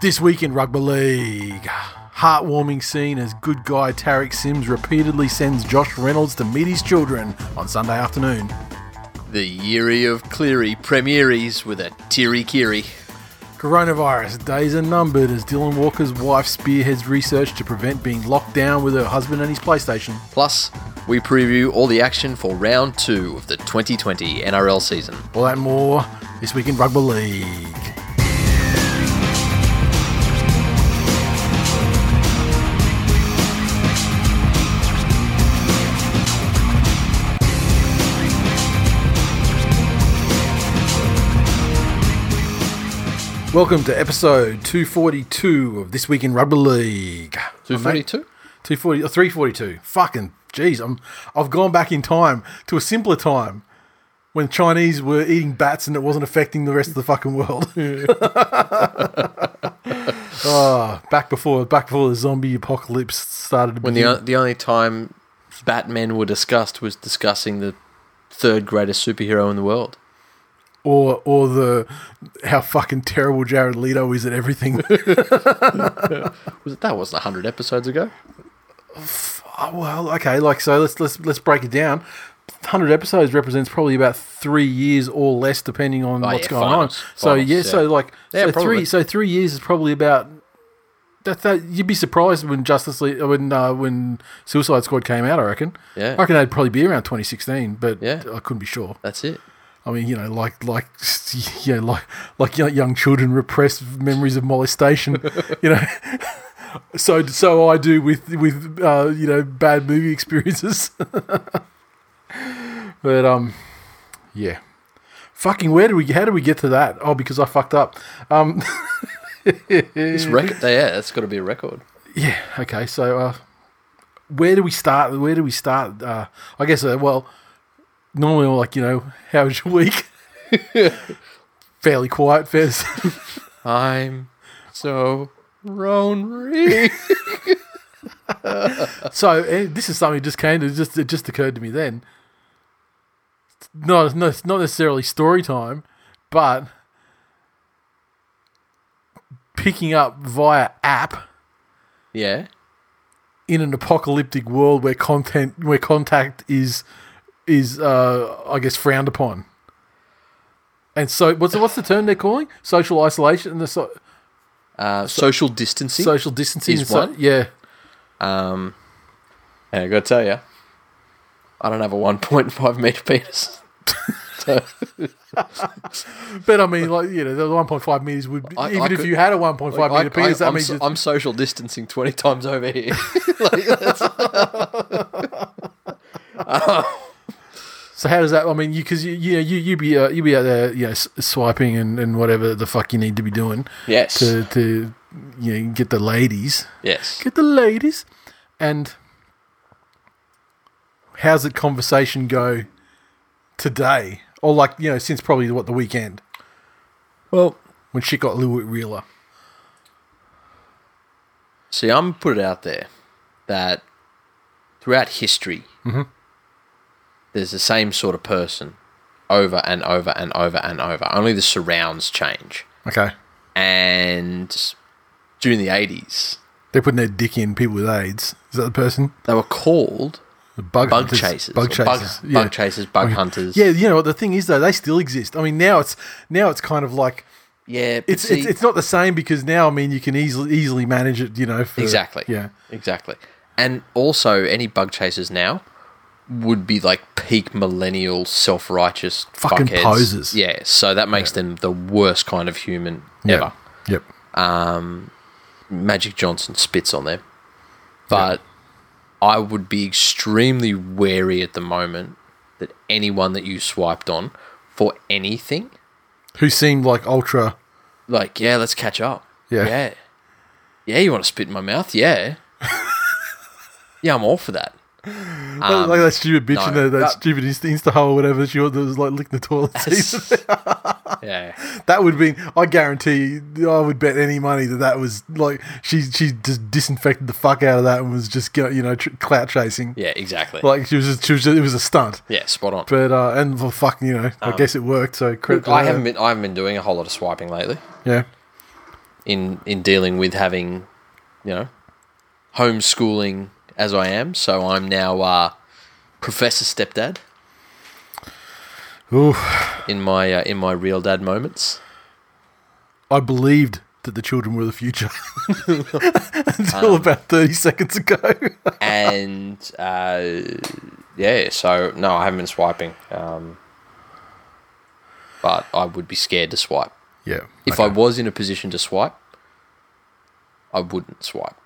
This week in Rugby League. Heartwarming scene as good guy Tariq Sims repeatedly sends Josh Reynolds to meet his children on Sunday afternoon. The Yeary of Cleary premieres with a teary kiri. Coronavirus days are numbered as Dylan Walker's wife spearheads research to prevent being locked down with her husband and his PlayStation. Plus, we preview all the action for round two of the 2020 NRL season. All that and more this week in Rugby League. Welcome to episode 242 of This Week in Rugby League. 242? 240 342. Fucking jeez, I'm I've gone back in time to a simpler time when Chinese were eating bats and it wasn't affecting the rest of the fucking world. oh, back before back before the zombie apocalypse started When begin. the, the only time Batmen were discussed was discussing the third greatest superhero in the world. Or or the how fucking terrible Jared Leto is at everything. Was it, that wasn't 100 episodes ago? Oh, well, okay, like so let's let's let's break it down. 100 episodes represents probably about 3 years or less depending on Oh, what's yeah, going finals. on. So yeah, yeah. so like Yeah, so probably. 3 so 3 years is probably about that, that you'd be surprised when Justice League when uh, when Suicide Squad came out, I reckon. Yeah. I reckon that'd probably be around 2016, but Yeah. I couldn't be sure. That's it. I mean, you know, like like you know, like like young, children repress memories of molestation, you know. so so I do with with uh, you know bad movie experiences. but um, yeah, fucking where do we how do we get to that? Oh, because I fucked up. Um, This record, yeah, that's got to be a record. yeah. Okay. So uh, where do we start? Where do we start? Uh, I guess. Uh, well, normally, like you know, how was your week? Fairly quiet, Fez. I'm so lonely. so eh, this is something that just came to just it just occurred to me then. No, no, it's not necessarily story time, but picking up via app yeah. in an apocalyptic world where content where contact is is uh, I guess frowned upon. And so, what's the, what's the term they're calling? Social isolation and the so, Uh, social distancing. social distancing. Is so- one? yeah, Um, and I got to tell you, I don't have a 1.5 meter penis. so, but I mean, like you know, the one point five meters would I- even I if could- you had a one point five I, meter penis, that am means so, I'm social distancing 20 times over here. like, So how does that? I mean, you because you you know, you you be uh, you be out there you know s- swiping and, and whatever the fuck you need to be doing yes. to to you know get the ladies, yes. get the ladies, and how's the conversation go today? Or like you know since probably what the weekend Well, when shit got a little bit realer. see, I'm put it out there that throughout history, there's the same sort of person over and over and over and over. Only the surrounds change. Okay, And during the 80s, they're putting their dick in people with AIDS. Is that the person? they were called The bug, bug hunters. chasers, Bug chasers. bug, yeah. bug chasers, bug hunters. Yeah, you know what the thing is though, they still exist. I mean, now it's now it's kind of like yeah. it's see- it's, it's not the same because now I mean you can easily easily manage it. You know, for, exactly. Yeah, exactly. And also, any bug chasers now would be like peak millennial, self-righteous Fucking fuckheads. posers. Yeah, so that makes them the worst kind of human ever. Yep. Um, Magic Johnson spits on them, but I would be extremely wary at the moment that anyone that you swiped on for anything, Who seemed like ultra. like yeah, let's catch up. Yeah. yeah, yeah. You want to spit in my mouth? Yeah, yeah. I'm all for that. Um, like that stupid bitch in no, the, that, that- stupid Insta, Insta hole or whatever she was, that was like licking the toilet seat. yeah. that would be. I guarantee. you, I would bet any money that that was like she she just disinfected the fuck out of that and was just you know tr- clout chasing. Yeah, exactly. Like she was just, she was just, it was a stunt. yeah, spot on. But uh, and well, fucking you know I guess it worked. So credit. Look, I haven't been I haven't been doing a whole lot of swiping lately. Yeah. in in dealing with having, you know, homeschooling as I am. So I'm now uh, professor stepdad Ooh, in my uh, in my real dad moments. I believed that the children were the future until Um, about thirty seconds ago. and uh, yeah, so no, I haven't been swiping. Um, but I would be scared to swipe. yeah. If I was in a position to swipe, I wouldn't swipe.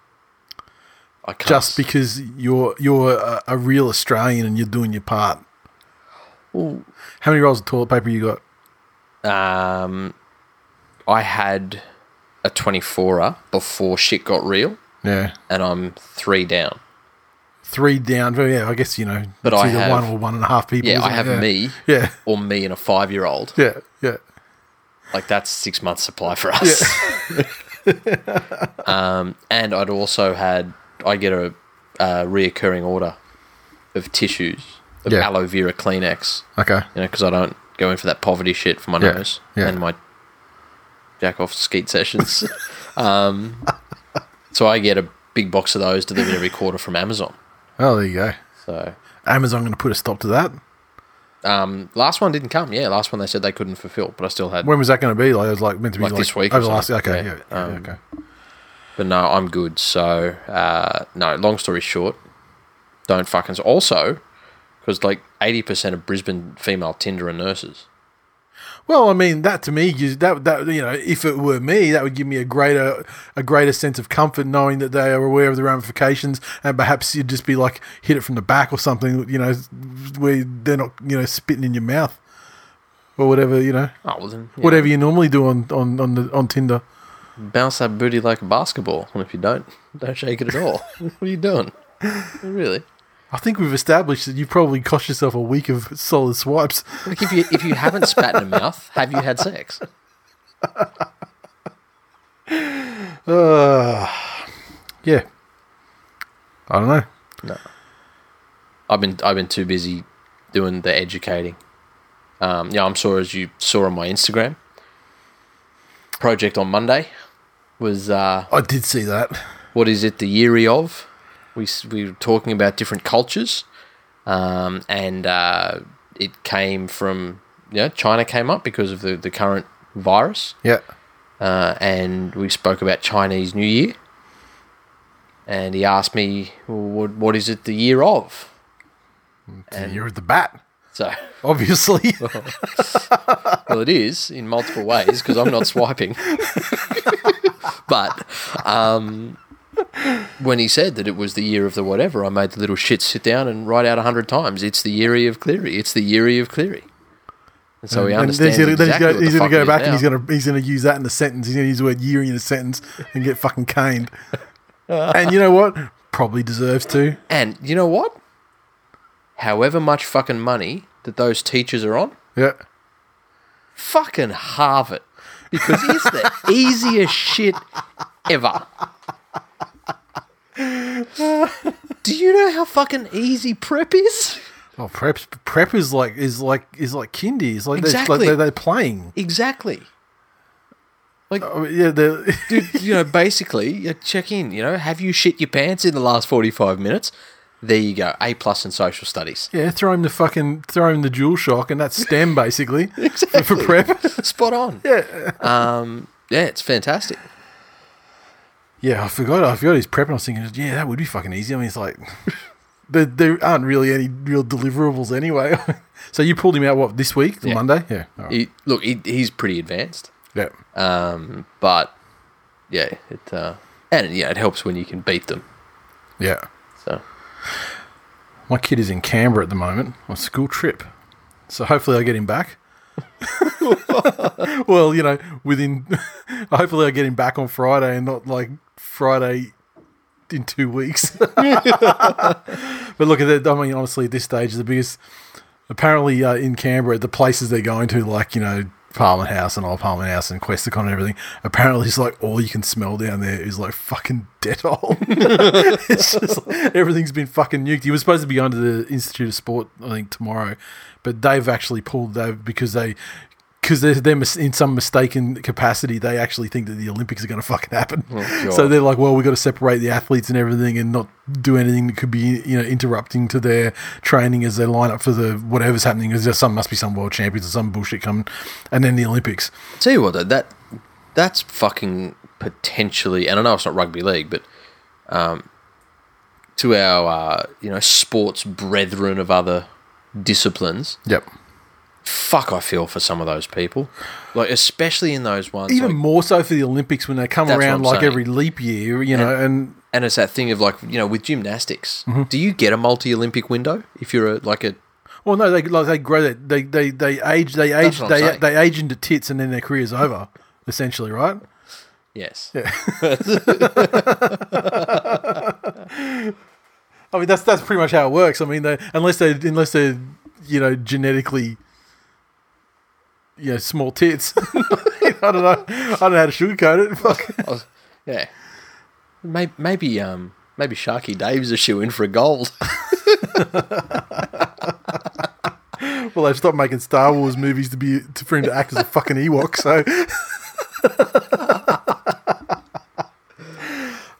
Just because you're you're a, a real Australian and you're doing your part. Well, How many rolls of toilet paper you got? um, I had a 24er before shit got real, Yeah, and I'm three down. three down. Yeah, I guess you know. But I have- one or one and a half people. Yeah, I have yeah. me Yeah, or me and a five year old. yeah, yeah. Like that's six months supply for us. um, and I'd also had I get a, a reoccurring order of tissues of Yeah. aloe vera Kleenex. Okay. You know, because I don't go in for that poverty shit for my Yeah, nose yeah. and my jack off skeet sessions. um, so I get a big box of those delivered every quarter from Amazon. Oh, there you go. So Amazon going to put a stop to that. um, last one didn't come. Yeah, last one they said they couldn't fulfill, but I still had. When was that going to be? Like it was like meant to be Like like, this week over last. Okay, Yeah. yeah, yeah, Um, okay. But no, I'm good. So uh, no. Long story short, don't fucking. Also, because like eighty percent of Brisbane female Tinder are nurses. Well, I mean that to me, gives- that that you know, if it were me, that would give me a greater a greater sense of comfort knowing that they are aware of the ramifications, and perhaps you'd just be like hit it from the back or something, you know, where they're not you know spitting in your mouth or whatever, you know, Oh well, then yeah. whatever you normally do on on on, the, on Tinder. Bounce that booty like a basketball. And if you don't, don't shake it at all. what are you doing? Really? I think we've established that you've probably cost yourself a week of solid swipes. Like if you if you haven't spat in a mouth, have you had sex? Uh, yeah, I don't know. No. I've been I've been too busy doing the educating. Um, yeah, I'm sure as you saw on my Instagram. Project on Monday was uh, I did see that. what is it the year of? We we were talking about different cultures, um, and uh, it came from yeah China came up because of the the current virus, Yeah, uh, and we spoke about Chinese New Year. And he asked me, well, what, what is it the year of? and you're at the bat, So, obviously. well, it is in multiple ways because I'm not swiping. but um, when he said that it was the year of the whatever, I made the little shit sit down and write out a hundred times. It's the year of Cleary. It's the year of Cleary. And so he And understands then he's gonna, exactly he's gonna go back and he's gonna he's gonna use that in a sentence. He's gonna use the word year in a sentence and get fucking caned. and you know what? Probably deserves to. And you know what? However much fucking money that those teachers are on, Yeah. fucking halve it because it's the easiest shit ever. Do you know how fucking easy prep is? Oh, prep prep is like is like is like kindy. It's like Exactly. they're, like they're, they're playing. Exactly. Like mean, yeah, Dude, you know, basically, you check in, you know, have you shit your pants in the last 45 minutes? There you go. A plus in social studies. yeah. Throw him the fucking throw him the dual shock, and that's STEM basically exactly. for prep. Spot on. Yeah. Um, yeah, it's fantastic. Yeah, I forgot. I forgot he's prepping. I was thinking, yeah, that would be fucking easy. I mean, it's like there, there aren't really any real deliverables anyway. so you pulled him out what this week, Yeah. Monday? Yeah. Right. He, look, he, he's pretty advanced. Yeah. Um, but yeah, it uh, and yeah, it helps when you can beat them. Yeah. My kid is in Canberra at the moment on a school trip. So hopefully I get him back. well, you know, within hopefully I get him back on Friday and not like Friday in two weeks. but look at that. I mean, honestly, at this stage, the biggest apparently uh, in Canberra, the places they're going to, like you know, Parliament House and Old Parliament House and Questacon and everything. Apparently, it's like all you can smell down there is like fucking Dettol. it's just everything's been fucking nuked. He was supposed to be going to the Institute of Sport, I think, tomorrow, but they've actually pulled they because they because they're, they're mis- in some mistaken capacity, they actually think that the Olympics are going to fucking happen. God. so they're like, well, we've got to separate the athletes and everything, and not do anything that could be, you know, interrupting to their training as they line up for the whatever's happening. Because there some must be some world champions or some bullshit coming, and then the Olympics. Tell you what, though, that that's fucking potentially, and I know it's not rugby league, but um, to our uh, you know sports brethren of other disciplines, Yep. Fuck, I feel for some of those people, like especially in those ones. Even like- more so for the Olympics when they come around like saying. every leap year, you know, and and it's that thing of like you know with gymnastics, Mm-hmm. do you get a multi-Olympic window if you're a, like a Well, no, they like they grow that they they they age they age they saying. they age into tits and then their career's over, essentially, right? yes, I mean, that's that's pretty much how it works. I mean, they, unless they unless they're you know genetically you know small tits, I don't know. I don't know how to sugarcoat it. Fuck. I was- yeah, maybe maybe um maybe Sharky Dave's a shoe in for a gold. Well, they've stopped making Star Wars movies to be to, for him to act as a fucking Ewok. So.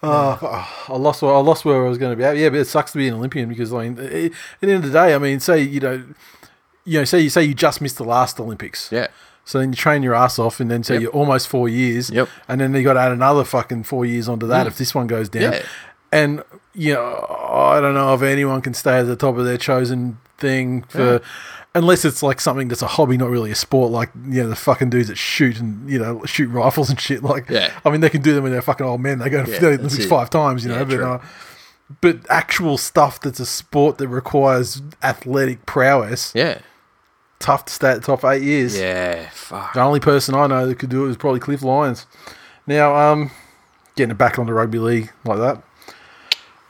Oh, I lost. I lost where I was going to be at. Yeah, but it sucks to be an Olympian because, I mean, at the end of the day, I mean, say you know, you know, say you say you just missed the last Olympics. yeah, So then you train your ass off, and then say Yep. you're almost four years. Yep. And then you got to add another fucking four years onto that if this one goes down. Yeah. And you know, I don't know if anyone can stay at the top of their chosen thing for. Unless it's like something that's a hobby, not really a sport, like you know the fucking dudes that shoot and you know shoot rifles and shit. Like, Yeah. I mean, they can do them when they're fucking old men. They go to Yeah, the Olympics five times, you know. Yeah, but uh, but actual stuff that's a sport that requires athletic prowess, yeah, tough to stay at the top eight years. yeah. Fuck. The only person I know that could do it was probably Cliff Lyons. Now, um, getting it back onto rugby league like that.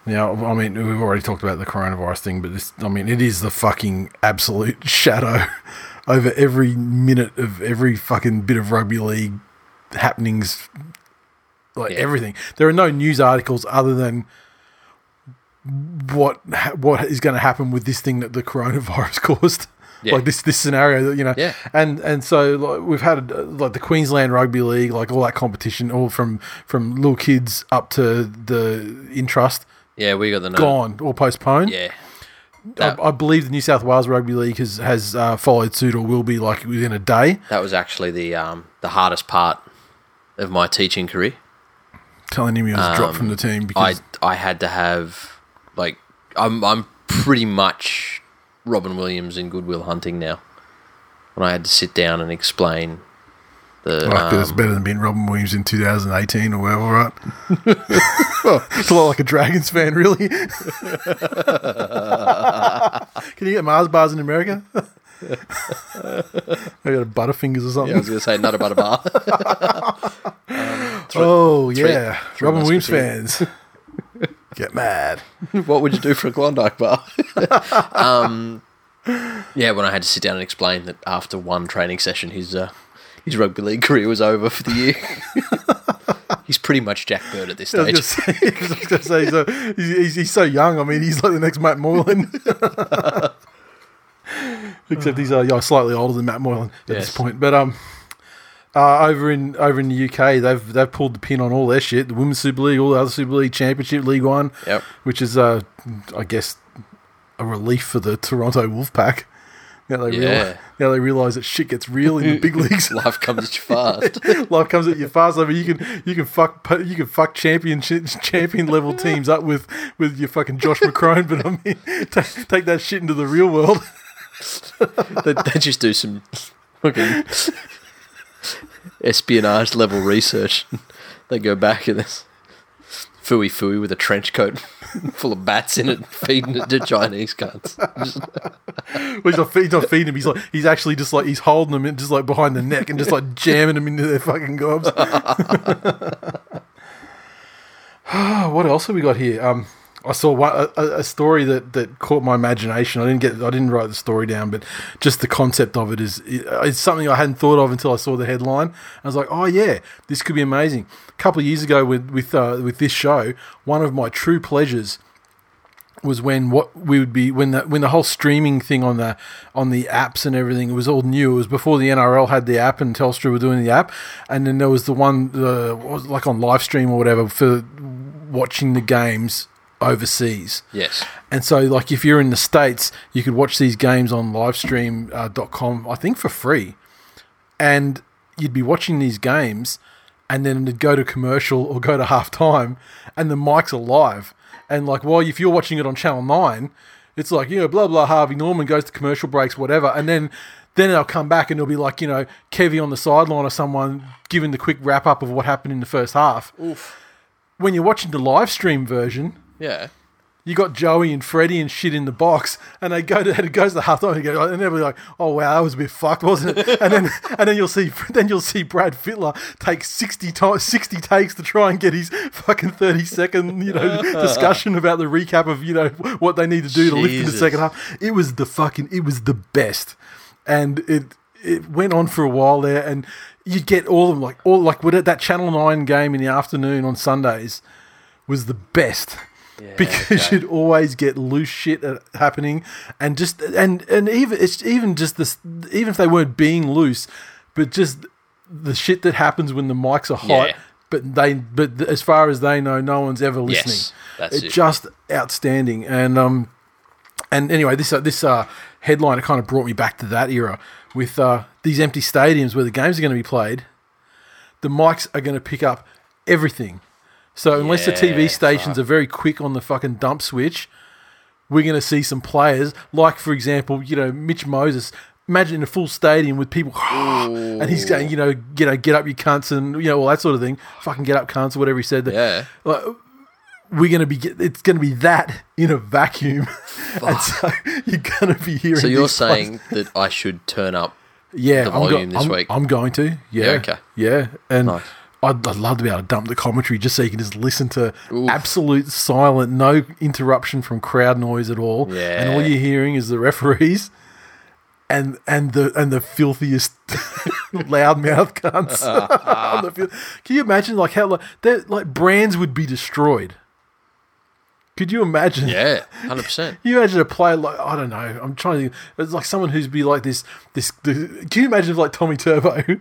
Now, I mean, we've already talked about the coronavirus thing, but this, I mean, it is the fucking absolute shadow over every minute of every fucking bit of rugby league happenings, like Yeah. everything. There are no news articles other than what what is going to happen with this thing that the coronavirus caused. Yeah. Like this this scenario that you know, Yeah. and and so like, we've had like the Queensland Rugby League, like all that competition, all from from little kids up to the Intrust, Yeah, we got the no- gone or postponed. Yeah, I, that, I believe the New South Wales Rugby League has has uh, followed suit or will be like within a day. that was actually the um the hardest part of my teaching career. Telling him he was dropped from the team I because I had to have like I'm I'm pretty much Robin Williams in Good Will Hunting now. When I had to sit down and explain the like, it's um, better than being Robin Williams in 2018 or whatever, right? well, it's a lot like a Dragons fan, really. Can you get Mars bars in America? Maybe got a Butterfingers or something. yeah, I was gonna say not a bar. oh three- yeah, three Robin Williams fans get mad. what would you do for a Klondike bar? um, yeah, when I had to sit down and explain that after one training session, his uh, his rugby league career was over for the year. he's pretty much Jack Bird at this stage. say, I was gonna say he's, he's, he's, he's so young. I mean, he's like the next Matt Moylan. Except he's uh, yeah, slightly older than Matt Moylan at Yes. this point. But um, uh, over in over in the UK, they've they've pulled the pin on all their shit. The Women's Super League, all the other Super League, Championship, League One, Yep. which is uh, I guess a relief for the Toronto Wolfpack. Now they Yeah. realize, now they realise that shit gets real in the big leagues. Life comes at you fast. Life comes at you fast. I mean, you can you can fuck you can fuck champion champion level teams up with with your fucking Josh McCrone, but I mean, take, take that shit into the real world. they, they just do some fucking espionage level research. They go back and this fooey fooey with a trench coat full of bats in it, feeding it to Chinese cunts. He's not, he's not feeding him. He's like he's actually just like he's holding them in, just like behind the neck and just like jamming them into their fucking gobs. what else have we got here? Um, I saw one, a, a- story that, that caught my imagination. I didn't get I didn't write the story down, but just the concept of it is it's something I hadn't thought of until I saw the headline. I was like, oh yeah, this could be amazing. A couple of years ago with with uh, with this show, one of my true pleasures was when what we would be when the when the whole streaming thing on the on the apps and everything it was all new. It was before the NRL had the app and Telstra were doing the app, and then there was the one uh, what was like on live stream or whatever for watching the games overseas. Yes. And so, like, if you're in the States, you could watch these games on livestream.com, uh, I think, for free. And you'd be watching these games, and then it'd go to commercial or go to halftime, and the mics are live. And, like, well, if you're watching it on Channel 9, it's like, you know, blah, blah, Harvey Norman goes to commercial breaks, whatever. And then. Then they'll come back and it'll be like, you know, Kevy on the sideline or someone giving the quick wrap up of what happened in the first half. Oof. When you're watching the live stream version, Yeah. you got Joey and Freddie and shit in the box, and they go to it goes to the halftime and, go, and they'll be like, "Oh wow, that was a bit fucked, wasn't it?" and then and then you'll see then you'll see Brad Fittler take sixty times sixty takes to try and get his fucking thirty second you know discussion about the recap of you know what they need to do to lift in the Jesus. second half. It was the fucking it was the best, and it it went on for a while there, and you'd get all of them like all like that Channel Nine game in the afternoon on Sundays was the best because okay. you'd always get loose shit happening and just and and even it's even just this even if they weren't being loose but just the shit that happens when the mics are hot Yeah. but they but as far as they know no one's ever listening Yes, that's it's it. just outstanding and um and anyway this uh, this uh headline kind of brought me back to that era with uh these empty stadiums where the games are going to be played the mics are going to pick up everything. So unless the TV Yeah, stations are very quick on the fucking dump switch, we're going to see some players like, for example, you know, Mitch Moses. Imagine in a full stadium with people, and he's going, you know, you know, get up, you cunts, and you know, all that sort of thing. Fucking get up, cunts, or whatever he said. Yeah. Like, we're going to be, it's going to be that in a vacuum, and so you're going to be hearing. So you're saying that I should turn up yeah, the I'm, volume this I'm, week? I'm going to. Yeah. Yeah, okay. Yeah, and Nice. I'd, I'd love to be able to dump the commentary just so you can just listen to absolute silent, no interruption from crowd noise at all, and all you're hearing is the referees. And, and the and the filthiest loudmouth cunts. on the field. Can you imagine like how like, like brands would be destroyed? Could you imagine? Yeah, hundred percent. You imagine a player like I don't know. I'm trying to. It's like someone who's be like this. This. The, can you imagine if like Tommy Turbo, and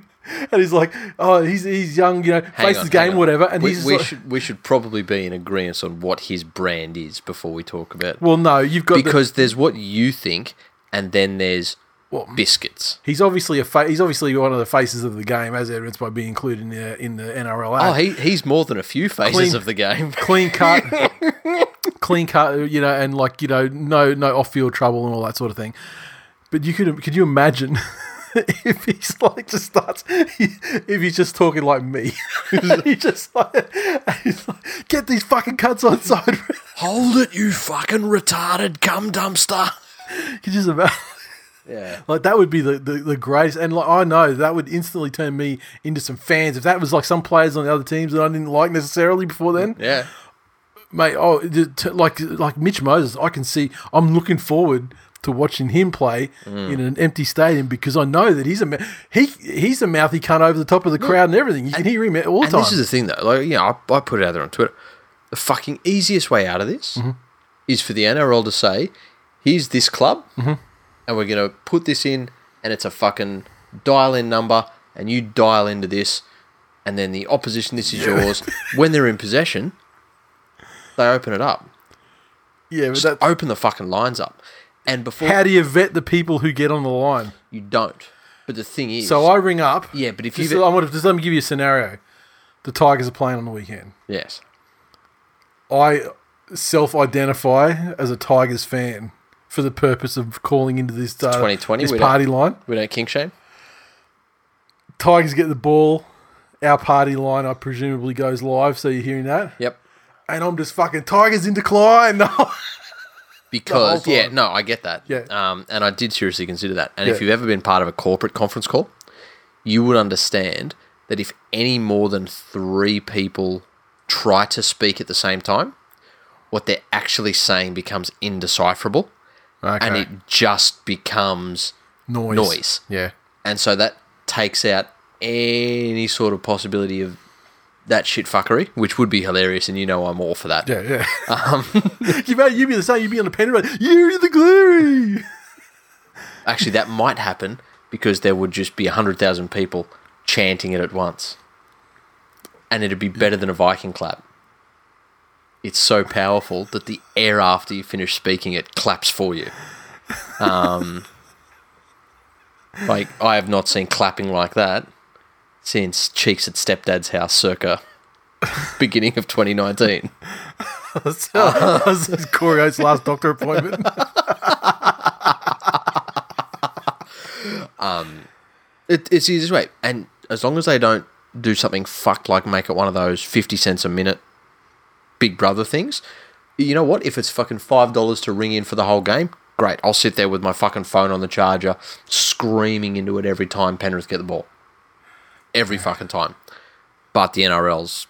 he's like, oh, he's he's young, you know, faces game, whatever, and we, he's we like, should we should probably be in agreement on what his brand is before we talk about well, no, you've got the- because there's what you think and then there's Well, biscuits. he's obviously a fa- he's obviously one of the faces of the game, as evidenced by being included in the in the NRL. Oh, he he's more than a few faces Clean- of the game. clean cut, clean cut, you know, and like you know, no no off field trouble and all that sort of thing. But you could could you imagine if he's like just starts if he's just talking like me, he just like, he's like get these fucking cuts on side. Hold it, you fucking retarded cum dumpster. You just imagine? Yeah. Like that would be the, the, the greatest, and like I know that would instantly turn me into some fans. If that was like some players on the other teams that I didn't like necessarily before then, Yeah. Mate. Oh, like like Mitch Moses, I can see. I'm looking forward to watching him play Mm. in an empty stadium because I know that he's a he he's a mouthy cunt over the top of the crowd and everything. You can hear him all the time. this is the thing, though. Like, you know, I, I put it out there on Twitter. The fucking easiest way out of this Mm-hmm. is for the NRL to say, "Here's this club, Mm-hmm. and we're going to put this in, and it's a fucking dial-in number, and you dial into this, and then the opposition, this is yours. when they're in possession, they open it up. yeah, but Just that, open the fucking lines up, and before how do you vet the people who get on the line? you don't. But the thing is, So I ring up. yeah, but if Just, you I want to just let me give you a scenario. The Tigers are playing on the weekend. yes, I self-identify as a Tigers fan for the purpose of calling into this uh, 2020, this party line. we don't king shame. Tigers get the ball. Our party line, I presumably, goes live. So you're hearing that, Yep. And I'm just fucking Tigers in decline. No, Because yeah, no, I get that. Yeah. Um, and I did seriously consider that. And Yeah. if you've ever been part of a corporate conference call, you would understand that if any more than three people try to speak at the same time, what they're actually saying becomes indecipherable, okay. and it just becomes noise. noise. Yeah, and so that takes out any sort of possibility of that shit fuckery, which would be hilarious, and you know I'm all for that. Yeah, yeah. Um, you mate, you'd be the same. You'd be on the pen right? You're the glory. Actually, that might happen because there would just be hundred thousand people chanting it at once, and it'd be better than a Viking clap. It's so powerful that the air after you finish speaking it claps for you. Um, like I have not seen clapping like that since Cheeks at Stepdad's house circa beginning of 2019. That's Corey Oates' last doctor appointment. Um, it, it's the easiest way. And as long as they don't do something fucked like make it one of those 50 cents a minute Big Brother things, you know what? If it's fucking $5 to ring in for the whole game, great. I'll sit there with my fucking phone on the charger, screaming into it every time Penrith get the ball. Every fucking time. But the NRL's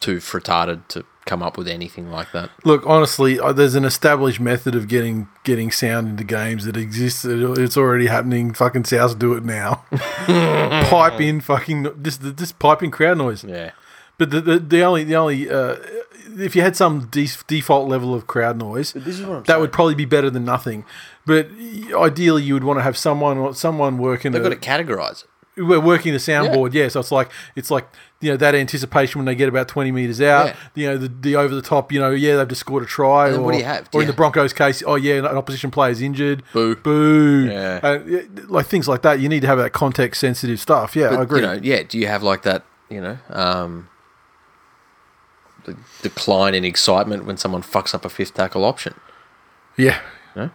too retarded to come up with anything like that. Look, honestly, uh, there's an established method of getting getting sound into games that exists. It's already happening. Fucking South do it now. pipe in fucking just just pipe in crowd noise. Yeah. But the, the, the only the only uh, if you had some de- default level of crowd noise, This is what I'm that would probably be better than nothing. But ideally, you would want to have someone someone working. They've the- got to categorize it. We're working the soundboard, yeah. So it's like it's like you know that anticipation when they get about twenty meters out. Yeah. You know the, the over the top. You know, yeah, they've just scored a try. or, what do you have? Or in the Broncos case, oh yeah, an opposition player's injured. Boo. boo. Yeah. Uh, like things like that. You need to have that context sensitive stuff. Yeah, But, I agree. You know, yeah. Do you have like that? You know, um, the decline in excitement when someone fucks up a fifth tackle option. yeah. You know?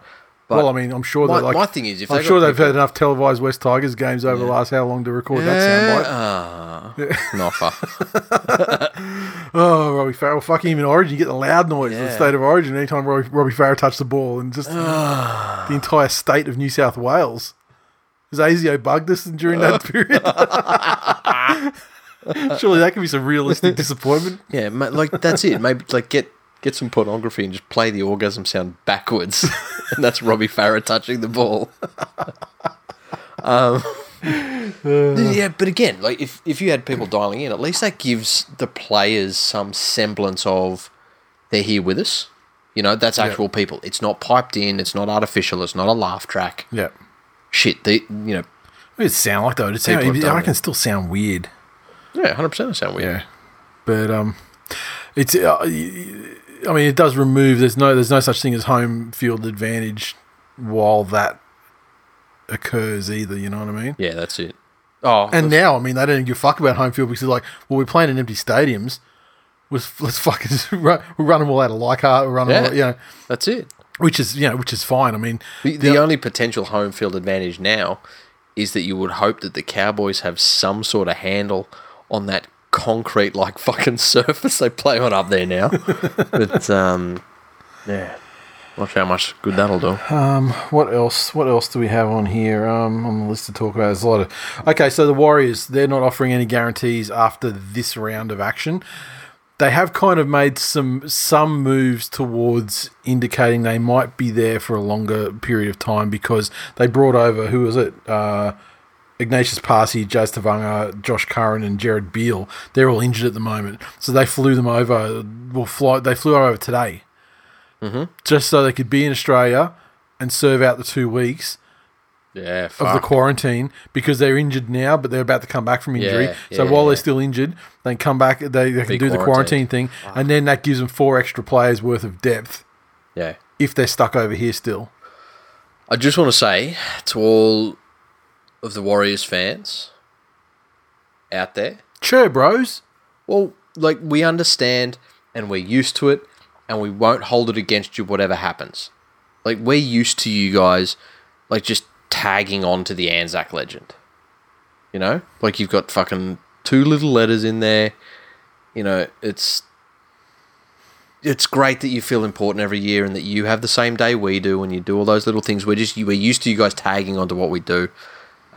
But well, I mean, I'm sure my, that like my thing is, if I'm sure they've people- had enough televised Wests Tigers games over the last how long to record that soundbite. Ah, noffer. Oh, Robbie Farah, fucking even Origin, you get the loud noise of the state of Origin anytime Robbie, Robbie Farah touched the ball, and just the entire state of New South Wales. Has ASIO bugged us during that period? Surely that could be some realistic disappointment. Yeah, like that's it. Maybe like get get some pornography and just play the orgasm sound backwards, and that's Robbie Farah touching the ball. um, yeah, but again, like if if you had people dialing in, at least that gives the players some semblance of they're here with us. You know, that's actual people. It's not piped in. It's not artificial. It's not a laugh track. Yeah. Shit, they you know, It sound like though. It sound, People have done I it. can still sound weird. yeah, hundred percent sound weird. Yeah, but um, it's. Uh, I mean, it does remove. There's no. There's no such thing as home field advantage while that occurs either. You know what I mean? Yeah, that's it. Oh, And now, I mean, they don't give a fuck about home field because they're like, well, we're playing in empty stadiums. Let's, let's fucking run, we'll run them all out of Leichhardt. We'll run them Yeah. all, you know, that's it. which is you know, which is fine. I mean, The, the only potential home field advantage now is that you would hope that the Cowboys have some sort of handle on that concrete like fucking surface they play on up there now. but um, yeah, sure how much good that'll do. Um, what else? What else do we have on here? Um, on the list to talk about, there's a lot of. Okay, so the Warriors, they're not offering any guarantees after this round of action. They have kind of made some some moves towards indicating they might be there for a longer period of time because they brought over who was it? Uh, Agnatius Paasi, Jazz Tevaga, Josh Curran, and Jared Beal. They're all injured at the moment, so they flew them over. Well, fly. They flew over today mm-hmm. just so they could be in Australia and serve out the two weeks Yeah, of the quarantine because they're injured now, but they're about to come back from injury. Yeah, so yeah, while they're still injured, they can come back. They, they can Be do the quarantine thing, and then that gives them four extra players worth of depth yeah. if they're stuck over here still. I just want to say to all of the Warriors fans out there, Sure, bros. Well, like we understand and we're used to it and we won't hold it against you whatever happens. Like we're used to you guys like just tagging on to the Anzac legend. You know? Like you've got fucking two little letters in there. You know, it's it's great that you feel important every year and that you have the same day we do and you do all those little things. We're just we're used to you guys tagging onto what we do.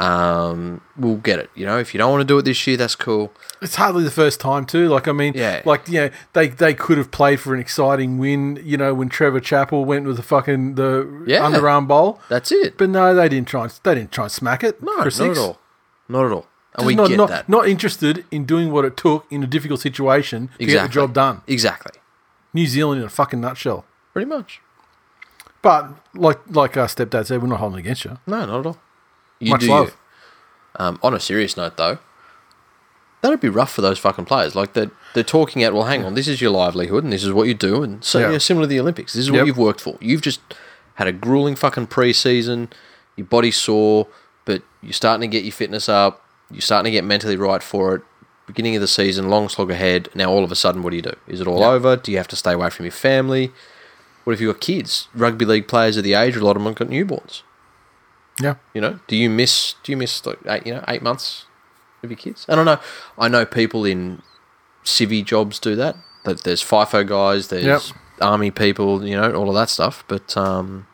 Um, we'll get it. You know, if you don't want to do it this year, that's cool. It's hardly the first time too. Like I mean, Yeah. like you know, they they could have played for an exciting win. You know, when Trevor Chappell went with the fucking the Yeah. underarm bowl. That's it. But no, they didn't try. And, they didn't try and smack it. No, not at all. Not at all. And we not, get not, that. not interested in doing what it took in a difficult situation to get the Exactly. job done. Exactly. New Zealand in a fucking nutshell. Pretty much. But like like our stepdad said, we're not holding against you. No, not at all. You Much do love. you. Um, on a serious note, though, that'd be rough for those fucking players. Like they're they're talking out. Well, hang on, this is your livelihood, and this is what you do, and so Yeah. yeah, similar to the Olympics. This is what you've worked for. You've just had a grueling fucking preseason. Your body's sore, but you're starting to get your fitness up. You're starting to get mentally right for it. Beginning of the season, long slog ahead. Now all of a sudden, what do you do? Is it all over? Do you have to stay away from your family? What if you've got kids? Rugby league players at the age, a lot of them got newborns. Yeah. You know, do you miss do you miss like eight you know eight months of your kids? I don't know. I know people in civvy jobs do that. That there's FIFO guys, there's Yep. army people, you know, all of that stuff. But um,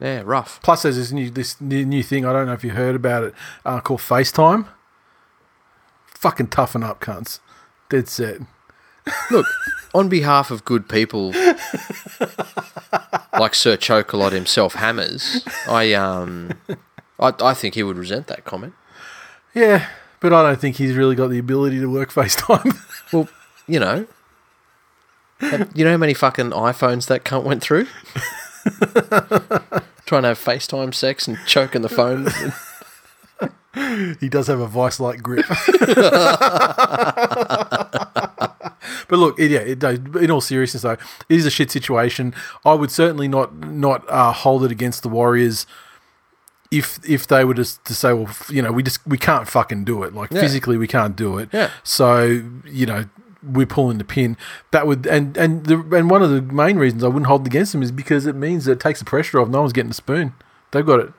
yeah, rough. Plus, there's this new this new, new thing. I don't know if you heard about it. Uh, called FaceTime. Fucking toughen up, cunts. Dead set. Look, on behalf of good people like Sir Chocolate himself, Hammers, I um, I, I think he would resent that comment. Yeah, but I don't think he's really got the ability to work FaceTime. Well, you know, you know how many fucking iPhones that cunt went through? Trying to have FaceTime sex and choking the phone. he does have a vice-like grip. but look, it, yeah, it does. In all seriousness, though, it is a shit situation. I would certainly not not uh, hold it against the Warriors if if they were just to say, well, you know, we just we can't fucking do it. Like Yeah. physically, we can't do it. Yeah. So you know. We're pulling the pin. That would and and the and one of the main reasons I wouldn't hold it against them is because it means that it takes the pressure off. No one's getting a spoon. They've got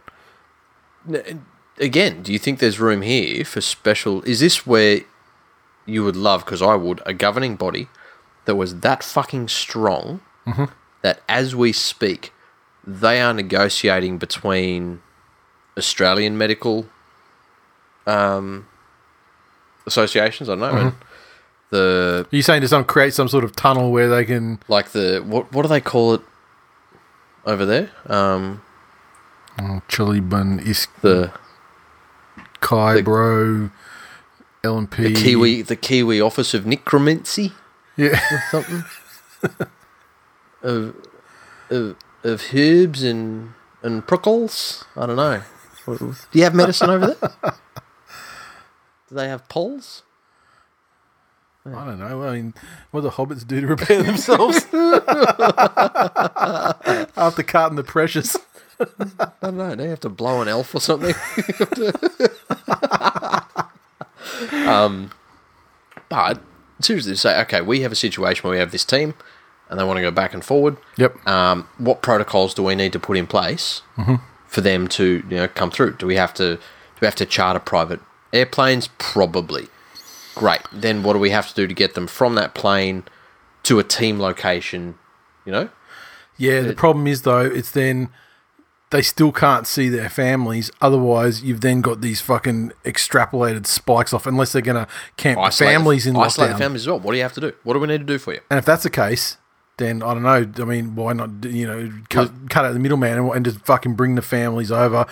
it. Again, do you think there's room here for special? Is this where you would love, because I would, a governing body that was that fucking strong that as we speak, they are negotiating between Australian medical um, associations, I don't know, and the Are you saying to some create some sort of tunnel where they can like the what what do they call it over there? Um, Chili bun is the Kai The- bro LMP the Kiwi the Kiwi Office of Necromancy Yeah. something of of of herbs and and prickles. I don't know. Do you have medicine over there? Do they have poles? I don't know. I mean, what do the hobbits do to repair themselves? After carting the precious. I don't know. They have to blow an elf or something. um, but seriously, to say, okay, we have a situation where we have this team, and they want to go back and forward. Yep. Um, what protocols do we need to put in place for them to you know come through? Do we have to do we have to charter private airplanes? Probably. Great. Then what do we have to do to get them from that plane to a team location? You know. Yeah, the problem is, though, it's then they still can't see their families. Otherwise, you've then got these fucking extrapolated spikes off, unless they're going to camp the Isolate the- families in isolate the lockdown. families as well. What do you have to do? What do we need to do for you? And if that's the case, then I don't know. I mean, why not? You know, cut, cut out the middleman and, and just fucking bring the families over,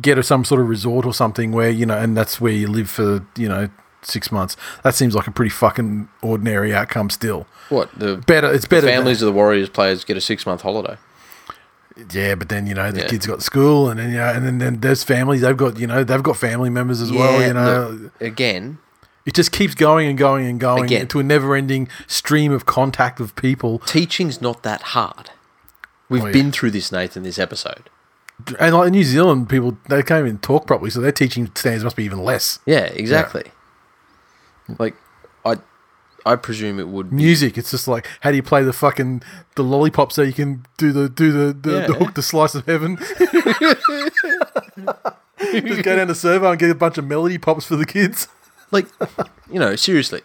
get a some sort of resort or something where you know, and that's where you live for you know six months. That seems like a pretty fucking ordinary outcome. Still, What the better. It's better. families of the Warriors players get a six month holiday? Yeah, but then you know the Yeah. kids got school, and then you know, and then, then there's families. They've got you know they've got family members as well. You know, look, again, it just keeps going and going and going Again. to a never-ending stream of contact of people. teaching's not that hard. We've Oh, yeah. been through this, Nathan. This episode. And like in New Zealand, people they can't even talk properly, so their teaching standards must be even less. Yeah, exactly. Like, I, I presume it would. Be, music. It's just like how do you play the fucking the lollipop so you can do the do the the, the hook the slice of heaven. just go down to servo and get a bunch of melody pops for the kids. like, you know, seriously,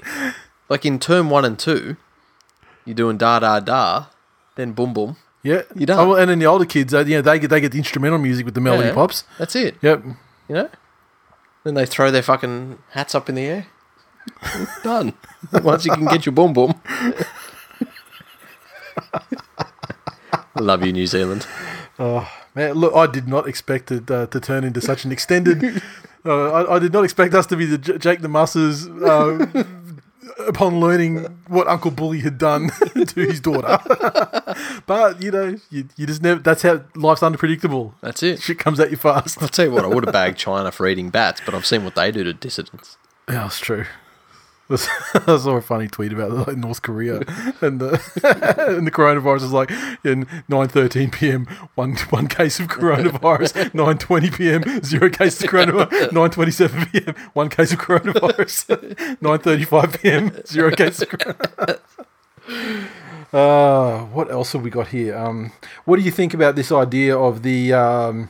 like in term one and two, you're doing da da da, then boom boom. Yeah, You don't. Oh, well, and then the older kids, uh, you know, they get they get the instrumental music with the melody Yeah, pops. That's it. Yep. You know. Then they throw their fucking hats up in the air. Done. Once you can get your boom boom. Love you, New Zealand. Oh man, look, I did not expect it uh, to turn into such an extended Uh, I, I did not expect us to be the J- Jake the Musses uh, upon learning what Uncle Bully had done to his daughter. but you know, you, you just never. That's how life's unpredictable. That's it. Shit comes at you fast. I'll tell you what, I would have bagged China for eating bats, but I've seen what they do to dissidents. Yeah, that's true. I saw a funny tweet about like, North Korea and the and the coronavirus is like in nine thirteen p.m. one one case of coronavirus, nine twenty p.m. zero cases of coronavirus, nine twenty seven p.m. one case of coronavirus, nine thirty five p.m. zero cases of coronavirus. Uh, what else have we got here? Um, what do you think about this idea of the um,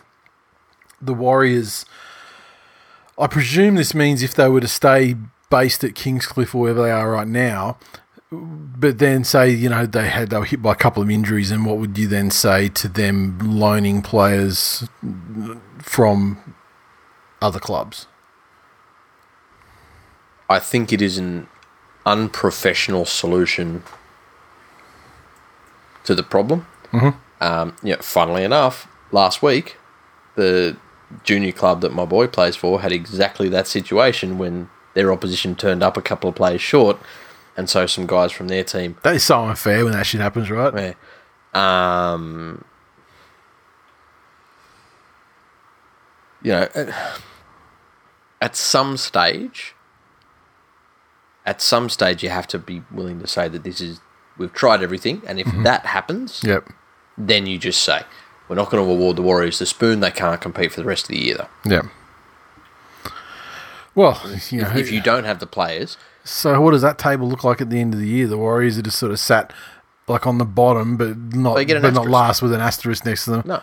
the Warriors? I presume this means if they were to stay based at Kingscliff or wherever they are right now, but then say you know they had they were hit by a couple of injuries, and what would you then say to them loaning players from other clubs? I think it is an unprofessional solution to the problem. Mm-hmm. Um, yeah, funnily enough, last week, the junior club that my boy plays for had exactly that situation when their opposition turned up a couple of plays short, and so some guys from their team. That is so unfair when that shit happens, right? Yeah. Um, you know, at, some stage, at some stage, you have to be willing to say that this is we've tried everything, and if that happens, Yep. then you just say we're not going to award the Warriors the spoon. They can't compete for the rest of the year, though. Yep. Well, you know, If you don't have the players, so what does that table look like at the end of the year? The Warriors are just sort of sat like on the bottom, but not They get but not last with an asterisk next to them. no.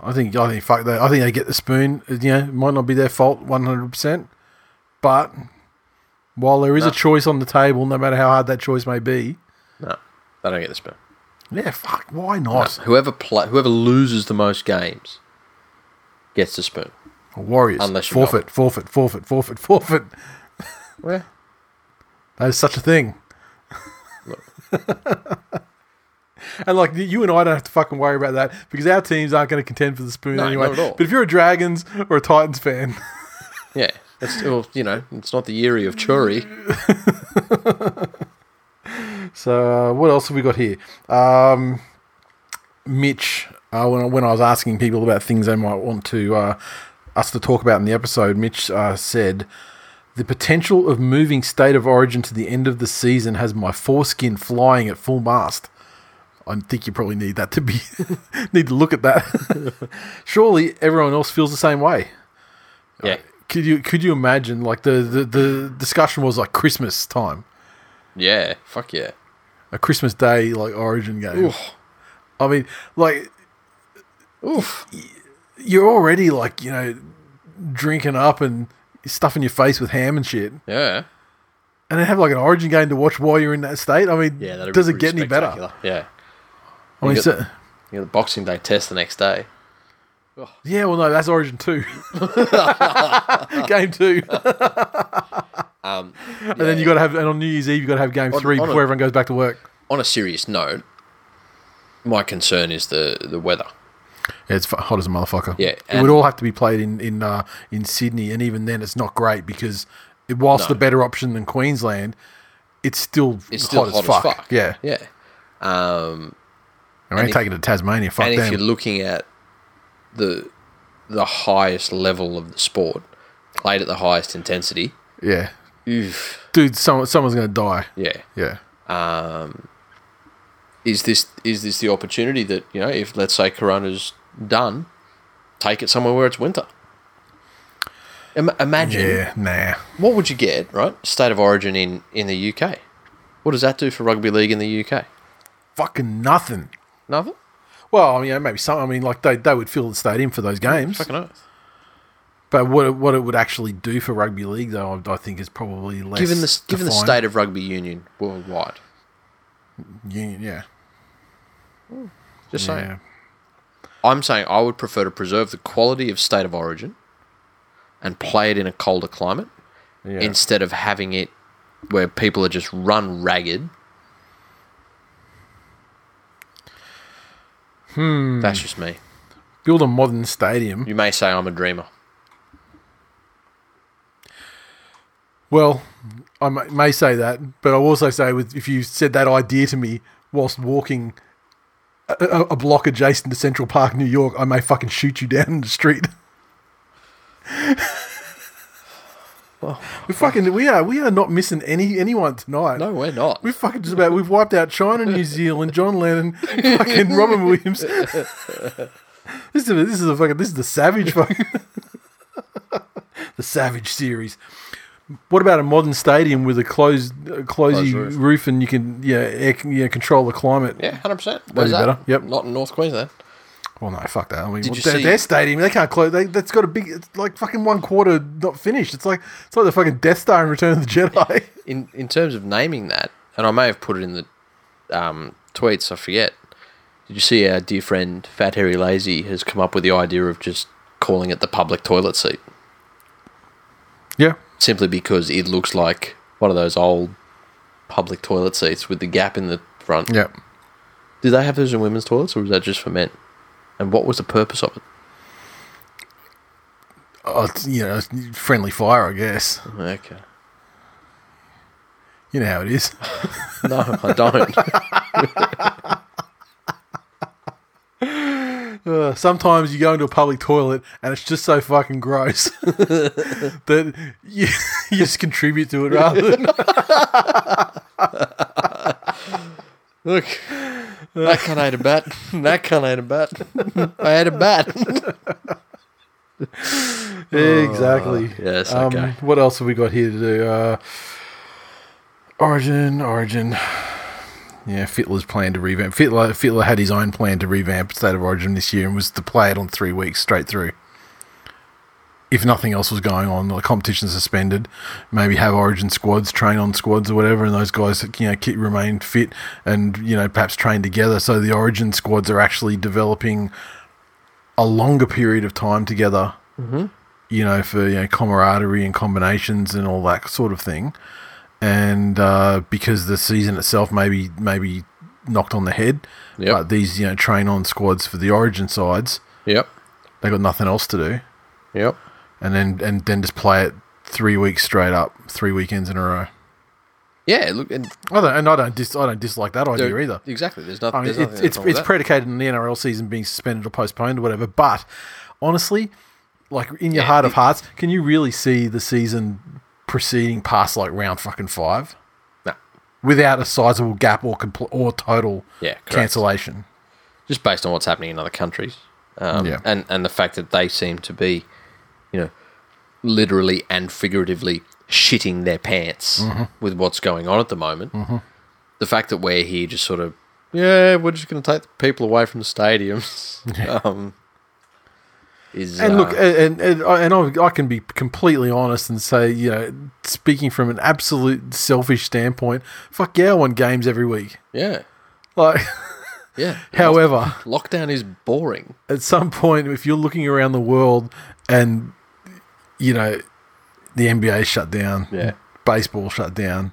I think I think fuck that. I think they get the spoon. You know, it might not be their fault one hundred percent, but while there is No. a choice on the table, no matter how hard that choice may be, No, they don't get the spoon. yeah, fuck, why not? Whoever play, whoever loses the most games gets the spoon. Warriors Unless forfeit, forfeit, forfeit, forfeit, forfeit. Where? That is such a thing. and like you and I don't have to fucking worry about that because our teams aren't going to contend for the spoon No, anyway. not at all. But if you're a Dragons or a Titans fan, Yeah, it's well, you know, it's not the Erie of Churi. So uh, what else have we got here? Um, Mitch, uh, when, I- when I was asking people about things they might want to uh, us to talk about in the episode, Mitch uh, said the potential of moving state of origin to the end of the season has my foreskin flying at full mast. I think you probably need that to be need to look at that. Surely everyone else feels the same way. Yeah, Could you could you imagine like the, the, the discussion was like Christmas time, yeah, fuck yeah. a Christmas Day like Origin game. I mean, like Oof. You're already like you know drinking up and stuffing your face with ham and shit, Yeah, and then have like an Origin game to watch while you're in that state. I mean, yeah. Does it get any better? Yeah, I mean, You so, you got the Boxing Day test the next day. yeah, well, no, that's Origin two, game two, Um, and then you got to have and on New Year's Eve you got to have game On- three on a- before everyone goes back to work. on a serious note, my concern is the the weather. Yeah, it's hot as a motherfucker. Yeah, it would all have to be played in in uh, in Sydney, and even then, it's not great because it, whilst No. the better option than Queensland, it's still It's still hot, as, fuck. Yeah, yeah. Um, I ain't if- taking it to Tasmania. Fuck and if you're looking at the the highest level of the sport, played at the highest intensity, yeah, oof, dude, someone someone's gonna die. yeah. Yeah, Um, is this is this the opportunity that you know if let's say Corona's done, take it somewhere where it's winter. Im- imagine yeah, nah. what would you get right state of origin in in the UK. What does that do for rugby league in the UK? Fucking nothing. Nothing. Well, I mean, maybe some. I mean, like they, they would fill the stadium for those games, Fucking oath. but what it, what it would actually do for rugby league, though, I, I think is probably less. Given the given the state of rugby union worldwide, yeah, yeah, just yeah. saying. I'm saying I would prefer to preserve the quality of state of origin and play it in a colder climate yeah. instead of having it where people are just run ragged. Hmm. That's just me. Build a modern stadium. You may say I'm a dreamer. Well, I may, say that, but I'll also say with if you said that idea to me whilst walking a, a, block adjacent to Central Park, New York, I may fucking shoot you down in the street. we fucking we are we are not missing any anyone tonight. No, we're not. We fucking just about we've wiped out China, New Zealand, John Lennon, fucking Robin Williams. this is a, this is a fucking this is the savage fucking the savage series. What about a modern stadium with a closed uh, closey Closed roof. roof. and you can yeah air, yeah control the climate? Yeah, hundred percent. That'd Where's be that? better. Yep. Not in North Queensland. Well, no, fuck that. I mean, Did well, you their, see- their stadium they can't close. They, that's got a big. It's like fucking one quarter not finished. It's like it's like the fucking Death Star in Return of the Jedi. In in terms of naming that, and I may have put it in the um, tweets. I forget. Did you see our dear friend Fat Hairy Lazy has come up with the idea of just calling it the public toilet seat, yeah. Simply because it looks like one of those old public toilet seats with the gap in the front. Yeah. Do they have those in women's toilets, or was that just for men? And what was the purpose of it? Oh, you know, friendly fire, I guess. Okay. You know how it is. No, I don't. Uh, sometimes you go into a public toilet and it's just so fucking gross that you, you just contribute to it rather than. Look, that cunt ate a bat. That cunt ate a bat. I ate a bat. exactly. yes, Um, okay. what else have we got here to do? Uh, Origin, Origin. Yeah, Fittler's plan to revamp. Fittler, Fittler had his own plan to revamp State of Origin this year and was to play it on three weeks straight through. If nothing else was going on, the competition suspended, maybe have Origin squads train on squads or whatever, and those guys you know keep, remain fit and you know perhaps train together. So the Origin squads are actually developing a longer period of time together mm-hmm. you know, for you know camaraderie and combinations and all that sort of thing. And uh, because the season itself maybe maybe knocked on the head, Yep. but these you know train on squads for the Origin sides, Yep. they got nothing else to do, Yep. and then and then just play it three weeks straight up, three weekends in a row. Yeah, look, and I don't, and I don't dis, I don't dislike that idea either. Exactly. There's nothing. I mean, there's it's nothing it's, it's predicated on the NRL season being suspended or postponed or whatever. But honestly, like in your Yeah, heart of hearts, can you really see the season proceeding past like round fucking five No. without a sizable gap or compl- or total Yeah, correct. cancellation? just based on what's happening in other countries, um, Yeah. and and the fact that they seem to be, you know, literally and figuratively shitting their pants Mm-hmm. with what's going on at the moment. The fact that we're here just sort of, yeah, we're just going to take the people away from the stadiums. um, is And uh, look, and and, and I, I can be completely honest and say, you know, speaking from an absolute selfish standpoint, fuck yeah, I want games every week. yeah, Like, yeah. however, lockdown is boring. at some point, if you're looking around the world and you know the NBA shut down, Yeah. baseball shut down,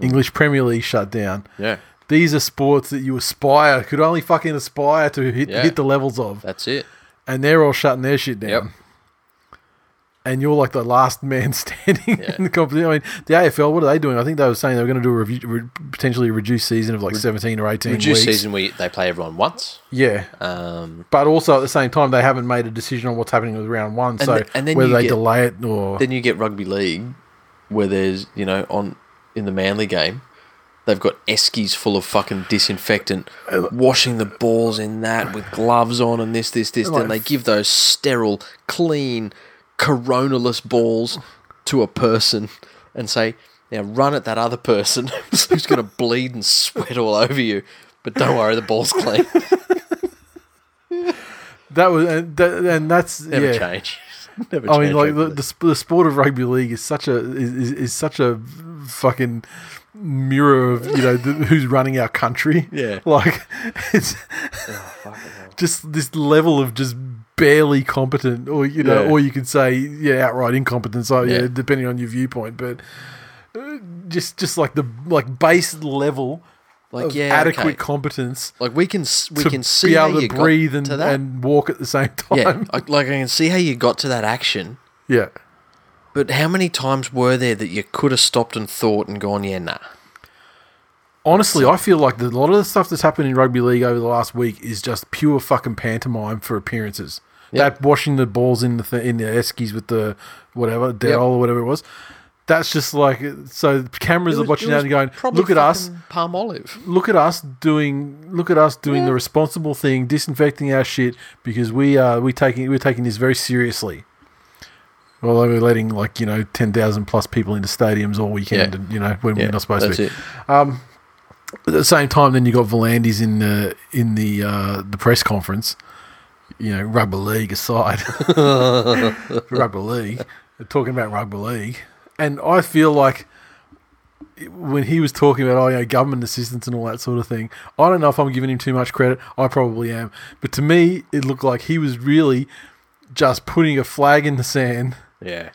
English Premier League shut down. Yeah, These are sports that you aspire could only fucking aspire to hit Yeah. hit the levels of, that's it. And they're all shutting their shit down. Yep. And you're like the last man standing Yeah. in the competition. I mean, the AFL, what are they doing? I think they were saying they were going to do a review, re- potentially a reduced season of like 17 or 18 Reduced weeks. season where they play everyone once. Yeah. Um, But also at the same time, they haven't made a decision on what's happening with round one. so th- and then whether they get- delay it or Then you get rugby league, where there's you know on in the Manly game, they've got eskies full of fucking disinfectant, washing the balls in that with gloves on and this this this. Then they give those sterile, clean, coronaless balls to a person and say, "Now run at that other person who's going to bleed and sweat all over you." But don't worry, the ball's clean. that was and, that, and that's Never yeah. change. Never I mean, like the, the the sport of rugby league is such a is, is, is such a fucking mirror of you know the, who's running our country. Yeah. like it's just this level of just barely competent, or you know, Yeah. or you could say yeah, outright incompetence. So, yeah. Yeah. depending on your viewpoint, but uh, just just like the like base level like yeah, adequate okay. competence Like we can we can see be how able you to breathe and, to and walk at the same time. yeah, like I can see how you got to that action, yeah. But how many times were there that you could have stopped and thought and gone, yeah, nah? Honestly, I feel like the, a lot of the stuff that's happened in rugby league over the last week is just pure fucking pantomime for appearances. Yep. That washing the balls in the th- in the eskies with the whatever Daryl or whatever it was. That's just like so. Cameras are watching that and going, "Look at us! Palm olive. Look at us doing! Look at us doing the responsible thing, disinfecting our shit because we are we taking we're taking this very seriously." Well, they were letting like you know ten thousand plus people into stadiums all weekend, Yeah. and you know when Yeah, we're not supposed to. it. At the same time, then you got V'landys in the in the uh, the press conference. You know, rugby league aside, rugby league, talking about rugby league, and I feel like when he was talking about oh, you know, government assistance and all that sort of thing, I don't know if I'm giving him too much credit. I probably am, but to me, it looked like he was really just putting a flag in the sand Yeah,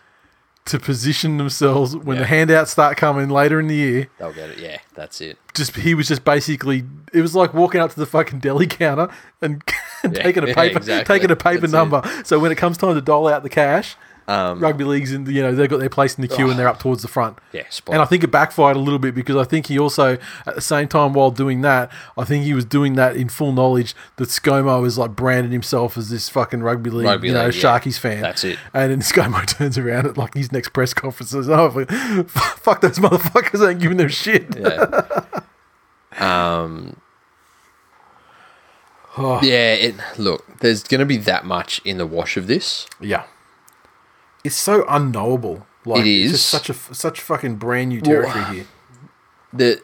to position themselves when Yeah. the handouts start coming later in the year they'll get it. Yeah, that's it. just he was just basically it was like walking up to the fucking deli counter and Yeah, taking a paper exactly. taking a paper That's it. number. So when it comes time to dole out the cash, Um, rugby leagues and you know they've got their place in the queue and they're up towards the front. yeah, spot. And I think it backfired a little bit because I think he also, at the same time, while doing that, I think he was doing that in full knowledge that ScoMo is like branded himself as this fucking rugby league, Rugby you know, league, yeah. Fan. That's it. And then ScoMo turns around at like his next press conference and says, "Oh, fuck- those motherfuckers! I ain't giving them shit." yeah. um. Oh. Yeah, it. Look, there's going to be that much in the wash of this. Yeah. It's so unknowable. Like It It's just such a such fucking brand new territory here. The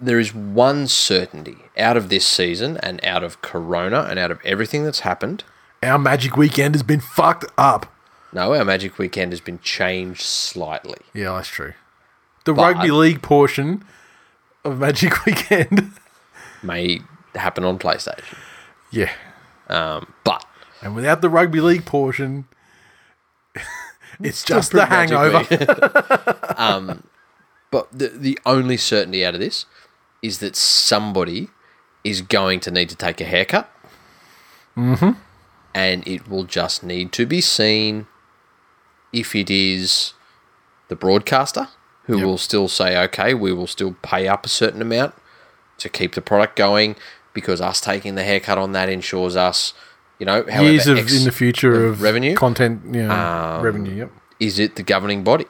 there is one certainty out of this season and out of Corona and out of everything that's happened. Our magic weekend has been fucked up. No, our Magic Weekend has been changed slightly. Yeah, that's true. The But- rugby league portion of Magic Weekend. May happen on PlayStation, yeah. um, but And without the rugby league portion, it's just the hangover. Magic But the the only certainty out of this is that somebody is going to need to take a haircut. Mm-hmm. And it will just need to be seen if it is the broadcaster who Yep. will still say, okay, we will still pay up a certain amount to keep the product going because us taking the haircut on that ensures us, you know, however Years of X- in the future of revenue? content, you know, Um, revenue. Yep. is it the governing body?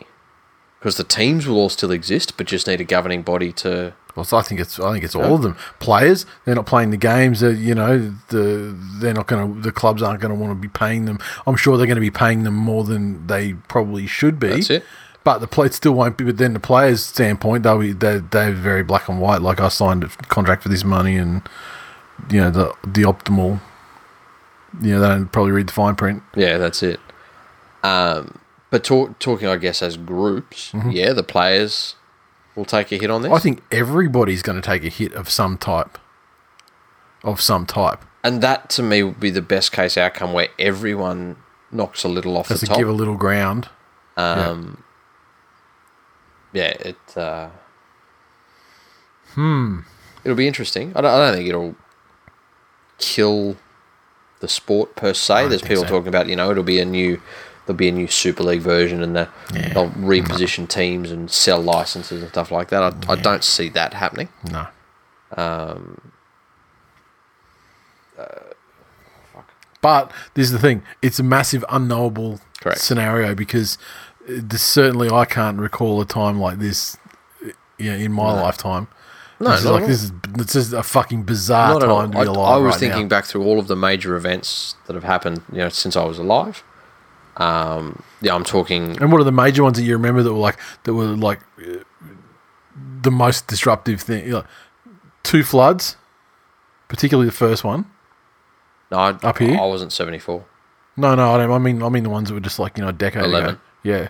Because the teams will all still exist, but just need a governing body to. Well, so I think it's I think it's all of them. Players, they're not playing the games. That you know, the they're not going to. The clubs aren't going to want to be paying them. I'm sure they're going to be paying them more than they probably should be. That's it. But the play still won't be. But then the players' standpoint, they'll be they they're very black and white. Like I signed a contract for this money, and you know the the optimal. You know they don't probably read the fine print. Yeah, that's it. Um, but talk, talking, I guess, as groups, yeah, the players will take a hit on this. Mm-hmm. I think everybody's going to take a hit of some type. Of some type. and that to me would be the best case outcome where everyone knocks a little off Just the to top. give a little ground. um, yeah. it. Uh, Hmm. It'll be interesting. I don't, I don't think it'll kill the sport per se. There's people so. talking about, you know, it'll be a new, there'll be a new Super League version, and the, Yeah. they'll reposition teams and sell licenses and stuff like that. I, I don't see that happening. No. Um. But this is the thing: it's a massive unknowable Correct. scenario because uh, certainly I can't recall a time like this, uh, you know, in my lifetime. No, this like this is this is a fucking bizarre Not at all. time to I, be I alive was right thinking now. back through all of the major events that have happened, you know, since I was alive. Um, yeah, I'm talking. And what are the major ones that you remember that were like that were like uh, the most disruptive thing? You know, two floods, particularly the first one. No, I, Up here? I wasn't 74. No, no, I don't. I mean, I mean the ones that were just like you know a decade Eleven. ago. Yeah,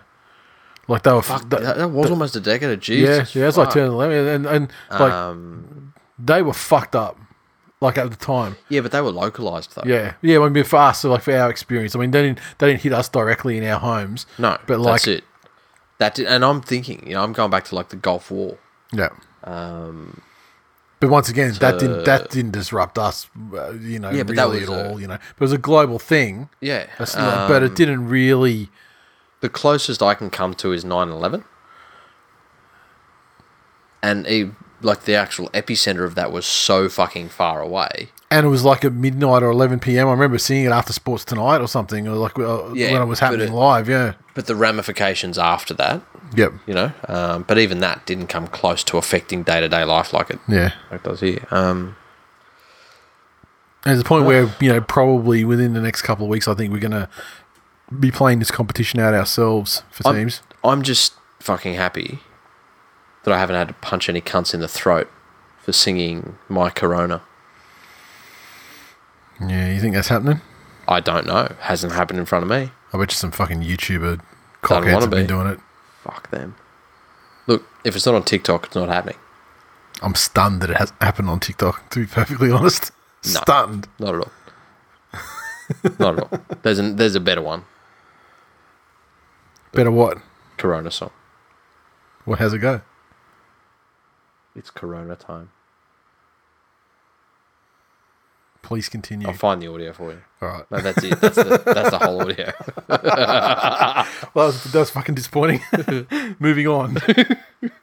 like they were. Fuck, th- that, that was almost a decade of yeah, Jesus. yeah, yeah, it's like fuck. 2011, and and like Um, they were fucked up, like at the time. yeah, but they were localized though. Yeah, yeah. I mean, for us, so like for our experience, I mean, they didn't they didn't hit us directly in our homes. No, but like, that's it. That did, and I'm thinking, you know, I'm going back to like the Gulf War. yeah. Um, But once again, that didn't that didn't disrupt us, uh, you know, Yeah, but that really was at a- all. You know, it was a global thing. yeah, not- but um, it didn't really the closest I can come to is 9/11, and it, like the actual epicenter of that was so fucking far away. And it was like at midnight or 11 p.m. I remember seeing it after Sports Tonight or something, or like uh, Yeah, when it was happening it- live. Yeah. But the ramifications after that, Yep. you know, um, but even that didn't come close to affecting day to day life like it, Yeah. like it does here. Um, And there's a point where, you know, probably within the next couple of weeks, I think we're going to be playing this competition out ourselves for I'm, teams. I'm just fucking happy that I haven't had to punch any cunts in the throat for singing My Corona. Yeah, you think that's happening? I don't know. Hasn't happened in front of me. I bet you some fucking YouTuber cockheads have been doing it. Fuck them. Look, if it's not on TikTok, it's not happening. I'm stunned that it has happened on TikTok, to be perfectly honest. No. Stunned. Not at all. not at all. There's a, there's a better one. Better what? Corona song. Well, how's it go? It's Corona time. Please continue. I'll find the audio for you. All right. No, that's it. That's the, that's the whole audio. Well, that was, that was fucking disappointing. Moving on.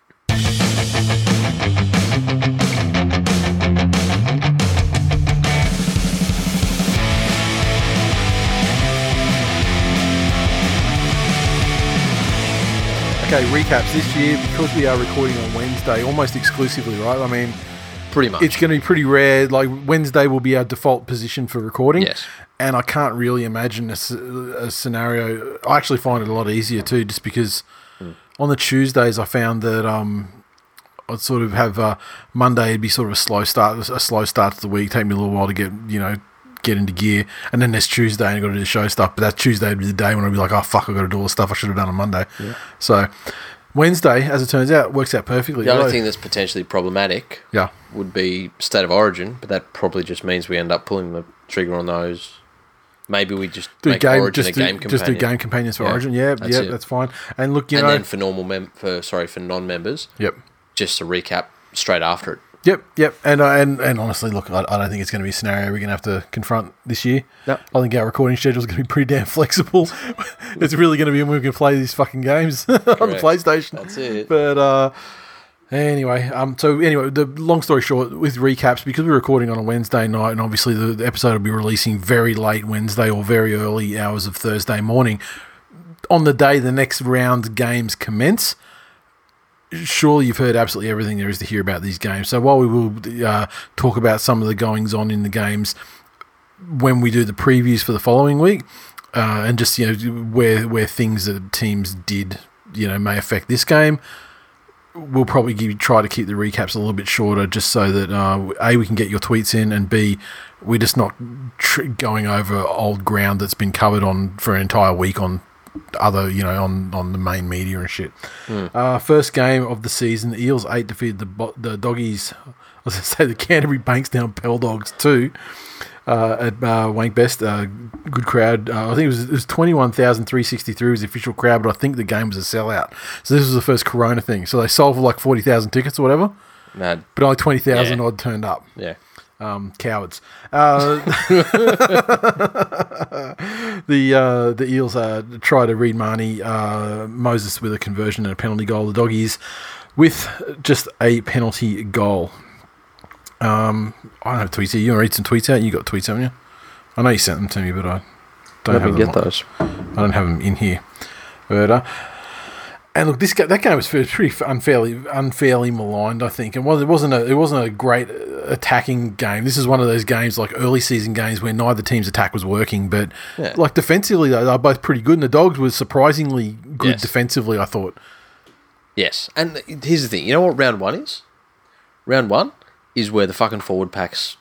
Okay, recaps this year because we are recording on Wednesday almost exclusively, right? I mean, Pretty much. it's going to be pretty rare. Like Wednesday will be our default position for recording. Yes. And I can't really imagine a scenario. I actually find it a lot easier too, just because on the Tuesdays I found that um, I'd sort of have uh, Monday would be sort of a slow start, a slow start to the week. Take me a little while to get you know get into gear, and then there's Tuesday and I got to do the show stuff. But that Tuesday would be the day when I'd be like, oh fuck, I got to do all the stuff I should have done on Monday. So Wednesday, as it turns out, works out perfectly. the only thing that's potentially problematic yeah. would be state of origin, but that probably just means we end up pulling the trigger on those. Maybe we just do make game, origin just do, game just do game companions for Yeah, Origin. Yeah, that's yeah, it. that's fine. And look, you and know, then for normal mem- for sorry for non-members, yep, just to recap straight after it. Yep, yep. And uh, and and honestly, look, I, I don't think it's going to be a scenario we're going to have to confront this year. No. I think our recording schedule is going to be pretty damn flexible. it's really going to be when we can play these fucking games on the PlayStation. That's it. But uh, anyway, um, so anyway, the long story short, with recaps, because we're recording on a Wednesday night, and obviously the, the episode will be releasing very late Wednesday or very early hours of Thursday morning. On the day the next round games commence, surely you've heard absolutely everything there is to hear about these games. So while we will uh, talk about some of the goings on in the games when we do the previews for the following week, uh, and just you know where where things that teams did you know may affect this game, we'll probably give, try to keep the recaps a little bit shorter, just so that uh, a we can get your tweets in, and b we're just not tr- going over old ground that's been covered on for an entire week on other you know on on the main media and shit. Uh, first game of the season, the Eels eight defeated the bo- the doggies. I was going to say the Canterbury Bankstown Pell Dogs two uh, at uh, Wank Best. Uh, good crowd. Uh, I think it was, it was 21,363 was the official crowd, but I think the game was a sellout. So this was the first Corona thing. So they sold for like 40,000 tickets or whatever, Mad. but only 20,000 Yeah. odd turned up. Yeah. Um, cowards. Uh, the uh, the Eels uh, try to Reed Mahoney uh, Moses with a conversion and a penalty goal. The doggies with just a penalty goal. Um, I don't have tweets here. You want to read some tweets out? You got tweets, haven't you? I know you sent them to me, but I don't Let have them. get those. I don't have them in here. But, uh, and look, this ga- that game was pretty unfairly unfairly maligned. I think it was it wasn't a it wasn't a great uh, attacking game. This is one of those games like early season games where neither team's attack was working, but Yeah. like defensively they are both pretty good. And the dogs was surprisingly good Yes. defensively. I thought. Yes. And here's the thing. You know what round one is? Round one is where the fucking forward packs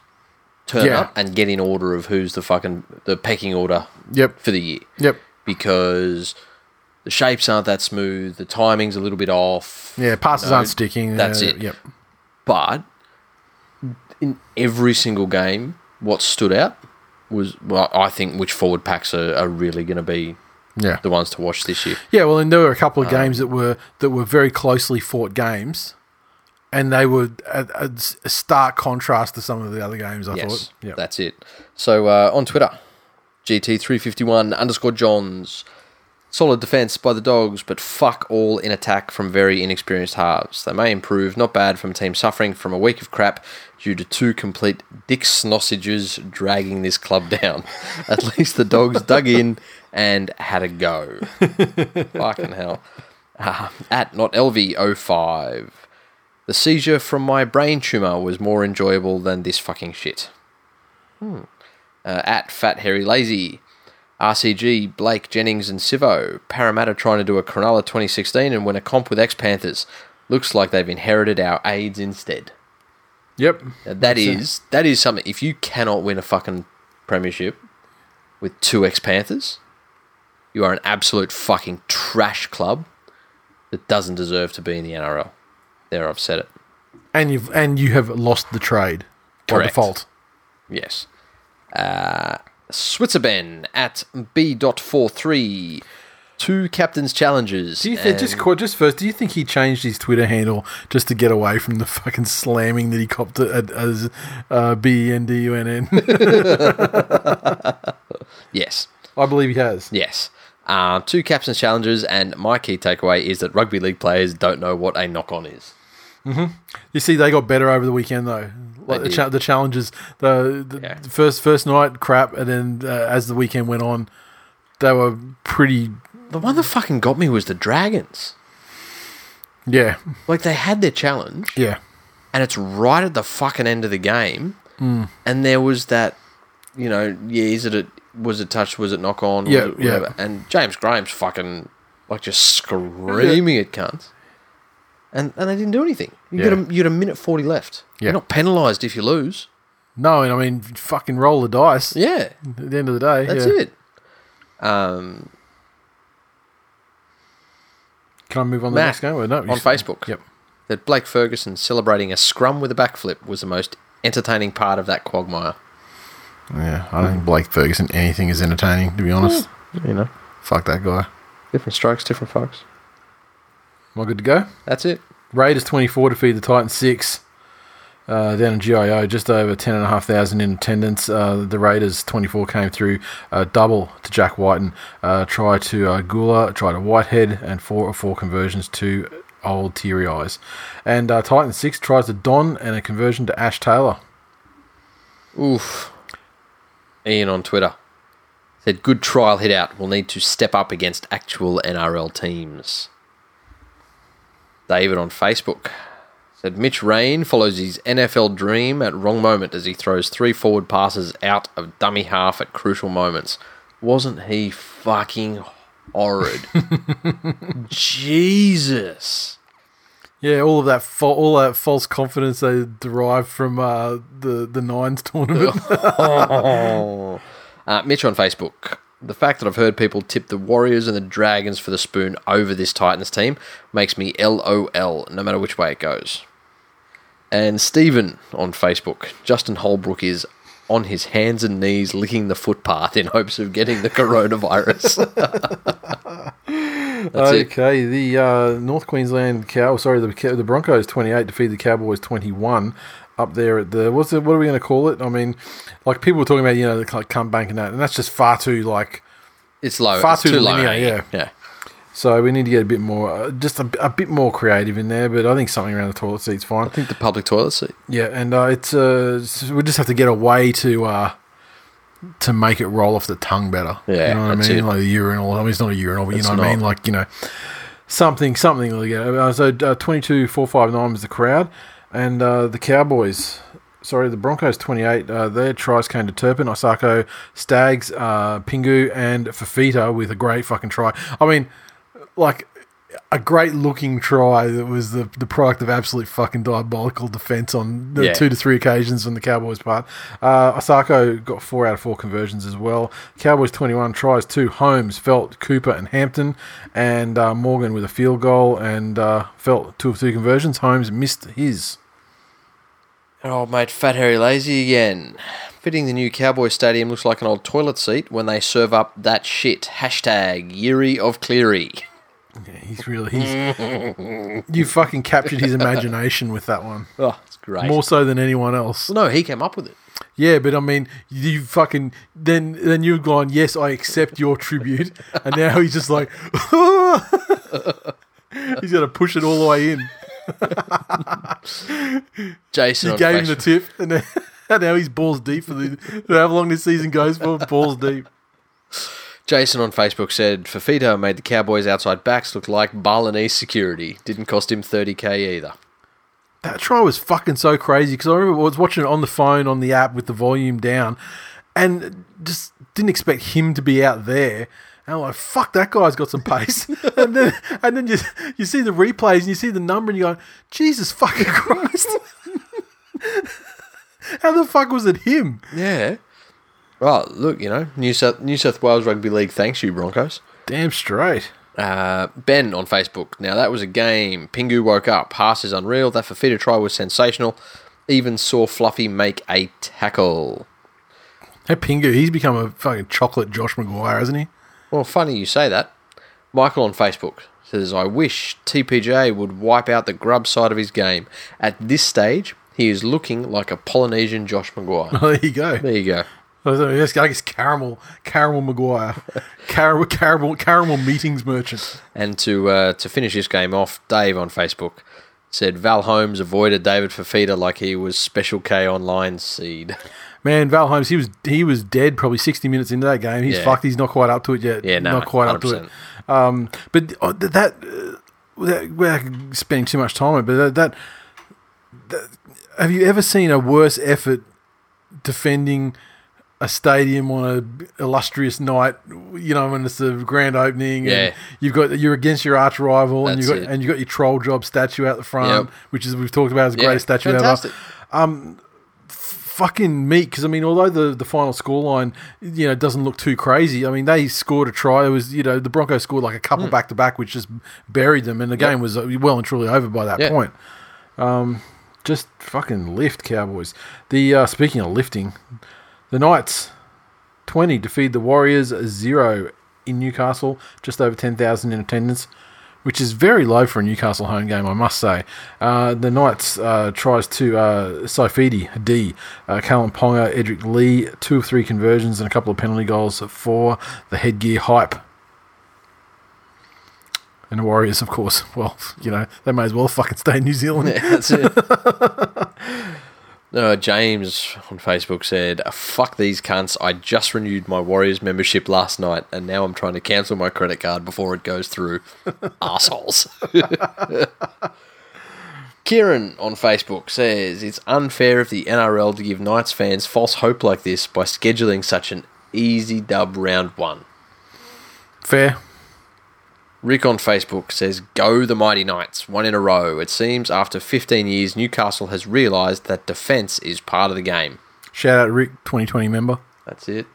turn Yeah. up and get in order of who's the fucking the pecking order Yep. for the year. Yep. Because the shapes aren't that smooth, the timing's a little bit off. Yeah. Passes No, aren't sticking. that's uh, it. Yep. But in every single game, what stood out was well, I think which forward packs are, are really going to be Yeah. the ones to watch this year. Yeah, well, and there were a couple Um, of games that were that were very closely fought games, and they were a stark contrast to some of the other games. I Yes, thought. Yeah. that's it. So uh, on Twitter, GT351 underscore Johns Solid defence by the Dogs, but fuck all in attack from very inexperienced halves. They may improve, not bad from a team suffering from a week of crap due to two complete dick snossages dragging this club down. At least the Dogs dug in and had a go. Fucking hell. Uh, at not LV05. The seizure from my brain tumour was more enjoyable than this fucking shit. Hmm. Uh, at Fat Hairy Lazy. RCG, Blake, Jennings, and Sivo. Parramatta trying to do a Cronulla 2016 and win a comp with ex Panthers. Looks like they've inherited our aids instead. Yep. Now, that is that is something. If you cannot win a fucking premiership with two ex Panthers, you are an absolute fucking trash club that doesn't deserve to be in the NRL. There, I've said it. And you've and you have lost the trade by default. Yes. Uh, Switzerben at B.43. Two captain's challenges. Do you think just just first? Do you think he changed his Twitter handle just to get away from the fucking slamming that he copped at, as uh, B E N D U N N? Yes. I believe he has. Yes. Uh, two captain's challenges, and my key takeaway is that rugby league players don't know what a knock on is. You see, they got better over the weekend though. Like the, cha- the challenges, the, the Yeah. first first night crap, and then uh, as the weekend went on, they were pretty. The one that fucking got me was the Dragons. Yeah, Like, they had their challenge, yeah, and it's right at the fucking end of the game, Hmm. and there was that, you know, yeah, is it a, was it touch, was it knock on, Yeah, yeah. whatever. and James Graham's fucking, like, just screaming at cunts. And, and they didn't do anything. You Yeah. got a, you got a minute forty left. Yeah. You're not penalised if you lose. no, and I mean, fucking roll the dice. Yeah, At the end of the day, that's yeah. it. Um, Can I move on to the next game? Or no, on Facebook. Yep. that Blake Ferguson celebrating a scrum with a backflip was the most entertaining part of that quagmire. Yeah, I don't think Blake Ferguson anything is entertaining. To be honest, You know, fuck that guy. different strokes, different folks. Am I good to go? That's it. Raiders 24 to feed the Titans 6 uh, down in GIO, just over 10,500 in attendance. Uh, the Raiders 24 came through uh, double to Jack Wighton, uh, try to uh, Gula, try to Whitehead, and four or four conversions to old Teary Eyes. And uh, Titans 6 tries to Don and a conversion to Ash Taylor. Oof. Ian on Twitter said, "Good trial hit out. We'll need to step up against actual NRL teams." David on Facebook said, "Mitch Rein follows his NFL dream at wrong moment as he throws three forward passes out of dummy half at crucial moments. Wasn't he fucking horrid? Jesus." Yeah, all of that, all that false confidence they derived from uh, the the Nines tournament. Oh. Uh, Mitch on Facebook. The fact that I've heard people tip the Warriors and the Dragons for the spoon over this Titans team makes me LOL, no matter which way it goes. And Stephen on Facebook. Justin Holbrook is on his hands and knees licking the footpath in hopes of getting the coronavirus. That's it. okay, the uh, North Queensland cow. Sorry, the the Broncos twenty eight defeated the Cowboys twenty one. Up there at the what's it? What are we going to call it? I mean, like people were talking about, you know, the like come bank and that, and that's just far too like. It's low. Far it's too too low. linear, yeah. Yeah. So we need to get a bit more, uh, just a, a bit more creative in there. But I think something around the toilet seat's fine. I think the public toilet seat. Yeah, and uh, it's uh, we just have to get a way to uh, to make it roll off the tongue better. Yeah, you know what I mean, it. like the urinal. I mean, it's not a urinal, but It's you know what I mean. Like you know, something, something like. Uh, so uh, twenty two four five nine was the crowd, and uh, the Cowboys. Sorry, the Broncos 28. Uh, their tries came to Turpin, Isaako, Staggs, uh, Pingu, and Fifita with a great fucking try. I mean, like a great looking try that was the, the product of absolute fucking diabolical defense on the Yeah. two to three occasions on the Cowboys' part. Uh, Isaako got four out of four conversions as well. Cowboys 21 tries two Holmes, Feldt, Cooper, and Hampton, and uh, Morgan with a field goal, and uh, Feldt two of two conversions. Holmes missed his. And old mate Fat Hairy Lazy again. Fitting the new Cowboy Stadium looks like an old toilet seat when they serve up that shit. Hashtag Yuri of Cleary. Yeah, he's really he's you fucking captured his imagination with that one Oh, it's great. more so than anyone else. Well, no, he came up with it. Yeah, but I mean, you fucking then then you've gone. Yes, I accept your tribute, and now he's just like, he's got to push it all the way in. Jason You gave him the tip, and, then, and now he's balls deep for the however long this season goes for. Balls deep. Jason on Facebook said Fifita made the Cowboys outside backs look like Balinese security. Didn't cost him 30k either. That try was fucking so crazy because I remember I was watching it on the phone on the app with the volume down, and just didn't expect him to be out there. And I'm like, fuck, that guy's got some pace. and then and then you you see the replays and you see the number and you go, Jesus fucking Christ. How the fuck was it him? Yeah. Well, look, you know, New South New South Wales Rugby League thanks you, Broncos. Damn straight. Uh, ben on Facebook. Now that was a game. Pingu woke up. Pass is unreal. That Fifita try was sensational. Even saw Fluffy make a tackle. Hey Pingu, he's become a fucking chocolate Josh McGuire, hasn't he? Well, funny you say that. Michael on Facebook says, I wish TPJ would wipe out the grub side of his game. At this stage, he is looking like a Polynesian Josh McGuire. Oh, there you go. there you go. I guess I guess caramel, caramel McGuire, caramel, caramel, caramel meetings merchant. And to uh, to finish this game off, Dave on Facebook said Val Holmes avoided David Fifita like he was Special K online seed. Man, Val Holmes, he was he was dead probably sixty minutes into that game. He's Yeah. fucked. He's not quite up to it yet. Yeah, no, not quite up to it. Um, but uh, that, uh, without, without spending too much time on it, but that, that, that have you ever seen a worse effort defending a stadium on a illustrious night? You know, when it's the grand opening, Yeah. and you've got you're against your arch rival, and you got it. and you got your troll job statue out the front, Yep. which is we've talked about as the Yeah, greatest statue fantastic. ever fucking meat because I mean, although the the final scoreline you know doesn't look too crazy, I mean they scored a try. It was you know the Broncos scored like a couple back to back, which just buried them, and the game was uh, well and truly over by that Yeah. point. Um, just fucking lift Cowboys. The uh, speaking of lifting, the Knights twenty defeat the Warriors zero in Newcastle, just over ten thousand in attendance which is very low for a Newcastle home game, I must say. Uh, the Knights uh, tries to uh, Saifiti, D, uh, Kalyn Ponga, Edrick Lee, two of three conversions and a couple of penalty goals for the headgear hype. And the Warriors, of course, well, you know, they may as well fucking stay in New Zealand. Yeah, that's it. no, James on Facebook said, ah, "Fuck these cunts! I just renewed my Warriors membership last night, and now I'm trying to cancel my credit card before it goes through." Assholes. Kieran on Facebook says it's unfair of the NRL to give Knights fans false hope like this by scheduling such an easy dub round one. Fair. Rick on Facebook says, Go the Mighty Knights, one in a row. It seems after 15 years, Newcastle has realised that defence is part of the game. Shout out Rick, 2020 member. That's it.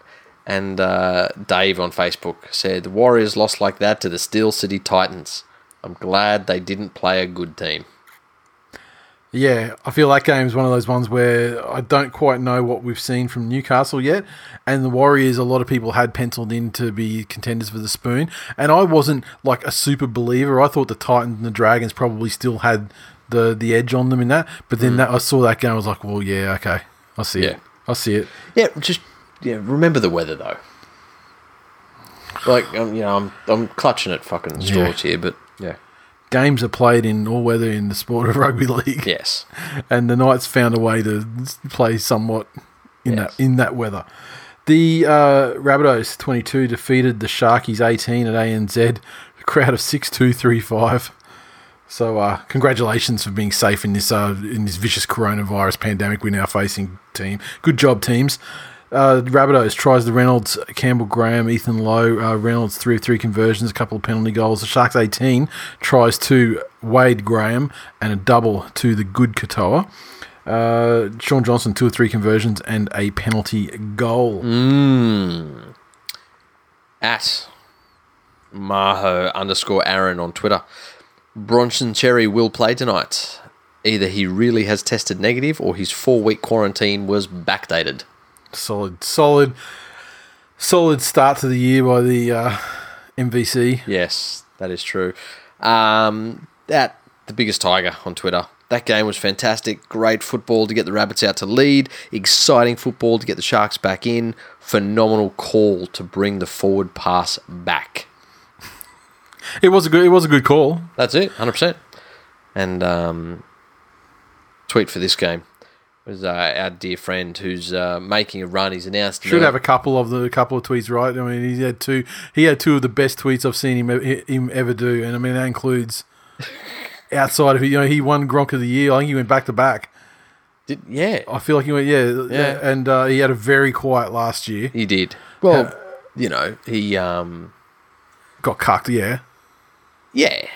And uh, Dave on Facebook said, The Warriors lost like that to the Steel City Titans. I'm glad they didn't play a good team. Yeah, I feel that game is one of those ones where I don't quite know what we've seen from Newcastle yet. And the Warriors, a lot of people had penciled in to be contenders for the spoon. And I wasn't like a super believer. I thought the Titans and the Dragons probably still had the the edge on them in that. But then that, I saw that game, I was like, well, yeah, okay, I see Yeah. it. I see it. Yeah, just yeah. Remember the weather though. Like um, you know, I'm I'm clutching at fucking straws here, but yeah, Games are played in all weather in the sport of rugby league. yes, and the Knights found a way to play somewhat in Yes. that in that weather. The uh, Rabbitohs twenty two defeated the Sharkies eighteen at ANZ, a crowd of six two three five. So uh, congratulations for being safe in this uh, in this vicious coronavirus pandemic we're now facing. Team, good job, teams. Uh, Rabbitohs tries the Reynolds, Campbell Graham, Ethan Lowe. Uh, Reynolds three of three conversions, a couple of penalty goals. The Sharks eighteen tries to Wade Graham and a double to the good Katoa. Uh, Shaun Johnson two or three conversions and a penalty goal. Mm. At Maho underscore Aaron on Twitter. Bronson Xerri will play tonight. Either he really has tested negative or his four week quarantine was backdated. Solid, solid, solid start to the year by the uh, MVC. Yes, that is true. Um, at the biggest tiger on Twitter That game was fantastic. Great football to get the Rabbits out to lead. Exciting football to get the Sharks back in. Phenomenal call to bring the forward pass back. It was a good. It was a good call. That's it, hundred percent. And um, tweet for this game was uh, our dear friend who's uh, making a run. He's announced Should now- have a couple of the couple of tweets right. I mean, he had two. He had two of the best tweets I've seen him him ever do, and I mean that includes outside of you know he won Gronk of the year. I think he went back to back. Did, yeah, I feel like he went yeah, Yeah. and uh, he had a very quiet last year. he did. Well, you know, he um, Got cucked, yeah. yeah,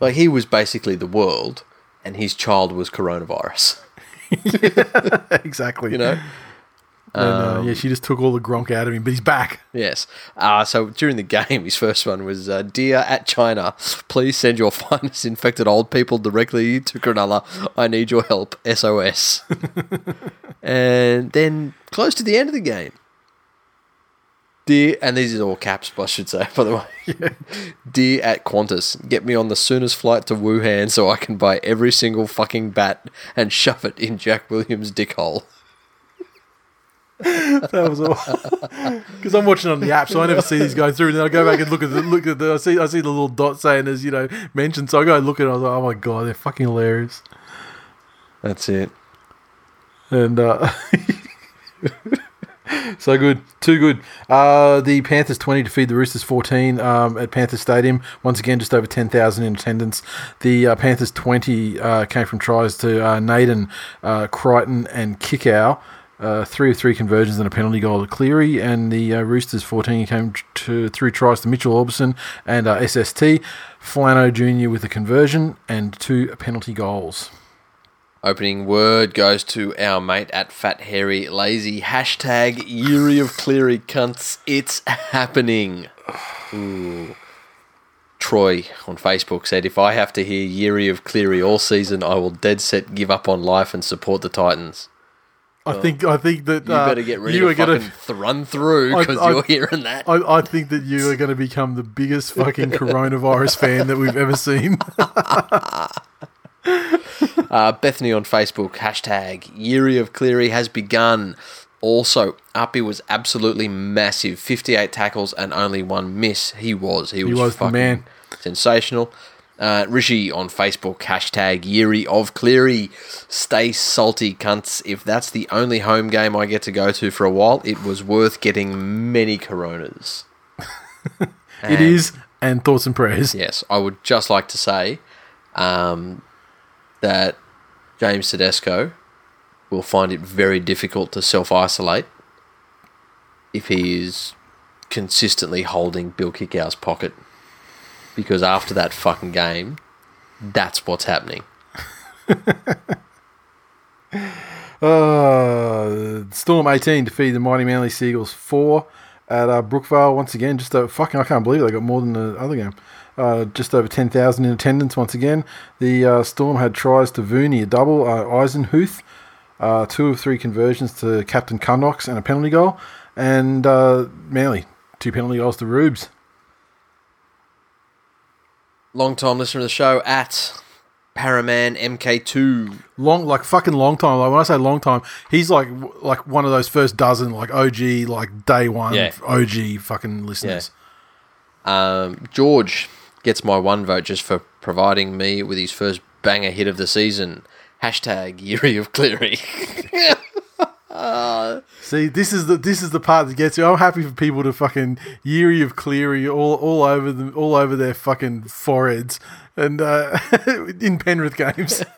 like he was basically the world, and his child was coronavirus. exactly. You know. And, uh, yeah, she just took all the Gronk out of him, but he's back. Yes. Uh, so during the game, his first one was uh, Dear at China, please send your finest infected old people directly to Cronulla. I need your help. SOS. and then close to the end of the game, Dear, and these are all caps, I should say, by the way. Dear at Qantas, get me on the soonest flight to Wuhan so I can buy every single fucking bat and shove it in Jack Williams' dick hole. That was all. Because I'm watching on the app, so I never see these going through. And then I go back and look at the look at the. I see I see the little dot saying as you know mentioned. So I go and look at it. I was like, oh my god, they're fucking hilarious. That's it. And uh, so good, too good. Uh, the Panthers 20 to feed the Roosters 14 um, at Panthers Stadium. Once again, just over 10,000 in attendance. The uh, Panthers 20 uh, came from tries to uh, Naden, uh, Crichton, and Kikau. Uh, three of three conversions and a penalty goal to Cleary, and the uh, Roosters 14 came to three tries to Mitchell Aubusson and SST. Flano Jr. with a conversion and two penalty goals. Opening word goes to our mate at Fat Hairy Lazy. Hashtag Yuri of Cleary cunts. It's happening. Ooh. Troy on Facebook said, If I have to hear Yuri of Cleary all season, I will dead set give up on life and support the Titans. I think I think that You uh, better get ready you to are gonna- fucking th- run through because you're hearing that. I, I think that you are going to become the biggest fucking coronavirus fan that we've ever seen. Uh, Bethany on Facebook, hashtag Yuri of Cleary has begun. Also, Uppy was absolutely massive. 58 tackles and only one miss. He was. He was, was fucking man. sensational. Uh, Rishi on Facebook, hashtag Yuri of Cleary. Stay salty, cunts. If that's the only home game I get to go to for a while, it was worth getting many coronas. it is, and thoughts and prayers. Yes, I would just like to say um, that James Tedesco will find it very difficult to self isolate if he is consistently holding Bill Kikau's pocket. Because after that fucking game, that's what's happening. Uh, Storm 18 defeated the Mighty Manly Seagulls 4 at uh, Brookvale. Once again, just a fucking, I can't believe they got more than the other game. Uh, just over 10,000 in attendance once again. The uh, Storm had tries to Vooney, a double, uh, Eisenhuth, uh, two of three conversions to Captain Cunnox, and a penalty goal. And uh, Manly, two penalty goals to Rubes. Long time listener of the show at Paraman MK2. long like fucking long time like when i say long time he's like like one of those first dozen like og like day one Yeah. og fucking listeners Um, George gets my one vote just for providing me with his first banger hit of the season. Hashtag Yuri of Cleary. see this is the this is the part that gets you i'm happy for people to fucking Yuri of cleary all all over them all over their fucking foreheads and uh in penrith games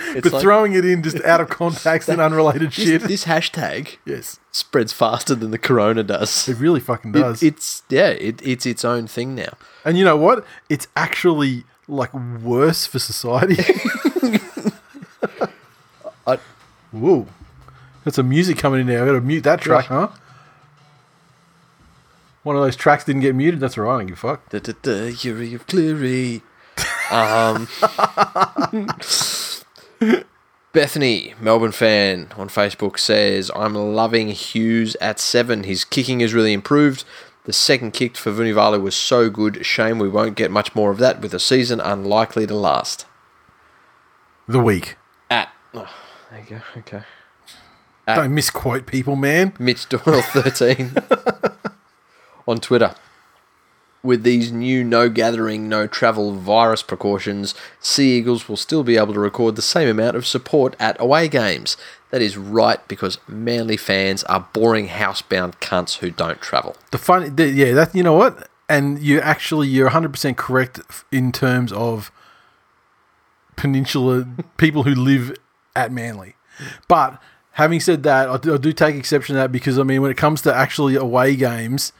It's but like- throwing it in just out of context and unrelated this, shit this hashtag yes spreads faster than the corona does. it really fucking It- does it's yeah, it, it's its own thing now. And you know what it's actually like worse for society I, Whoa. Got some music coming in there. I've got to mute that track, huh? One of those tracks didn't get muted. That's all right. I don't give a fuck. da, da, da, Yuri of Cleary. Um, Bethany, Melbourne fan on Facebook says, I'm loving Hughes at seven. His kicking has really improved. The second kick for Vunivalu was so good. Shame we won't get much more of that with a season unlikely to last. The week. At oh, there you go. Okay. Don't misquote people, man. Mitch Doyle thirteen on Twitter. With these new no gathering, no travel virus precautions, Sea Eagles will still be able to record the same amount of support at away games. That is right because Manly fans are boring housebound cunts who don't travel. The funny, the, yeah, that you know what, and you actually you're 100 percent correct in terms of peninsula people who live at Manly. But having said that, I do, I do take exception to that because I mean, when it comes to actually away games,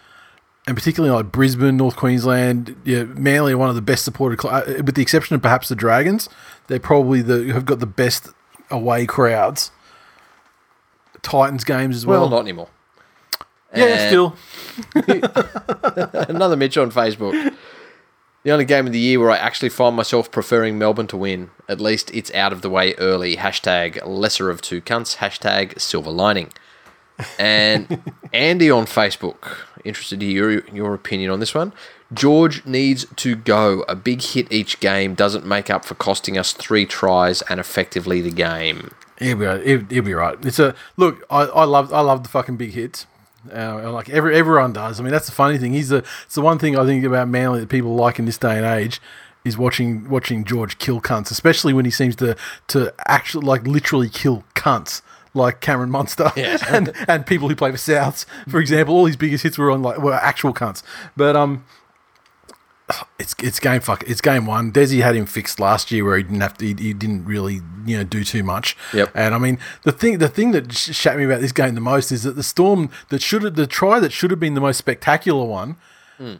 and particularly like Brisbane, North Queensland, yeah, Manly are one of the best supported, uh, with the exception of perhaps the Dragons. They're probably the have got the best away crowds. Titans games as Well, well. not anymore. yeah, And still. Another Mitch on Facebook. The only game of the year where I actually find myself preferring Melbourne to win. At least it's out of the way early. Hashtag lesser of two cunts. Hashtag silver lining. And Andy on Facebook, interested to hear your opinion on this one. George needs to go. A big hit each game doesn't make up for costing us three tries and effectively the game. He'll be right. He'll, he'll be right. It's a look. I, I love I love the fucking big hits. Uh, like every everyone does. I mean, that's the funny thing. He's the it's the one thing I think about Manly that people like in this day and age is watching watching George kill cunts, especially when he seems to to actually like literally kill cunts. Like Cameron Munster Yes. and and people who play for Souths, for example, all his biggest hits were on like were actual cunts. But um, it's it's game fuck it's game one. Desi had him fixed last year where he didn't have to he, he didn't really you know do too much. Yep. And I mean the thing the thing that sh- shat me about this game the most is that the storm that should have the try that should have been the most spectacular one. Hmm.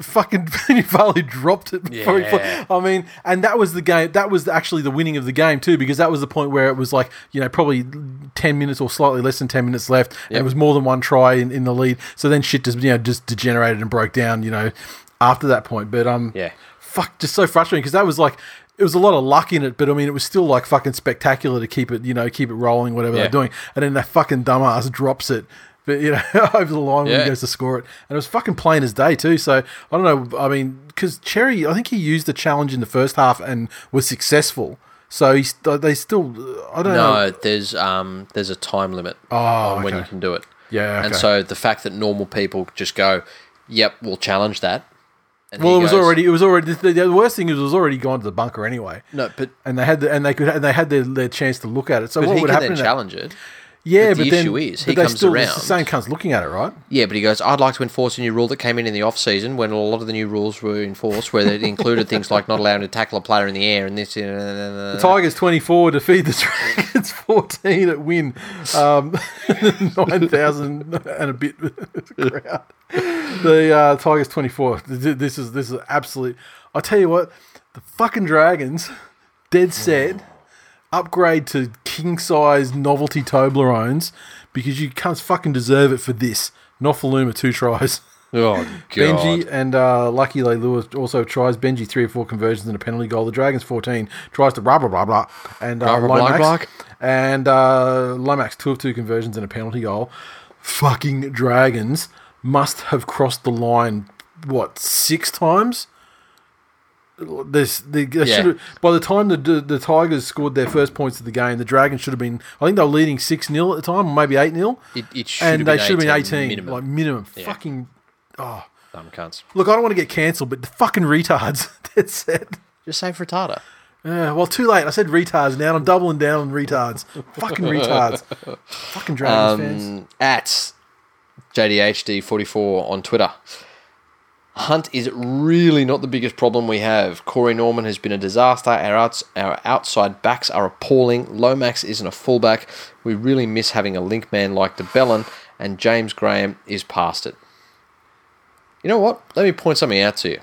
Fucking Valley dropped it before he Yeah. put, I mean, and that was the game. That was actually the winning of the game too, because that was the point where it was like you know probably ten minutes or slightly less than ten minutes left, and it was more than one try in, in the lead. So then shit just you know just degenerated and broke down. You know, after that point. But um, Yeah. fuck, just so frustrating because that was like it was a lot of luck in it, but I mean it was still like fucking spectacular to keep it you know keep it rolling whatever Yeah. they're doing, and then that fucking dumbass drops it. But you know, over the line when he goes to score it, and it was fucking plain as day too. So I don't know. I mean, because Cherry, I think he used the challenge in the first half and was successful. So he's they still. I don't know. No, there's um there's a time limit Oh, on when you can do it. Yeah, And so the fact that normal people just go, "Yep, we'll challenge that." And Well, it was goes, already. It was already. The, the worst thing is, it was already gone to the bunker anyway. no, but And they had the, and they could and they had their, their chance to look at it. So what would happen? then in that- challenge it. Yeah, But but, the then issue is, he comes still, around- It's the same cunts looking at it, right? Yeah, but he goes, I'd like to enforce a new rule that came in in the off season when a lot of the new rules were enforced, where they included things like not allowing to tackle a player in the air and this. Uh, The Tigers twenty four defeat the Dragons fourteen at win, um, nine thousand and a bit crowd. The uh, Tigers twenty four. This is this is absolute. I tell you what, the fucking Dragons, dead set, upgrade to king size novelty Toblerones because you can't fucking deserve it for this. Nofoaluma two tries. oh god, Benji and uh, Lucky Lewis also tries. Benji three or four conversions and a penalty goal. The Dragons fourteen tries to blah blah blah blah, and uh, Blah, blah, blah, Lomax blah. and uh, Lomax two of two conversions and a penalty goal. Fucking Dragons must have crossed the line what six times. This the they Yeah. by the time the, the Tigers scored their first points of the game, the Dragons should have been. I think they were leading six 0 at the time, or maybe eight 0 It, it should and have they should have been 18 minimum. like minimum. Yeah. Fucking Dumb cunts. Look, I don't want to get cancelled, but the fucking retards. That's it. Just say frittata. Yeah, well, too late. I said retards. Now I'm doubling down on retards. fucking retards. fucking Dragons fans. Um, at JDHD44 on Twitter. Hunt is really not the biggest problem we have. Corey Norman has been a disaster. Our, outs- our outside backs are appalling. Lomax isn't a fullback. We really miss having a link man like De Belin, and James Graham is past it. You know what? Let me point something out to you.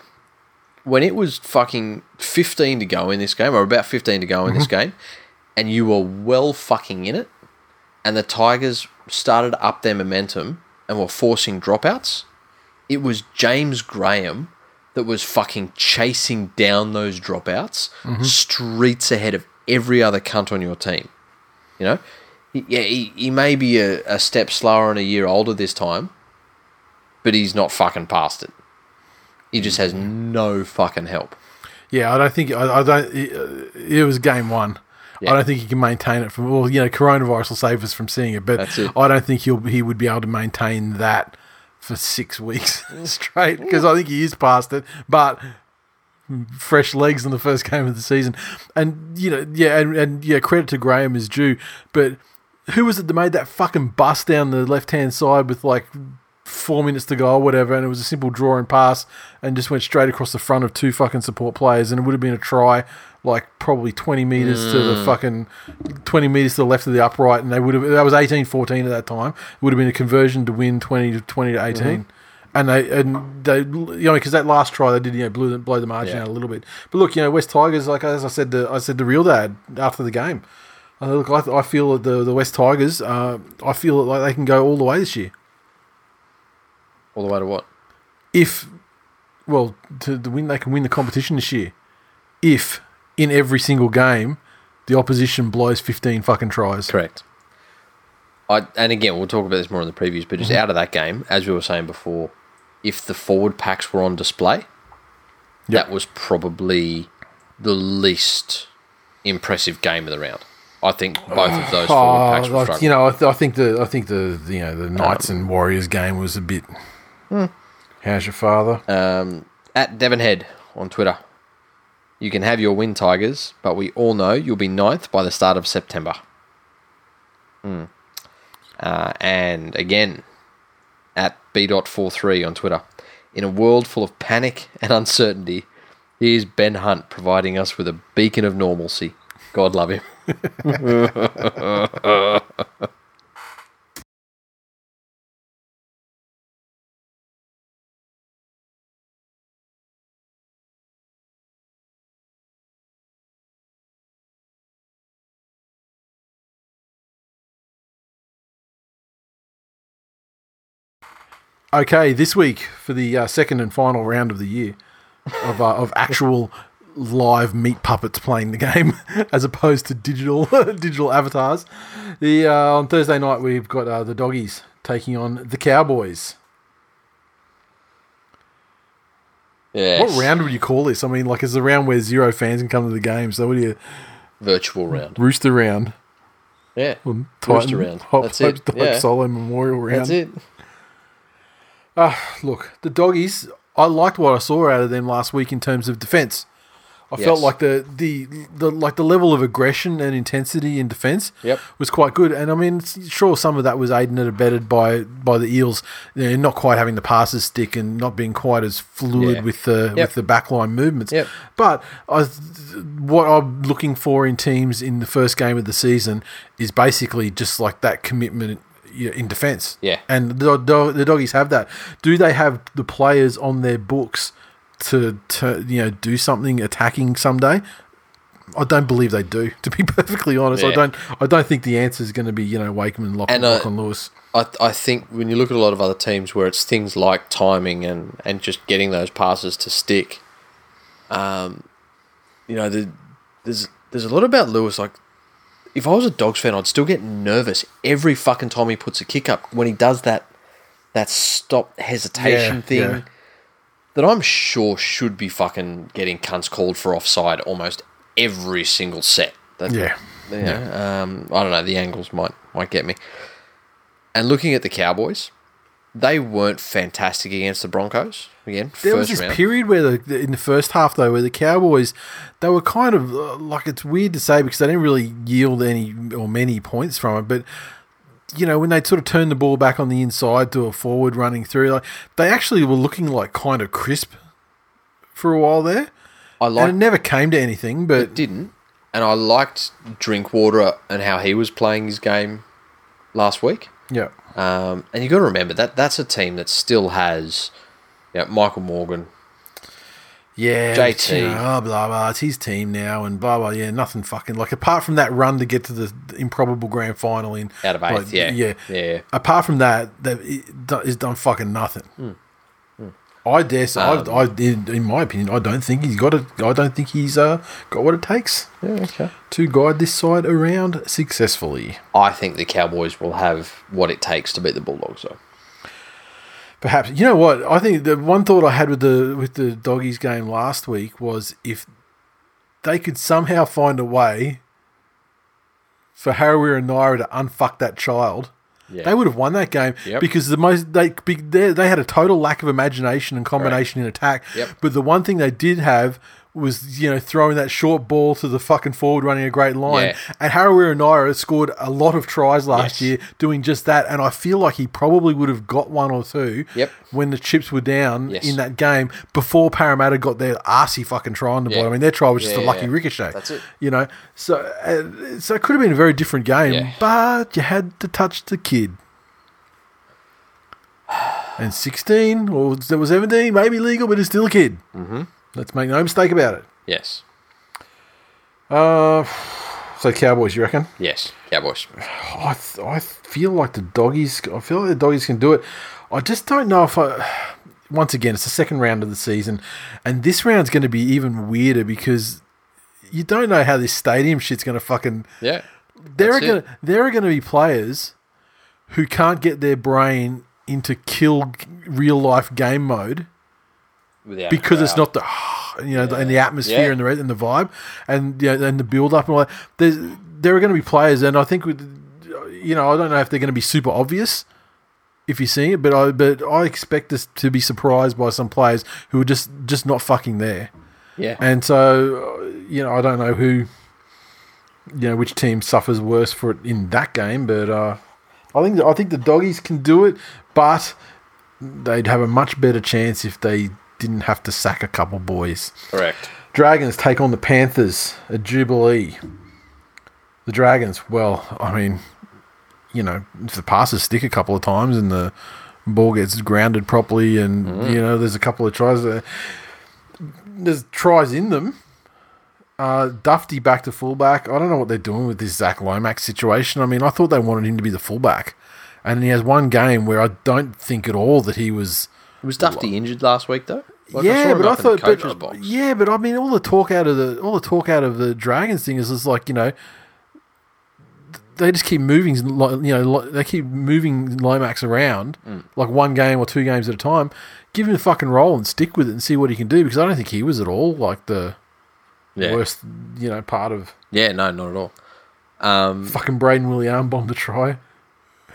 When it was fucking 15 to go in this game, or about 15 to go in this mm-hmm. game, and you were well fucking in it, and the Tigers started up their momentum and were forcing dropouts, it was James Graham that was fucking chasing down those dropouts mm-hmm. streets ahead of every other cunt on your team. You know? Yeah, he, he may be a, a step slower and a year older this time, but he's not fucking past it. He just has mm-hmm. no fucking help. Yeah, I don't think I, I don't. It, uh, it was game one. Yeah. I don't think he can maintain it from. Well, you know, coronavirus will save us from seeing it, but it. I don't think he'll he would be able to maintain that for six weeks straight because I think he is past it. But fresh legs in the first game of the season, and you know, yeah, and, and yeah, credit to Graham is due, but who was it that made that fucking bust down the left hand side with like four minutes to go or whatever, and it was a simple draw and pass, and just went straight across the front of two fucking support players, and it would have been a try, like probably twenty meters to the fucking twenty meters to the left of the upright, and they would have that was 18-14 at that time. It would have been a conversion to win twenty to twenty to 18 And they and they you know because that last try they did you know blew the, blow the margin Yeah. out a little bit. But look, you know West Tigers like as I said to I said to Real Dad after the game. Uh, look, I, I feel that the the West Tigers. Uh, I feel like they can go all the way this year. All the way to what? if well to, to win they can win the competition this year if in every single game the opposition blows 15 fucking tries Correct. I and again we'll talk about this more in the previews, but just out of that game, as we were saying before, if the forward packs were on display, that was probably the least impressive game of the round. I think both of those forward packs were Oh, struggling. you know I, th- I think the I think the, the you know the Knights and Warriors game was a bit how's your father um, at Devon Head on Twitter. You can have your win, Tigers, but we all know you'll be ninth by the start of September. Hmm. Uh, and again, at b.43 on Twitter. In a world full of panic and uncertainty, here's Ben Hunt providing us with a beacon of normalcy. God love him. okay this week for the uh, second and final round of the year of uh, of actual live meat puppets playing the game as opposed to digital digital avatars the uh, on Thursday night we've got uh, the doggies taking on the Cowboys Yes. What round would you call this? I mean, like, it's the round where zero fans can come to the game. So, what do you Virtual round. rooster round? Yeah. Titan, Rooster round. Hope, That's Hope, it. Hope Yeah. Solo Memorial round. That's it. Ah, look, the doggies. I liked what I saw out of them last week in terms of defense. I felt like the, the the like the level of aggression and intensity in defense Yep. was quite good. And I mean, sure, some of that was aided and abetted by by the Eels, you know, not quite having the passes stick and not being quite as fluid Yeah. with the Yep. with the backline movements. Yep. But I, what I'm looking for in teams in the first game of the season is basically just like that commitment in defence. Yeah. And the, the, the doggies have that. Do they have the players on their books to, to you know do something attacking someday? I don't believe they do. To be perfectly honest, I don't. I don't think the answer is going to be you know Wakeman, Lock, And, uh, Lachlan Lewis. I, I think when you look at a lot of other teams where it's things like timing and, and just getting those passes to stick, um, you know, the, there's there's a lot about Lewis. Like, if I was a Dogs fan, I'd still get nervous every fucking time he puts a kick up when he does that that stop hesitation Yeah, thing. yeah. That I'm sure should be fucking getting cunts called for offside almost every single set. That, Yeah. you know, um, I don't know. The angles might might get me. And looking at the Cowboys, they weren't fantastic against the Broncos. Again, There was this round. period where the, in the first half though, where the Cowboys they were kind of uh, like it's weird to say because they didn't really yield any or many points from it, but you know when they sort of turned the ball back on the inside to a forward running through, like they actually were looking like kind of crisp for a while there, I and it liked never came to anything. But it didn't, and I liked Drinkwater and how he was playing his game last week. yeah, Um, and you've got to remember that that's a team that still has, you know, Michael Morgan. yeah, JT. you know, oh, blah blah, it's his team now, and blah blah. Yeah, nothing fucking like apart from that run to get to the, improbable grand final in Out of eighth, like, yeah. yeah, Yeah. Apart from that, that it's done fucking nothing. Hmm. I dare say, Um, I, I, in, in my opinion, I don't think he's got it. I don't think he's uh, got what it takes Yeah, okay. to guide this side around successfully. I think the Cowboys will have what it takes to beat the Bulldogs, though. Perhaps you know what I think. The one thought I had with the with the doggies game last week was if they could somehow find a way for Harawira and Naira to unfuck that child, Yeah. they would have won that game Yep. because the most they they they had a total lack of imagination and combination in attack. Yep. But the one thing they did have was you know throwing that short ball to the fucking forward running a great line. Yeah. And Harawira-Naera scored a lot of tries last Yes. year doing just that, and I feel like he probably would have got one or two Yep. when the chips were down Yes. in that game before Parramatta got their arsey fucking try on the Yeah. ball. I mean, their try was just Yeah, a lucky ricochet. That's it. You know, so uh, so it could have been a very different game, but you had to touch the kid. And 16 or was 17, maybe legal, but it's still a kid. Mm-hmm. Let's make no mistake about it. Yes. Uh, so Cowboys, you reckon? Yes. Cowboys. I th- I feel like the doggies. I feel like the doggies can do it. I just don't know if I. Once again, it's the second round of the season, and this round's going to be even weirder because you don't know how this stadium shit's going to fucking. Yeah. There are gonna there are going to be players who can't get their brain into kill real life game mode Because it's not the you know and the atmosphere Yeah. and the and the vibe and you know, and the build up and all that. There's there are going to be players and I think with you know I don't know if they're going to be super obvious if you see it, but I but I expect us to be surprised by some players who are just just not fucking there. Yeah. And so you know I don't know who you know which team suffers worse for it in that game, but uh, I think I think the doggies can do it, but they'd have a much better chance if they didn't have to sack a couple boys. Correct. Dragons take on the Panthers at Jubilee. The Dragons, well, I mean, you know, if the passes stick a couple of times and the ball gets grounded properly, and you know, there's a couple of tries there. There's tries in them. Uh, Dufty back to fullback. I don't know what they're doing with this Zach Lomax situation. I mean, I thought they wanted him to be the fullback, and he has one game where I don't think at all that he was. Was Dufty injured last week though? Like, yeah, him but I up in the thought, but, box. yeah, but I mean, all the talk out of the all the talk out of the Dragons thing is just like you know, they just keep moving, you know, they keep moving Lomax around Mm. like one game or two games at a time. Give him a fucking role and stick with it and see what he can do because I don't think he was at all like the yeah. worst, you know, part of Yeah, no, not at all. Um, fucking Brayden Wiliame bomb to try.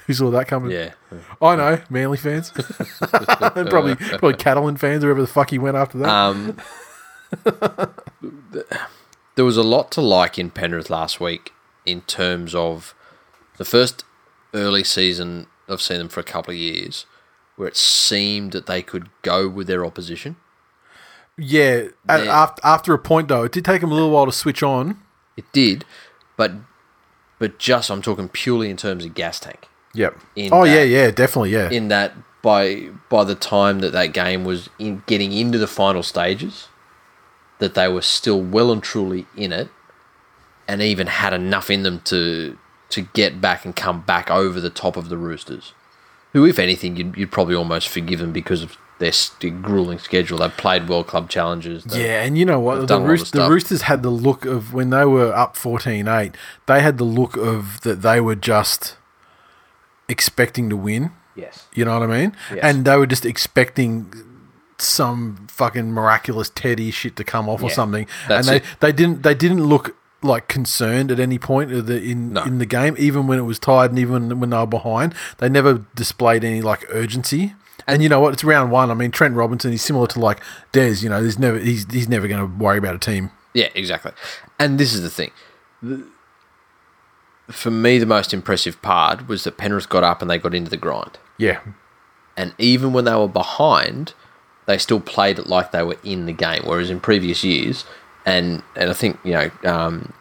Who saw that coming? yeah. I know, Manly fans, and probably probably Catalan fans, or whoever the fuck he went after that. Um, there was a lot to like in Penrith last week in terms of the first early season. I've seen them for a couple of years where it seemed that they could go with their opposition. Yeah, after after a point though, it did take them a little while to switch on. It did, but but just I'm talking purely in terms of gas tank. Yep. Oh yeah, that- yeah, definitely, yeah. in that by by the time that that game was in getting into the final stages, that they were still well and truly in it, and even had enough in them to to get back and come back over the top of the Roosters, who, if anything, you'd, you'd probably almost forgive them because of their grueling schedule. They've played World Club challenges. Yeah, and you know what? The, done a lot of Roos- the. Roosters had the look of when they were up 14-8, they had the look of that they were just expecting to win. Yes. You know what I mean? Yes. And they were just expecting some fucking miraculous Teddy shit to come off or something. that's and they, it. they didn't they didn't look like concerned at any point of the, in No. in the game, even when it was tied and even when they were behind. They never displayed any like urgency. And you know what? It's round one. I mean, Trent Robinson. He's similar to like Des. You know, he's never he's he's never going to worry about a team. Yeah, exactly. And this is the thing. The, for me, the most impressive part was that Penrith got up and they got into the grind. Yeah, And even when they were behind, they still played it like they were in the game. Whereas in previous years, and and I think you know, um,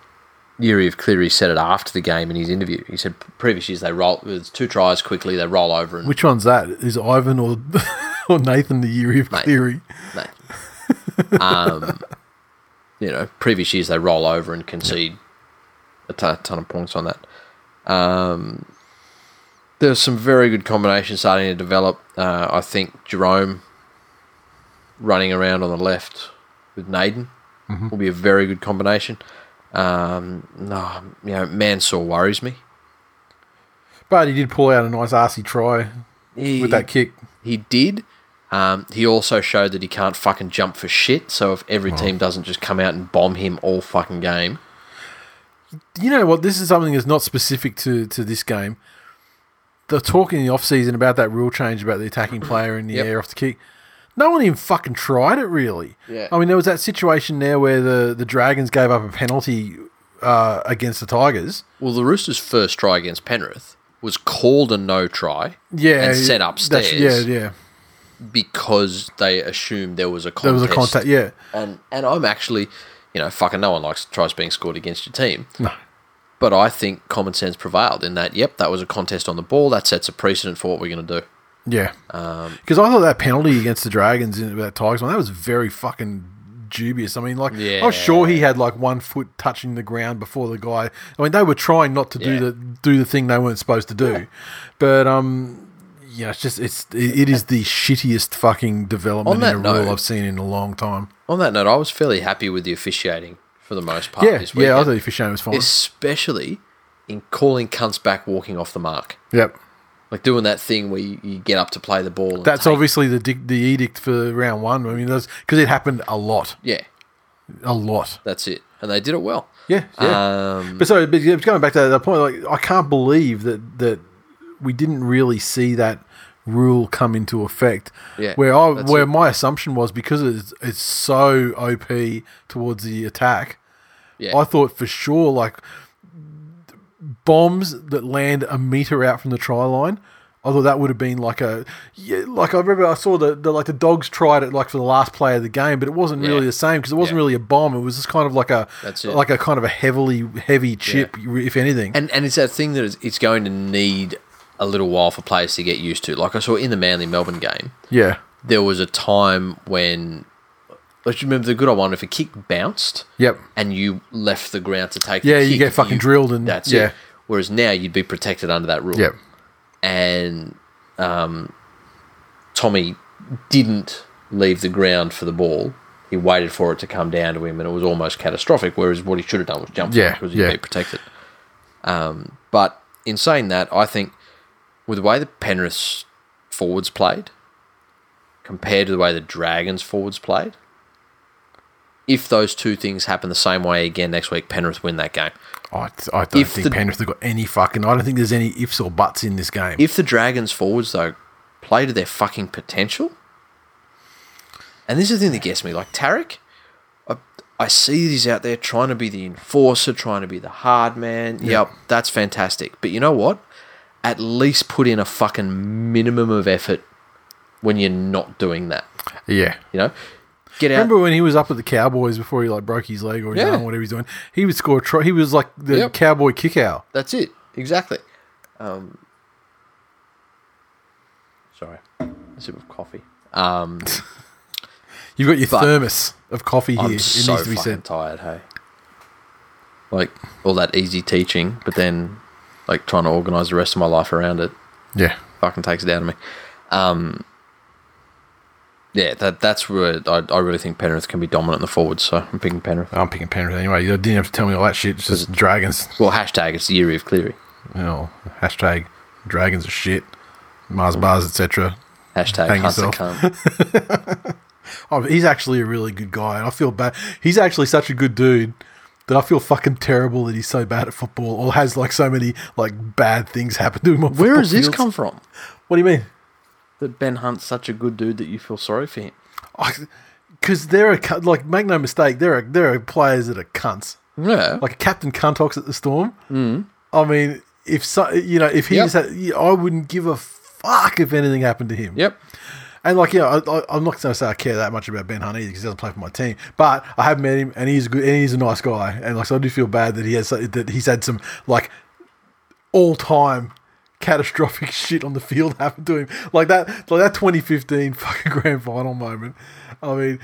Yuri of Cleary said it after the game in his interview. He said previous years they roll with two tries quickly, they roll over and which one's that? Is Ivan or or Nathan the year of Mate. Cleary? Um, you know, previous years they roll over and concede a ton, ton of points on that. Um, there's some very good combinations starting to develop. Uh, I think Jerome running around on the left with Naden will be a very good combination. Um, no, you know, Mansour worries me. But he did pull out a nice arsey try He, with that kick. he did. Um, he also showed that he can't fucking jump for shit. So if every team doesn't just come out and bomb him all fucking game, You know what? This is something that's not specific to, to this game. The talk in the off season about that rule change about the attacking player in the Yep. air off the kick. No one even fucking tried it really. Yeah. I mean, there was that situation there where the, the Dragons gave up a penalty uh, against the Tigers. well, the Roosters' first try against Penrith was called a no try. Yeah, and set upstairs. Yeah, yeah. because they assumed there was a There was a contact. Yeah. and and I'm actually, you know, fucking no one likes tries being scored against your team. No. But I think common sense prevailed in that. Yep, that was a contest on the ball. That sets a precedent for what we're going to do. Yeah. Um, Because I thought that penalty against the Dragons in that Tigers one, that was very fucking dubious. I mean, like, I was sure he had like one foot touching the ground before the guy. I mean, they were trying not to do Yeah. the do the thing they weren't supposed to do, but um, yeah, it's just it's it, is the shittiest fucking development in a rule I've seen in a long time. On that note, I was fairly happy with the officiating for the most part Yeah, this weekend, yeah, I thought the officiating was fine. especially in calling cunts back walking off the mark, Yep, like doing that thing where you, you get up to play the ball. And that's take- obviously the the edict for round one. I mean, because it happened a lot, yeah, a lot. that's it, and they did it well. Yeah, yeah. Um, But so, but going back to that point, like I can't believe that that we didn't really see that rule come into effect. Yeah, where I where it. my assumption was because it's it's so OP towards the attack. yeah, I thought for sure like bombs that land a meter out from the try line. I thought that would have been like a yeah, like I remember I saw the, the like the dogs tried it like for the last play of the game, but it wasn't Yeah. really the same because it wasn't Yeah. really a bomb. It was just kind of like a like a kind of a heavily heavy chip, if anything. And and it's that thing that it's going to need a little while for players to get used to. Like I saw in the Manly Melbourne game, yeah, there was a time when let's remember the good old one. If a kick bounced yep, and you left the ground to take, Yeah, the you get fucking drilled and- that's yeah. it. Whereas now you'd be protected under that rule. yep, And um, Tommy didn't leave the ground for the ball. He waited for it to come down to him, and it was almost catastrophic. Whereas what he should have done was jump Yeah, because he'd yeah. be protected. Um, but in saying that, I think with the way the Penrith forwards played compared to the way the Dragons forwards played, if those two things happen the same way again next week, Penrith win that game. I, I don't If think the- Penrith have got any fucking. I don't think there's any ifs or buts in this game. If the Dragons forwards though play to their fucking potential, and this is the thing that gets me, like Tariq, I, I see that he's out there trying to be the enforcer, trying to be the hard man. Yep, that's fantastic. But you know what? At least put in a fucking minimum of effort when you're not doing that. yeah. You know, get out. Remember when he was up at the Cowboys before he like broke his leg or his Yeah. arm, whatever he's doing? He would score a try. He was like the Yep. Cowboy kick out. That's it. Exactly. Um, sorry, a sip of coffee. Um, You've got your thermos of coffee here. I'm it so needs to be said. tired. Hey, like all that easy teaching, but then like trying to organize the rest of my life around it Yeah. fucking takes it out of me. Um, yeah, that that's where I, I really think Penrith can be dominant in the forwards. So I'm picking Penrith. I'm picking Penrith anyway. You didn't have to tell me all that shit. It's just dragons. Well, hashtag it's the year of Cleary. Know, hashtag dragons are shit. Mars bars, etc. Hashtag Hang yourself. Oh, he's actually a really good guy, and I feel bad. He's actually such a good dude that I feel fucking terrible that he's so bad at football or has like so many like bad things happen to him. On Where does this come from? What do you mean? That Ben Hunt's such a good dude that you feel sorry for him. Because there are like make no mistake, there are there are players that are cunts. Yeah, Like Captain Cuntox at the Storm. Mm. I mean, if so, you know, if he Yep. had, I wouldn't give a fuck if anything happened to him. yep. And like, yeah, I, I, I'm not going to say I care that much about Ben Hunt either because he doesn't play for my team. But I have met him, and he's good, and he's a nice guy. And like, so I do feel bad that he has that he's had some like all time catastrophic shit on the field happen to him, like that, like that 2015 fucking grand final moment. I mean,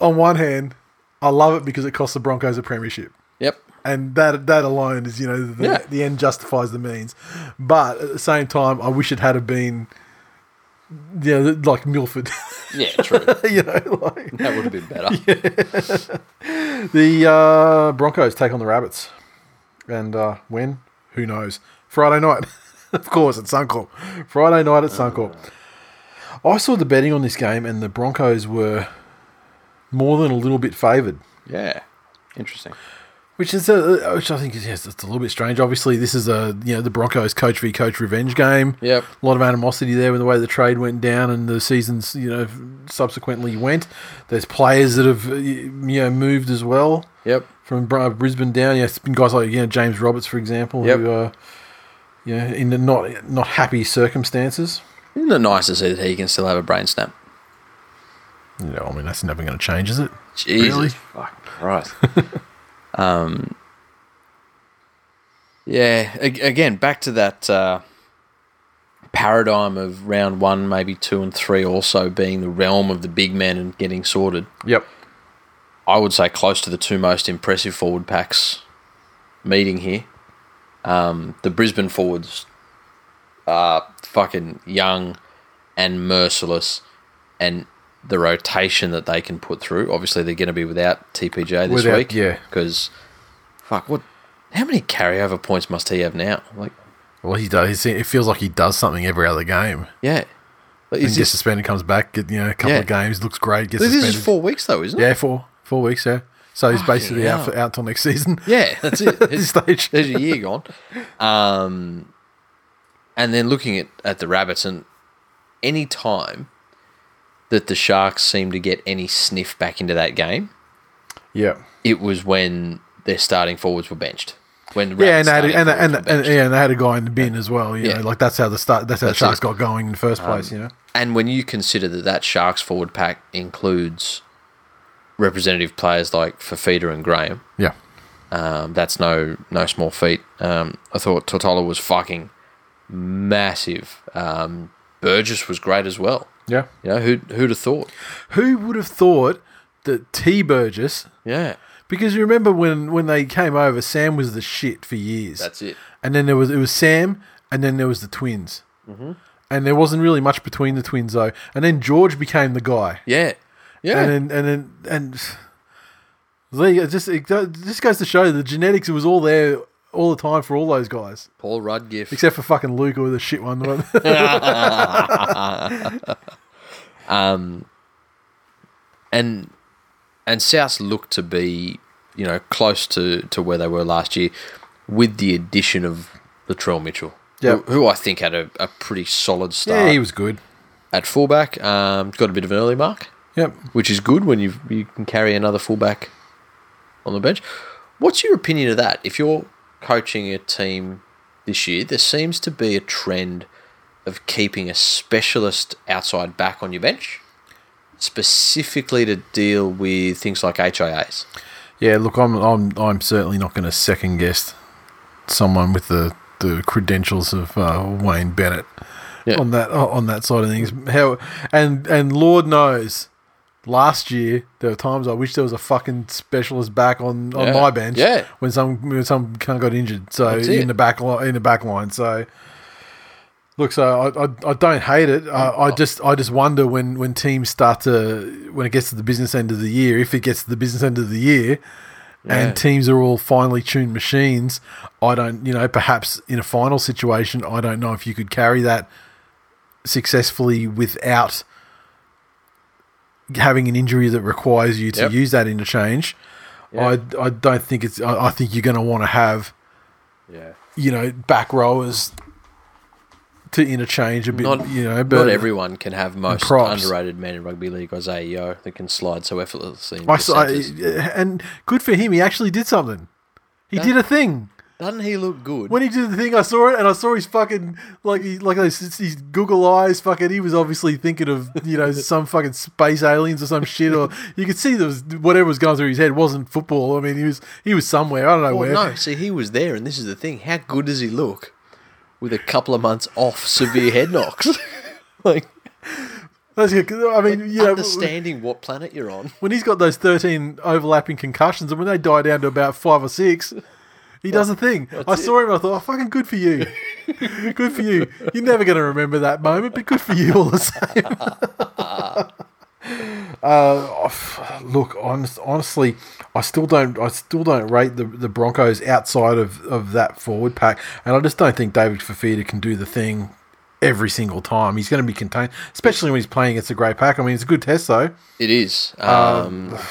on one hand, I love it because it cost the Broncos a premiership Yep. and that that alone is you know the, Yeah. the end justifies the means but at the same time i wish it had have been know like milford Yeah, true. you know like that would have been better. the uh, broncos take on the rabbits and uh, when who knows friday night of course at suncorp friday night at suncorp I saw the betting on this game, and the Broncos were more than a little bit favoured. Yeah. Interesting. Which is a, which I think is yes, it's a little bit strange. Obviously, this is a you know the Broncos coach v coach revenge game. Yep. A lot of animosity there with the way the trade went down and the seasons you know subsequently went. There's players that have you know moved as well Yep. from uh, Brisbane down. Yeah, it's been guys like you know James Roberts for example, Yep. who are you know in the not not happy circumstances. Isn't it nice to see that he can still have a brain snap? You know, I mean that's never going to change, is it? Jesus. Really? Fuck Christ. um, yeah, again, back to that uh, paradigm of round one, maybe two and three also being the realm of the big men and getting sorted. Yep. I would say close to the two most impressive forward packs meeting here. Um, the Brisbane forwards are fucking young and merciless, and the rotation that they can put through. Obviously, they're going to be without TPJ this Without- week. yeah. Because, fuck, what? How many carryover points must he have now? Like, Well, he does. He, it feels like he does something every other game. yeah. Like, He gets suspended, comes back, get you know a couple Yeah. of games, looks great, gets this suspended. is four weeks though, isn't it? Yeah, four four weeks. Yeah, so he's Fucking basically out hell. for, out till next season. Yeah, that's it. This stage. There's a year gone. Um, and then looking at, at the Rabbits, and any time that the Sharks seemed to get any sniff back into that game, Yeah, it was when their starting forwards were benched. When the yeah, and they had, and, and, and, yeah, and they had a guy in the bin as well. You Yeah. know, like that's how the start. That's how That's the Sharks it. got going in the first place. you know, And when you consider that that Sharks forward pack includes representative players like Fifita and Graham, yeah, Um, that's no no small feat. Um, I thought Tatola was fucking massive. Um, Burgess was great as well. Yeah. You know who who'd have thought? Who would have thought that T Burgess? Yeah, Because you remember when when they came over, Sam was the shit for years. that's it. and then there was it was Sam, and then there was the twins, Mm-hmm. and there wasn't really much between the twins though. And then George became the guy. Yeah, yeah. and then and then and you just it just goes to show the genetics it was all there all the time for all those guys, Paul Rudgiff. except for fucking Luke or the shit one. um, and and South looked to be you know close to, to where they were last year with the addition of Latrell Mitchell. Yep. Who, who I think had a, a pretty solid start yeah, he was good. at fullback. Um, got a bit of an early mark. Yep. which is good when you you can carry another fullback on the bench. What's your opinion of that? If you're coaching a team this year, there seems to be a trend of keeping a specialist outside back on your bench, specifically to deal with things like HIAs. Yeah, look, I'm I'm I'm certainly not going to second guess someone with the, the credentials of uh, Wayne Bennett Yeah. on that on that side of things. How and and Lord knows, last year there were times I wish there was a fucking specialist back on, on Yeah. my bench. Yeah. when some when some cunt got injured. So in the back li- in the back line. So. Look, so I, I, I don't hate it. I, I just I just wonder when, when teams start to when it gets to the business end of the year, if it gets to the business end of the year, Yeah. and teams are all finely tuned machines, I don't, you know, perhaps in a final situation, I don't know if you could carry that successfully without having an injury that requires you to Yep. use that interchange. Yeah. I, I don't think it's, I, I think you're going to want to have, Yeah. you know, back rowers to interchange a bit, Not, you know, not but everyone can have most underrated man in rugby league, Isaiah Yeo, that can slide so effortlessly. I, saw, I, and good for him. He actually did something. He did a thing. Doesn't he look good? When he did the thing, I saw it, and I saw his fucking like he like those his Google eyes. Fucking, he was obviously thinking of you know some fucking space aliens or some shit, or you could see there was whatever was going through his head wasn't football. I mean, he was he was somewhere. I don't know Well, where. no, see, he was there, and this is the thing. How good does he look with a couple of months off severe head knocks? like, That's good. I mean, you know, understanding what planet you're on. when he's got those thirteen overlapping concussions, and when they die down to about five or six. He does a thing. I saw him. I thought, oh, "Fucking good for you, good for you." You're never going to remember that moment, but good for you all the same. uh, look, honest, honestly, I still don't. I still don't rate the, the Broncos outside of, of that forward pack, and I just don't think David Fifita can do the thing every single time. He's going to be contained, especially when he's playing against a great pack. I mean, it's a good test though. It is. Um,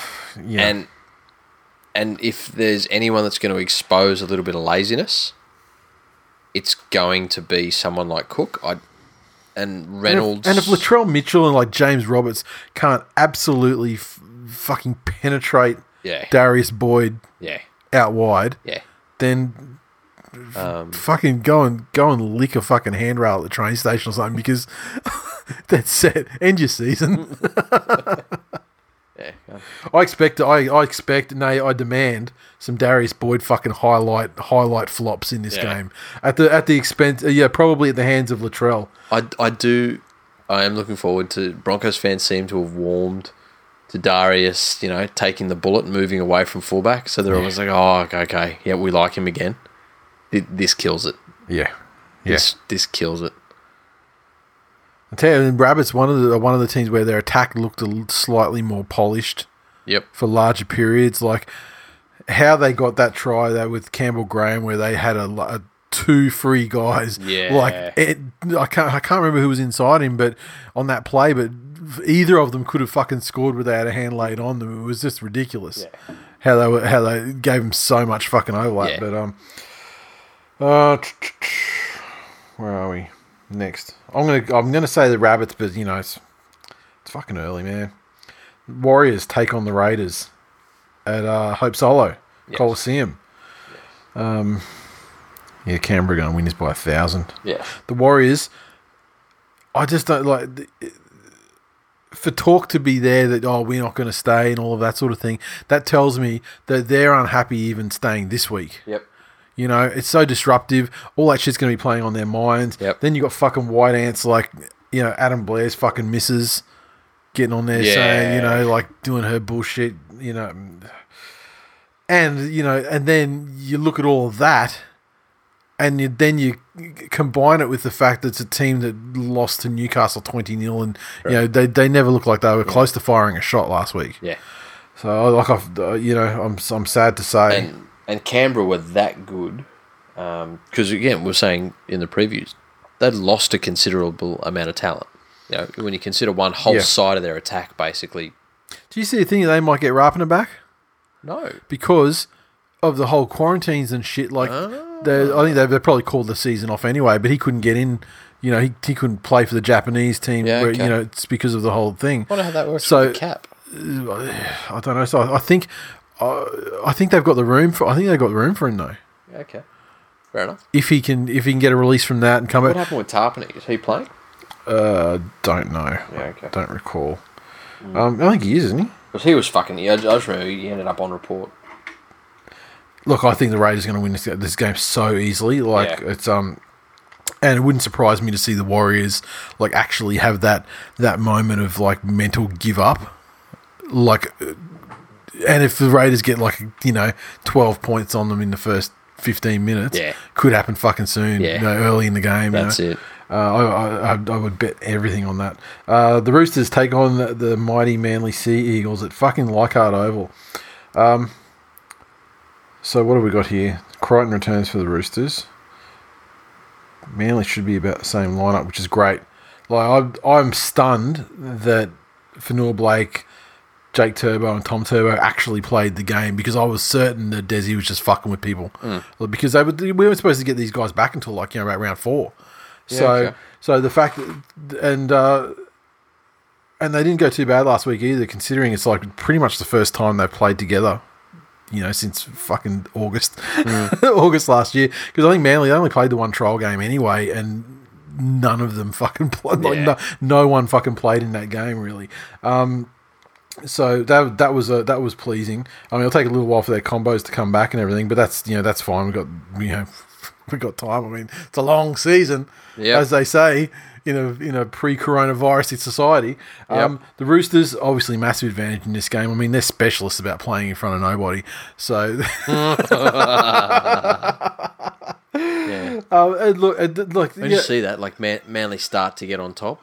Yeah. And and if there's anyone that's going to expose a little bit of laziness, it's going to be someone like Cook. I and And if, Reynolds. and if Latrell Mitchell and like James Roberts can't absolutely f- fucking penetrate yeah, Darius Boyd yeah, out wide, yeah. then Um, fucking go and go and lick a fucking handrail at the train station or something because that's it. End your season. yeah, yeah. I expect I, I expect nay I demand some Darius Boyd fucking highlight highlight flops in this Yeah. game at the at the expense uh, yeah probably at the hands of Latrell. I, I do. I am looking forward to Broncos fans seem to have warmed to Darius. You know, taking the bullet and moving away from fullback. So they're always like, oh, okay, okay, yeah, we like him again. This kills it. Yeah, This this kills it. I tell you, and Rabbits one of the one of the teams where their attack looked a slightly more polished Yep. for larger periods. Like how they got that try there with Campbell Graham, where they had a two free guys. Yeah. like it, I can't I can't remember who was inside him, but on that play, but either of them could have fucking scored without a hand laid on them. It was just ridiculous how they were how they gave him so much fucking overlap. Yeah. But um, uh, where are we next? I'm gonna I'm gonna say the rabbits, but you know it's it's fucking early, man. Warriors take on the Raiders at uh, Hope Solo Yes. Coliseum. Um, yeah, Canberra going to win this by a thousand. Yeah. The Warriors, I just don't like for talk to be there that oh we're not going to stay and all of that sort of thing. That tells me that they're unhappy even staying this week. Yep. You know, it's so disruptive. All that shit's going to be playing on their minds. Yep. Then you got fucking white ants like, you know, Adam Blair's fucking missus getting on there saying, you know, like doing her bullshit, you know. And, you know, and then you look at all of that and you, then you combine it with the fact that it's a team that lost to Newcastle 20 0 and, you know, they, they never looked like they were close to firing a shot last week. Yeah. So, like, I've, uh, you know, I'm, I'm sad to say. And and Canberra were that good um, because again we're saying in the previews they'd lost a considerable amount of talent. You know, when you consider one whole Yeah. side of their attack, basically, Do you see the thing that they might get Rapana back? no. because of the whole quarantines and shit. Like, ah. they I think they they probably called the season off anyway, but he couldn't get in. You know, he, he couldn't play for the Japanese team. Yeah, where, okay. You know, it's because of the whole thing. I wonder how that works So- with the cap. I don't know. So I think, uh, I think they've got the room for. I think they've got the room for him though. Okay, fair enough. If he can, if he can get a release from that and come back, What back, happened with Tapine? Is he playing? uh, don't know. Yeah, okay. Don't recall. Um, I think he is, isn't he? Because he was fucking. I just remember he ended up on report. Look, I think the Raiders are going to win this, this game so easily. Like Yeah. it's um, and it wouldn't surprise me to see the Warriors like actually have that that moment of like mental give up, like, and if the Raiders get like you know twelve points on them in the first fifteen minutes, Yeah. could happen fucking soon. Yeah. you know, early in the game. you That's know. it. Uh, I, I, I would bet everything on that. Uh, the Roosters take on the, the mighty Manly Sea Eagles at fucking Leichhardt Oval. Um, so what have we got here? Crichton returns for the Roosters. Manly should be about the same lineup, which is great. Like I'm, I'm stunned that Fonua Blake, Jake Turbo, and Tom Turbo actually played the game because I was certain that Desi was just fucking with people Like, because they were, we weren't supposed to get these guys back until like you know about round four. so okay. so the fact that and uh, and they didn't go too bad last week either, considering it's like pretty much the first time they've played together. You know, since fucking August, August last year. Because I think Manly they only played the one trial game anyway, and none of them fucking played. Like Yeah. no, no one fucking played in that game really. Um, so that that was a, that was pleasing. I mean, it'll take a little while for their combos to come back and everything, but that's you know that's fine. We got you know we got time. I mean, it's a long season, Yep. as they say in a in a pre-coronavirus society. Um, The Roosters obviously massive advantage in this game. I mean, they're specialists about playing in front of nobody. So Yeah. uh, and look, look, When yeah, you see that, like Man- Manly start to get on top,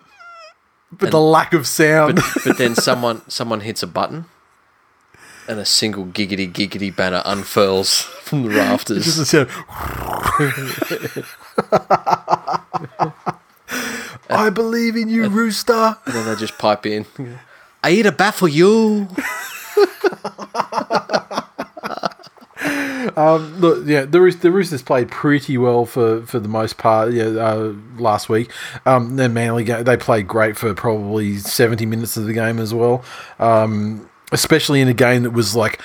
but the lack of sound. but but then someone someone hits a button, and a single giggity giggity banner unfurls from the rafters. just a sound. I believe in you, Rooster. And then they just pipe in. I eat a bat for you. Look, yeah, the Roos- the Roosters played pretty well for, for the most part. Yeah, uh, last week. Um, then Manly they played great for probably seventy minutes of the game as well. Um, especially in a game that was like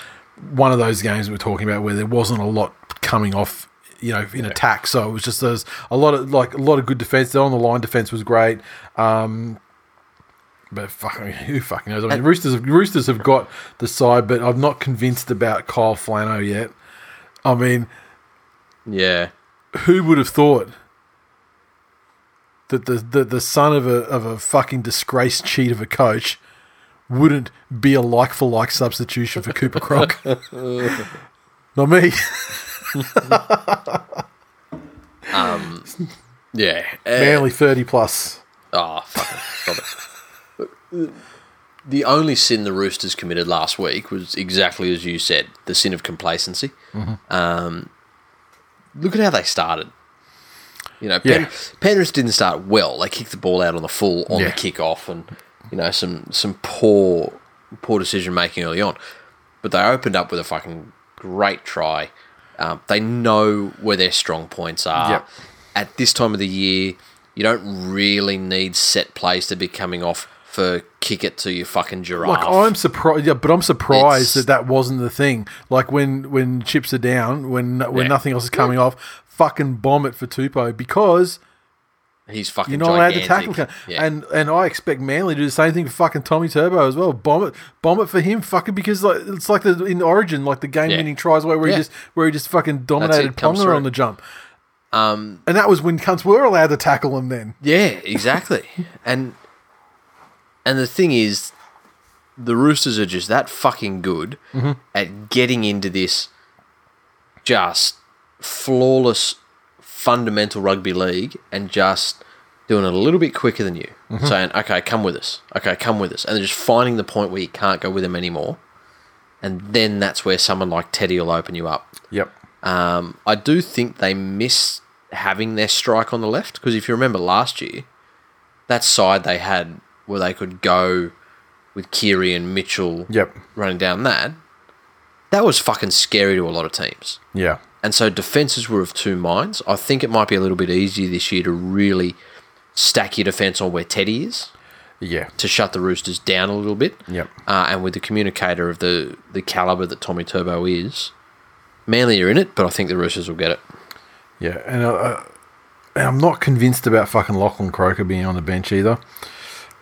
one of those games we're talking about where there wasn't a lot coming off. You know, in attack, so it was just there's a lot of like a lot of good defense. On the line defense was great. Um, but fucking who fucking knows? I mean, Roosters have, Roosters have got the side, but I'm not convinced about Kyle Flano yet. I mean, Yeah. who would have thought that the, the, the son of a of a fucking disgraced cheat of a coach wouldn't be a like for like substitution for Cooper Cronk? Not me. um, Yeah. Uh, Manly thirty plus. Oh, fucking stop it. The only sin the Roosters committed last week was exactly as you said, the sin of complacency. Um, look at how they started. You know, Pen- Yeah. Penrith didn't start well. They kicked the ball out on the full on Yeah. the kick off, and you know some some poor poor decision making early on. But they opened up with a fucking great try. Um, they know where their strong points are. Yep. At this time of the year, you don't really need set plays to be coming off for kick it to your fucking giraffe. Like I'm surprised, yeah, but I'm surprised It's- that that wasn't the thing. Like when when chips are down, when when Yeah. nothing else is coming off, fucking bomb it for Tupou because He's fucking You're not allowed to tackle him. Yeah. And and I expect Manly to do the same thing for fucking Tommy Turbo as well. Bomb it, bomb it for him, fucking because like it's like the in Origin, like the game winning tries where, where Yeah. he just where he just fucking dominated Ponga on the jump. um, And that was when cunts were allowed to tackle him then. Yeah, exactly. and and the thing is, the Roosters are just that fucking good Mm-hmm. at getting into this just flawless, fundamental rugby league and just doing it a little bit quicker than you. Mm-hmm. Saying, okay, come with us. Okay, come with us. And they're just finding the point where you can't go with them anymore. And then that's where someone like Teddy will open you up. Yep. Um, I do think they miss having their strike on the left because if you remember last year, that side they had where they could go with Kiri and Mitchell Yep. running down that, that was fucking scary to a lot of teams. Yeah. And so defenses were of two minds. I think it might be a little bit easier this year to really stack your defense on where Teddy is Yeah. to shut the Roosters down a little bit. Yep. Uh, and with the communicator of the the caliber that Tommy Turbo is, Manly are in it, but I think the Roosters will get it. Yeah. And, uh, uh, and I'm not convinced about fucking Lachlan Croker being on the bench either.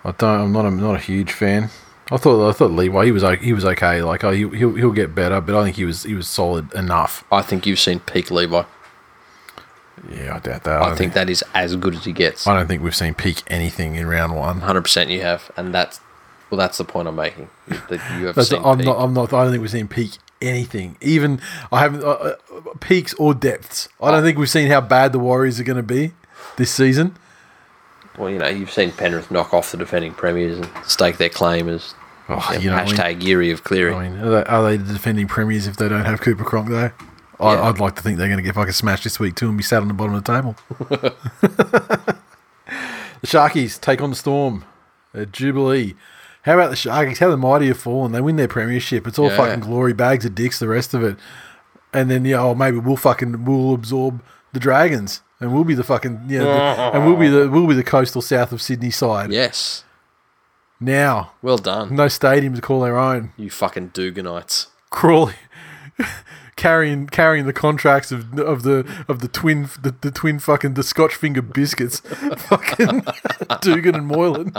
I don't. I'm not. A, not a huge fan. I thought. I thought Levi. He was. He was okay. Like oh, he, he'll he'll get better, but I think he was. He was solid enough. I think you've seen peak Levi. Yeah, I doubt that. I don't think that is as good as he gets. I don't think we've seen peak anything in round one. Hundred percent, you have, and that's well, that's the point I'm making. That you have seen I'm peak. not. I'm not. I don't think we've seen peak anything. Even I haven't uh, uh, peaks or depths. I don't think we've seen how bad the Warriors are going to be this season. Well, you know, you've seen Penrith knock off the defending premiers and stake their claim as Oh, you know, I mean- hashtag Geary of Cleary. I mean, are they, are they the defending premiers if they don't have Cooper Cronk though? I, Yeah. I'd like to think they're going to get fucking smashed this week too and be sat on the bottom of the table. the Sharkies take on the Storm at Jubilee. How about the Sharkies? How the mighty have fallen. They win their premiership. It's all Yeah. fucking glory bags of dicks. The rest of it, and then yeah, oh maybe we'll fucking we'll absorb the Dragons and we'll be the fucking yeah, the, and we'll be the we'll be the coastal south of Sydney side. yes, Now, well done, no stadium to call their own. you fucking Duganites. crawling, carrying carrying the contracts of of the of the twin the, the twin fucking the Scotch finger biscuits, fucking Dugan and Moylan,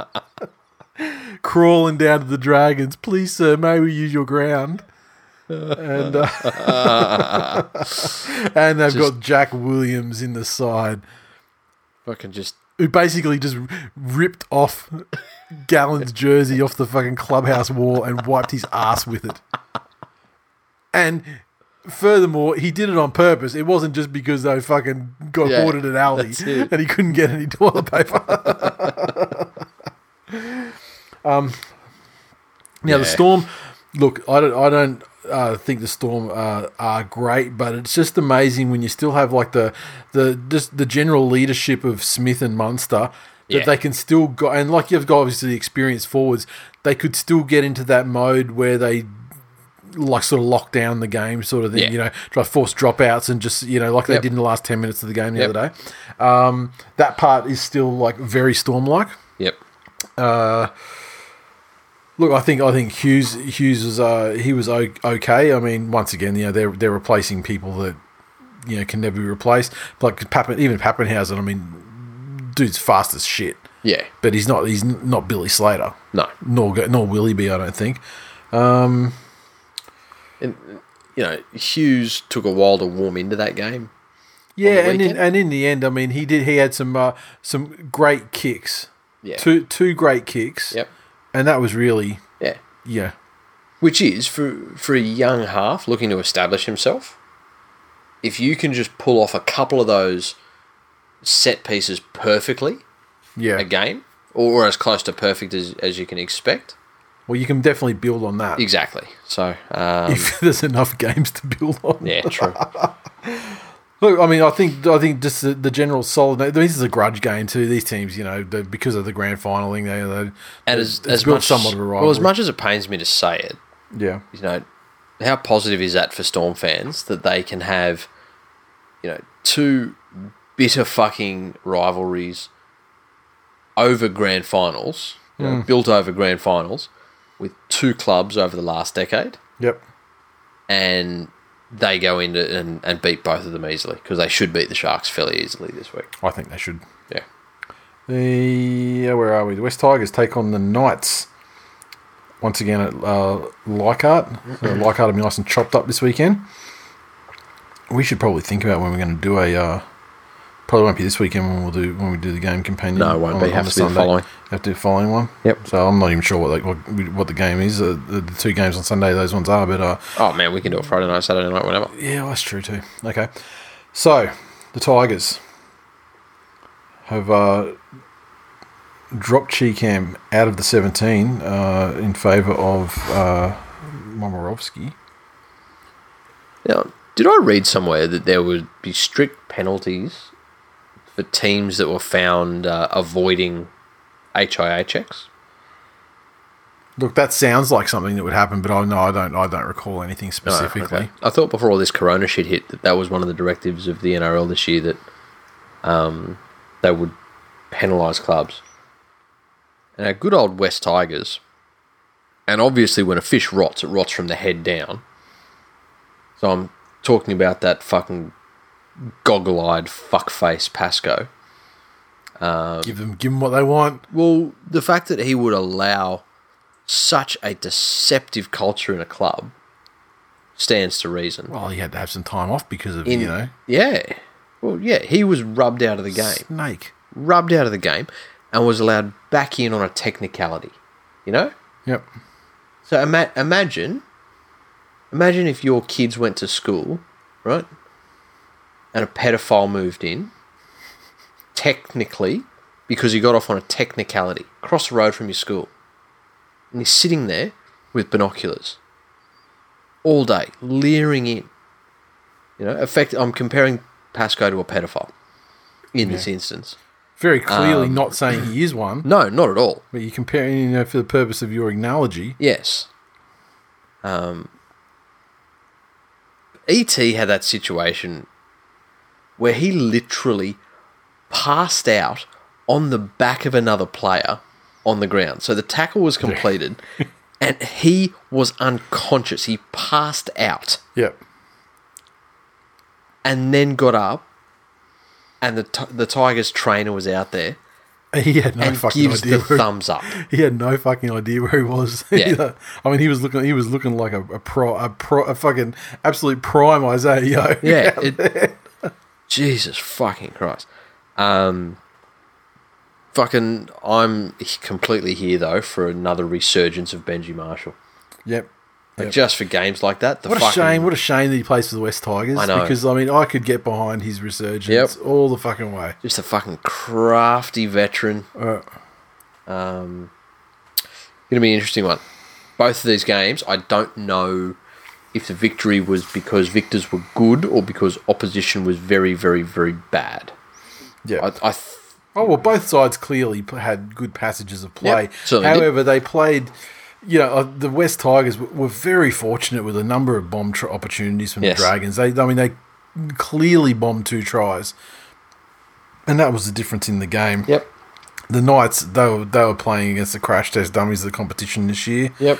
crawling down to the Dragons. Please, sir, may we use your ground? And uh, and they've got Jack Williams in the side, Fucking just who basically just ripped off Gallen's jersey off the fucking clubhouse wall and wiped his ass with it. And furthermore, he did it on purpose. It wasn't just because they fucking got Yeah, boarded at Aldi and he couldn't get any toilet paper. um, now the storm. Look, I don't. I don't uh, think the storm uh, are great, but it's just amazing when you still have like the the just the general leadership of Smith and Munster that Yeah. they can still go and like you've got obviously the experienced forwards, they could still get into that mode where they like sort of lock down the game sort of thing, Yeah. you know, try to force dropouts and just you know like they Yep. did in the last ten minutes of the game the Yep. other day. Um, that part is still like very storm like. Yep. Look, I think I think Hughes Hughes was uh, he was okay. I mean, once again, you know they're they're replacing people that you know can never be replaced. Like Pappen, even Papenhuyzen. I mean, dude's fast as shit, Yeah. but he's not he's not Billy Slater, No. nor nor will he be. I don't think. And you know, Hughes took a while to warm into that game. Yeah, and in, and in the end, I mean, he did he had some uh, some great kicks, Yeah. two two great kicks, Yep. And that was really Yeah. yeah Which is for for a young half looking to establish himself. If you can just pull off a couple of those set pieces perfectly yeah. a game, or as close to perfect as, as you can expect. Well, you can definitely build on that Exactly. So, um, if there's enough games to build on. yeah, true. Look, I mean, I think I think just the, the general solid. This is a grudge game too. These teams, you know, because of the grand finaling, they, they And as, as much somewhat of a well, as much as it pains me to say it, yeah, you know, how positive is that for Storm fans that they can have, you know, two bitter fucking rivalries over grand finals, you know, mm. built over grand finals with two clubs over the last decade, yep, and they go in and, and beat both of them easily because they should beat the Sharks fairly easily this week. I think they should. Yeah. The where are we? The West Tigers take on the Knights once again at uh, Leichhardt. So Leichhardt will be nice and chopped up this weekend. We should probably think about when we're going to do a. Uh, probably won't be this weekend when we'll do when we do the game companion. No, it won't be. Have the to be the following. Have to be the following one. Yep. So I'm not even sure what like, what, what the game is. Uh, the, the two games on Sunday, those ones are. But uh, Oh man, we can do it Friday night, Saturday night, whenever. yeah, well, that's true too. Okay, so the Tigers have uh, dropped Chee-Kam out of the 17 uh, in favour of uh, Momirovski. Now, did I read somewhere that there would be strict penalties for teams that were found uh, avoiding HIA checks? Look, that sounds like something that would happen, but I no, I don't. I don't recall anything specifically. okay. I thought before all this Corona shit hit that that was one of the directives of the NRL this year that um, they would penalise clubs. And our good old West Tigers, and obviously when a fish rots, it rots from the head down. So I'm talking about that fucking goggle-eyed fuckface Pascoe. Um, give them, give them what they want. Well, the fact that he would allow such a deceptive culture in a club stands to reason. Well, he had to have some time off because of In- you know Yeah. Well, yeah, he was rubbed out of the game. snake. Rubbed out of the game and was allowed back in on a technicality. You know? Yep. So ima- imagine imagine if your kids went to school, right? And a pedophile moved in technically because he got off on a technicality across the road from your school. And he's sitting there with binoculars all day, leering in. You know, effect I'm comparing Pascoe to a pedophile in this instance. Very clearly Um, not saying he is one, No, not at all. but you're comparing, you know, for the purpose of your analogy. Yes. Um, ET had that situation where he literally passed out on the back of another player on the ground. So the tackle was completed and he was unconscious. He passed out Yep. and then got up and the, t- the Tigers trainer was out there He had no and fucking gives idea. the where, thumbs up. he had no fucking idea where he was. Yeah. either. I mean, he was looking. He was looking like a, a pro, a pro, a fucking absolute prime Isaiah Yeo. Yeah. It, Jesus fucking Christ. Um, fucking, I'm completely here though for another resurgence of Benji Marshall. Yep. Like Yep. just for games like that. The What a fucking, shame! What a shame that he plays for the West Tigers. I know. Because I mean, I could get behind his resurgence Yep. all the fucking way. Just a fucking crafty veteran. Uh, Um, gonna be an interesting one. Both of these games, I don't know if the victory was because victors were good or because opposition was very, very, very bad. yeah. I, I th- Oh well, both sides clearly p- had good passages of play. Yep, certainly did. However, they played. You know, uh, the West Tigers w- were very fortunate with a number of bomb tr- opportunities from Yes. the Dragons. They, I mean, they clearly bombed two tries, and that was the difference in the game. Yep. The Knights, they were, they were playing against the crash test dummies of the competition this year. Yep.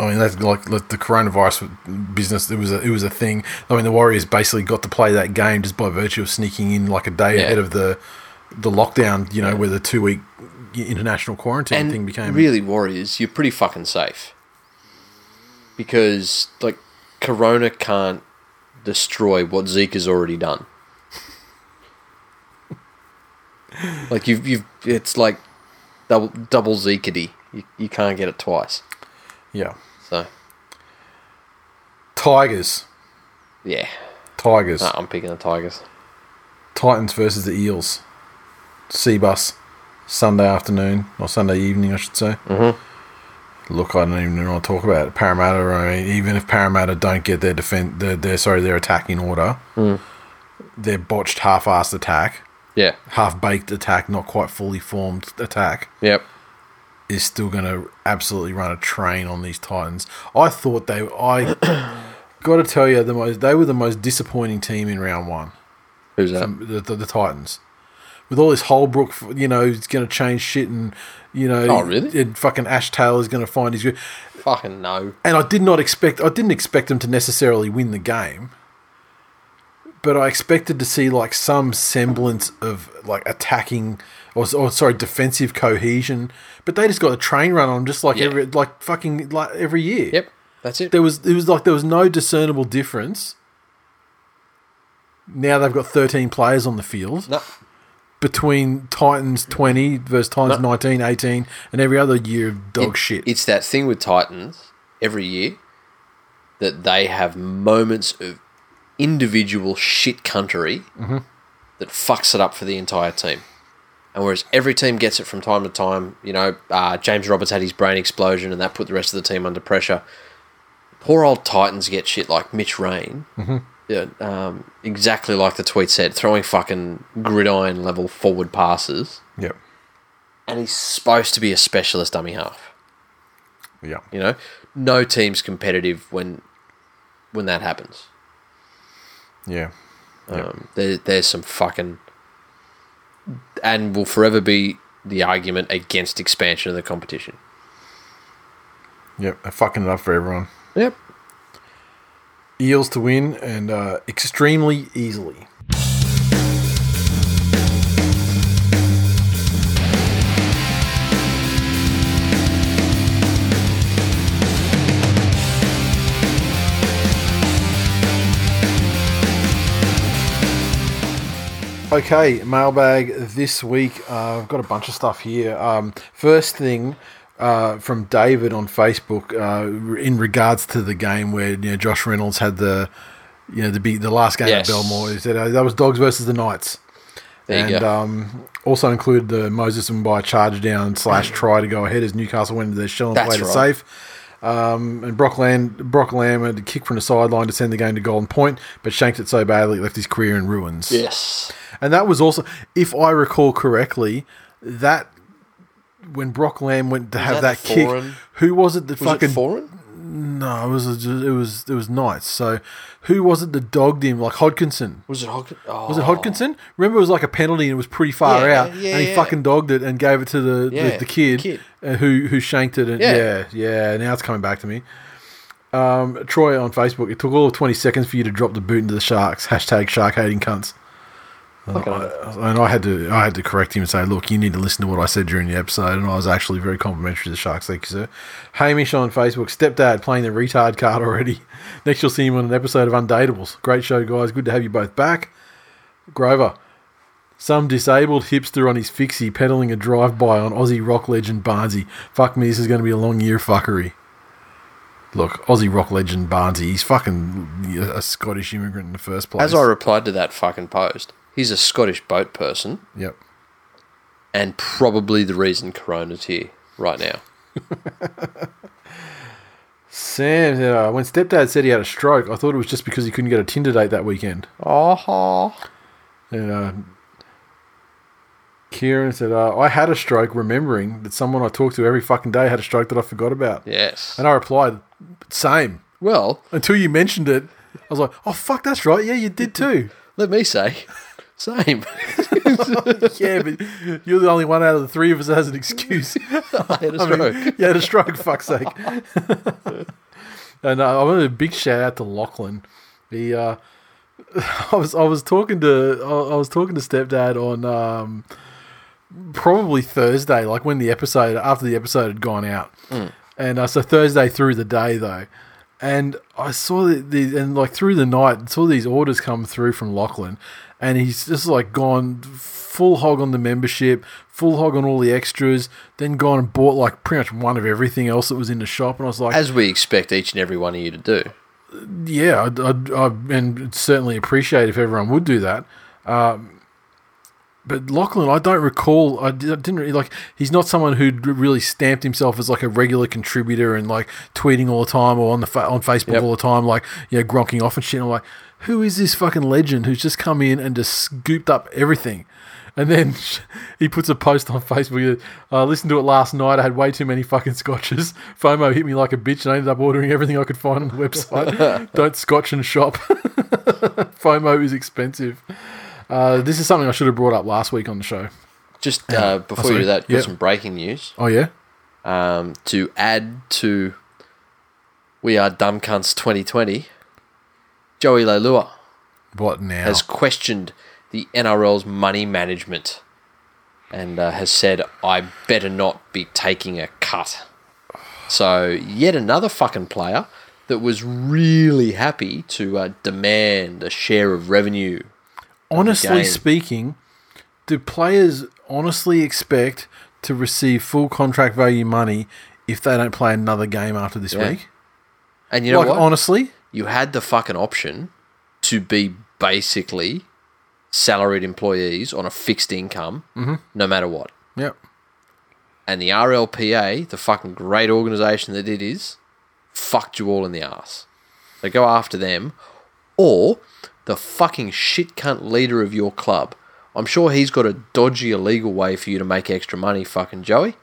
I mean, that's like, like the coronavirus business. It was a it was a thing. I mean, the Warriors basically got to play that game just by virtue of sneaking in like a day Yeah. ahead of the the lockdown. You know, where the two week international quarantine and thing became. really Warriors, you're pretty fucking safe because like Corona can't destroy what Zeke has already done. like you've you've it's like double double Zekety. You you can't get it twice. Yeah, So Tigers, yeah, Tigers, I'm picking the Tigers. Titans versus the Eels. Cbus, Sunday afternoon or Sunday evening, I should say. Mm-hmm. Look, I don't even know what to talk about. Parramatta, I mean, even if Parramatta don't get their defense, their, their sorry, their attacking order, their botched half-assed attack, Yeah. half-baked attack, not quite fully formed attack, Yep. Is still going to absolutely run a train on these Titans. I thought they, I got to tell you, the most they were the most disappointing team in round one. Who's that? the, the, the Titans. With all this Holbrook, you know, he's going to change shit, and you know, Oh, really? And fucking Ash Taylor's going to find his. Fucking no. And I did not expect. I didn't expect them to necessarily win the game, but I expected to see like some semblance of like attacking or, or sorry, defensive cohesion. But they just got a train run on them, just like Yeah. every like fucking like every year. Yep. That's it. There was it was like there was no discernible difference. Now they've got 13 players on the field No. between Titans 20 versus Titans No. 19, 18, and every other year of dog It- shit. It's that thing with Titans every year that they have moments of individual shit country Mm-hmm. that fucks it up for the entire team. And whereas every team gets it from time to time, you know, uh, James Roberts had his brain explosion and that put the rest of the team under pressure. Poor old Titans get shit like Mitch Rein. Mm-hmm. Yeah, um, exactly like the tweet said, throwing fucking gridiron level forward passes. yep. And he's supposed to be a specialist dummy half. Yeah. You know, no team's competitive when when that happens. Yeah. Um, there, there's some fucking, and will forever be the argument against expansion of the competition. Yep. They're fucking it up for everyone. Yep. Eels to win and uh, extremely easily. Okay, mailbag this week. Uh, I've got a bunch of stuff here. Um, first thing uh, from David on Facebook uh, in regards to the game where you know Josh Reynolds had the you know the big the last game Yes. at Belmore. He said uh, that was Dogs versus the Knights, There you and go. um, also included the Moses Mbye charge down slash try to go ahead as Newcastle went into their shell and That's played it right. safe. Um, and Brock, Lam- Brock Lamb had a kick from the sideline to send the game to Golden Point, but shanked it so badly it left his career in ruins. yes. And that was also, if I recall correctly, that when Brock Lamb went to have that that, kick, foreign- who was it that Was fucking it foreign? no? It was it was it was Knights. So who was it that dogged him? Like Hodkinson. Was it Hog- oh. Was it Hodkinson? Remember, it was like a penalty and it was pretty far Yeah, out, yeah, and he yeah. fucking dogged it and gave it to the the, the kid, kid. Uh, who who shanked it. And yeah. Yeah. yeah, Now it's coming back to me. Um, Troy on Facebook. It took all of twenty seconds for you to drop the boot into the sharks. Hashtag shark hating cunts. Fucking And I had to I had to correct him and say, look, you need to listen to what I said during the episode. And I was actually very complimentary to the Sharks. Thank you, sir. Hamish on Facebook, stepdad playing the retard card already. Next, you'll see him on an episode of Undateables. Great show, guys. Good to have you both back. Grover, some disabled hipster on his fixie peddling a drive by on Aussie rock legend Barnsey. Fuck me, this is going to be a long year fuckery. Look, Aussie rock legend Barnsey, he's fucking a Scottish immigrant in the first place. As I replied to that fucking post, he's a Scottish boat person yep. and probably the reason Corona's here right now. Sam, uh, when stepdad said he had a stroke, I thought it was just because he couldn't get a Tinder date that weekend. Oh, And, uh, Kieran said, uh, I had a stroke remembering that someone I talked to every fucking day had a stroke that I forgot about. Yes. And I replied, same. Well, Until you mentioned it, I was like, oh, fuck, that's right. Yeah, you did too. let me say, same. yeah, but you're the only one out of the three of us that has an excuse. I had a I mean, stroke. you had a stroke, fuck's sake. and uh, I want a big shout out to Lachlan. He, uh, I was, I was talking to, I was talking to stepdad on, um, probably Thursday, like when the episode after the episode had gone out, and uh, so Thursday through the day though, and I saw the, the and like through the night saw these orders come through from Lachlan, and he's just like gone full hog on the membership, full hog on all the extras, then gone and bought like pretty much one of everything else that was in the shop, and I was like, As we expect each and every one of you to do. yeah, I'd, I'd, I'd and certainly appreciate if everyone would do that. Um, but Lachlan, I don't recall. I, didn't really, like. He's not someone who'd really stamped himself as like a regular contributor and like tweeting all the time or on the fa- on Facebook Yep. all the time, like you know, gronking off and shit. I'm like, who is this fucking legend who's just come in and just scooped up everything? And then he puts a post on Facebook. I listened to it last night. I had way too many fucking scotches. FOMO hit me like a bitch, and I ended up ordering everything I could find on the website. Don't scotch and shop. FOMO is expensive. Uh, this is something I should have brought up last week on the show. Just uh, before you do that, got Yeah. some breaking news. Oh yeah, Um, to add to We Are Dumb Cunts 2020, Joey Leilua what now? has questioned the NRL's money management and uh, has said, I better not be taking a cut. So, yet another fucking player that was really happy to uh, demand a share of revenue. honestly speaking, do players honestly expect to receive full contract value money if they don't play another game after this Yeah. week? And you know like what? honestly, you had the fucking option to be basically salaried employees on a fixed income mm-hmm. no matter what. yep. And the RLPA, the fucking great organization that it is, fucked you all in the ass. So go after them. Or the fucking shit cunt leader of your club. I'm sure he's got a dodgy illegal way for you to make extra money, fucking Joey.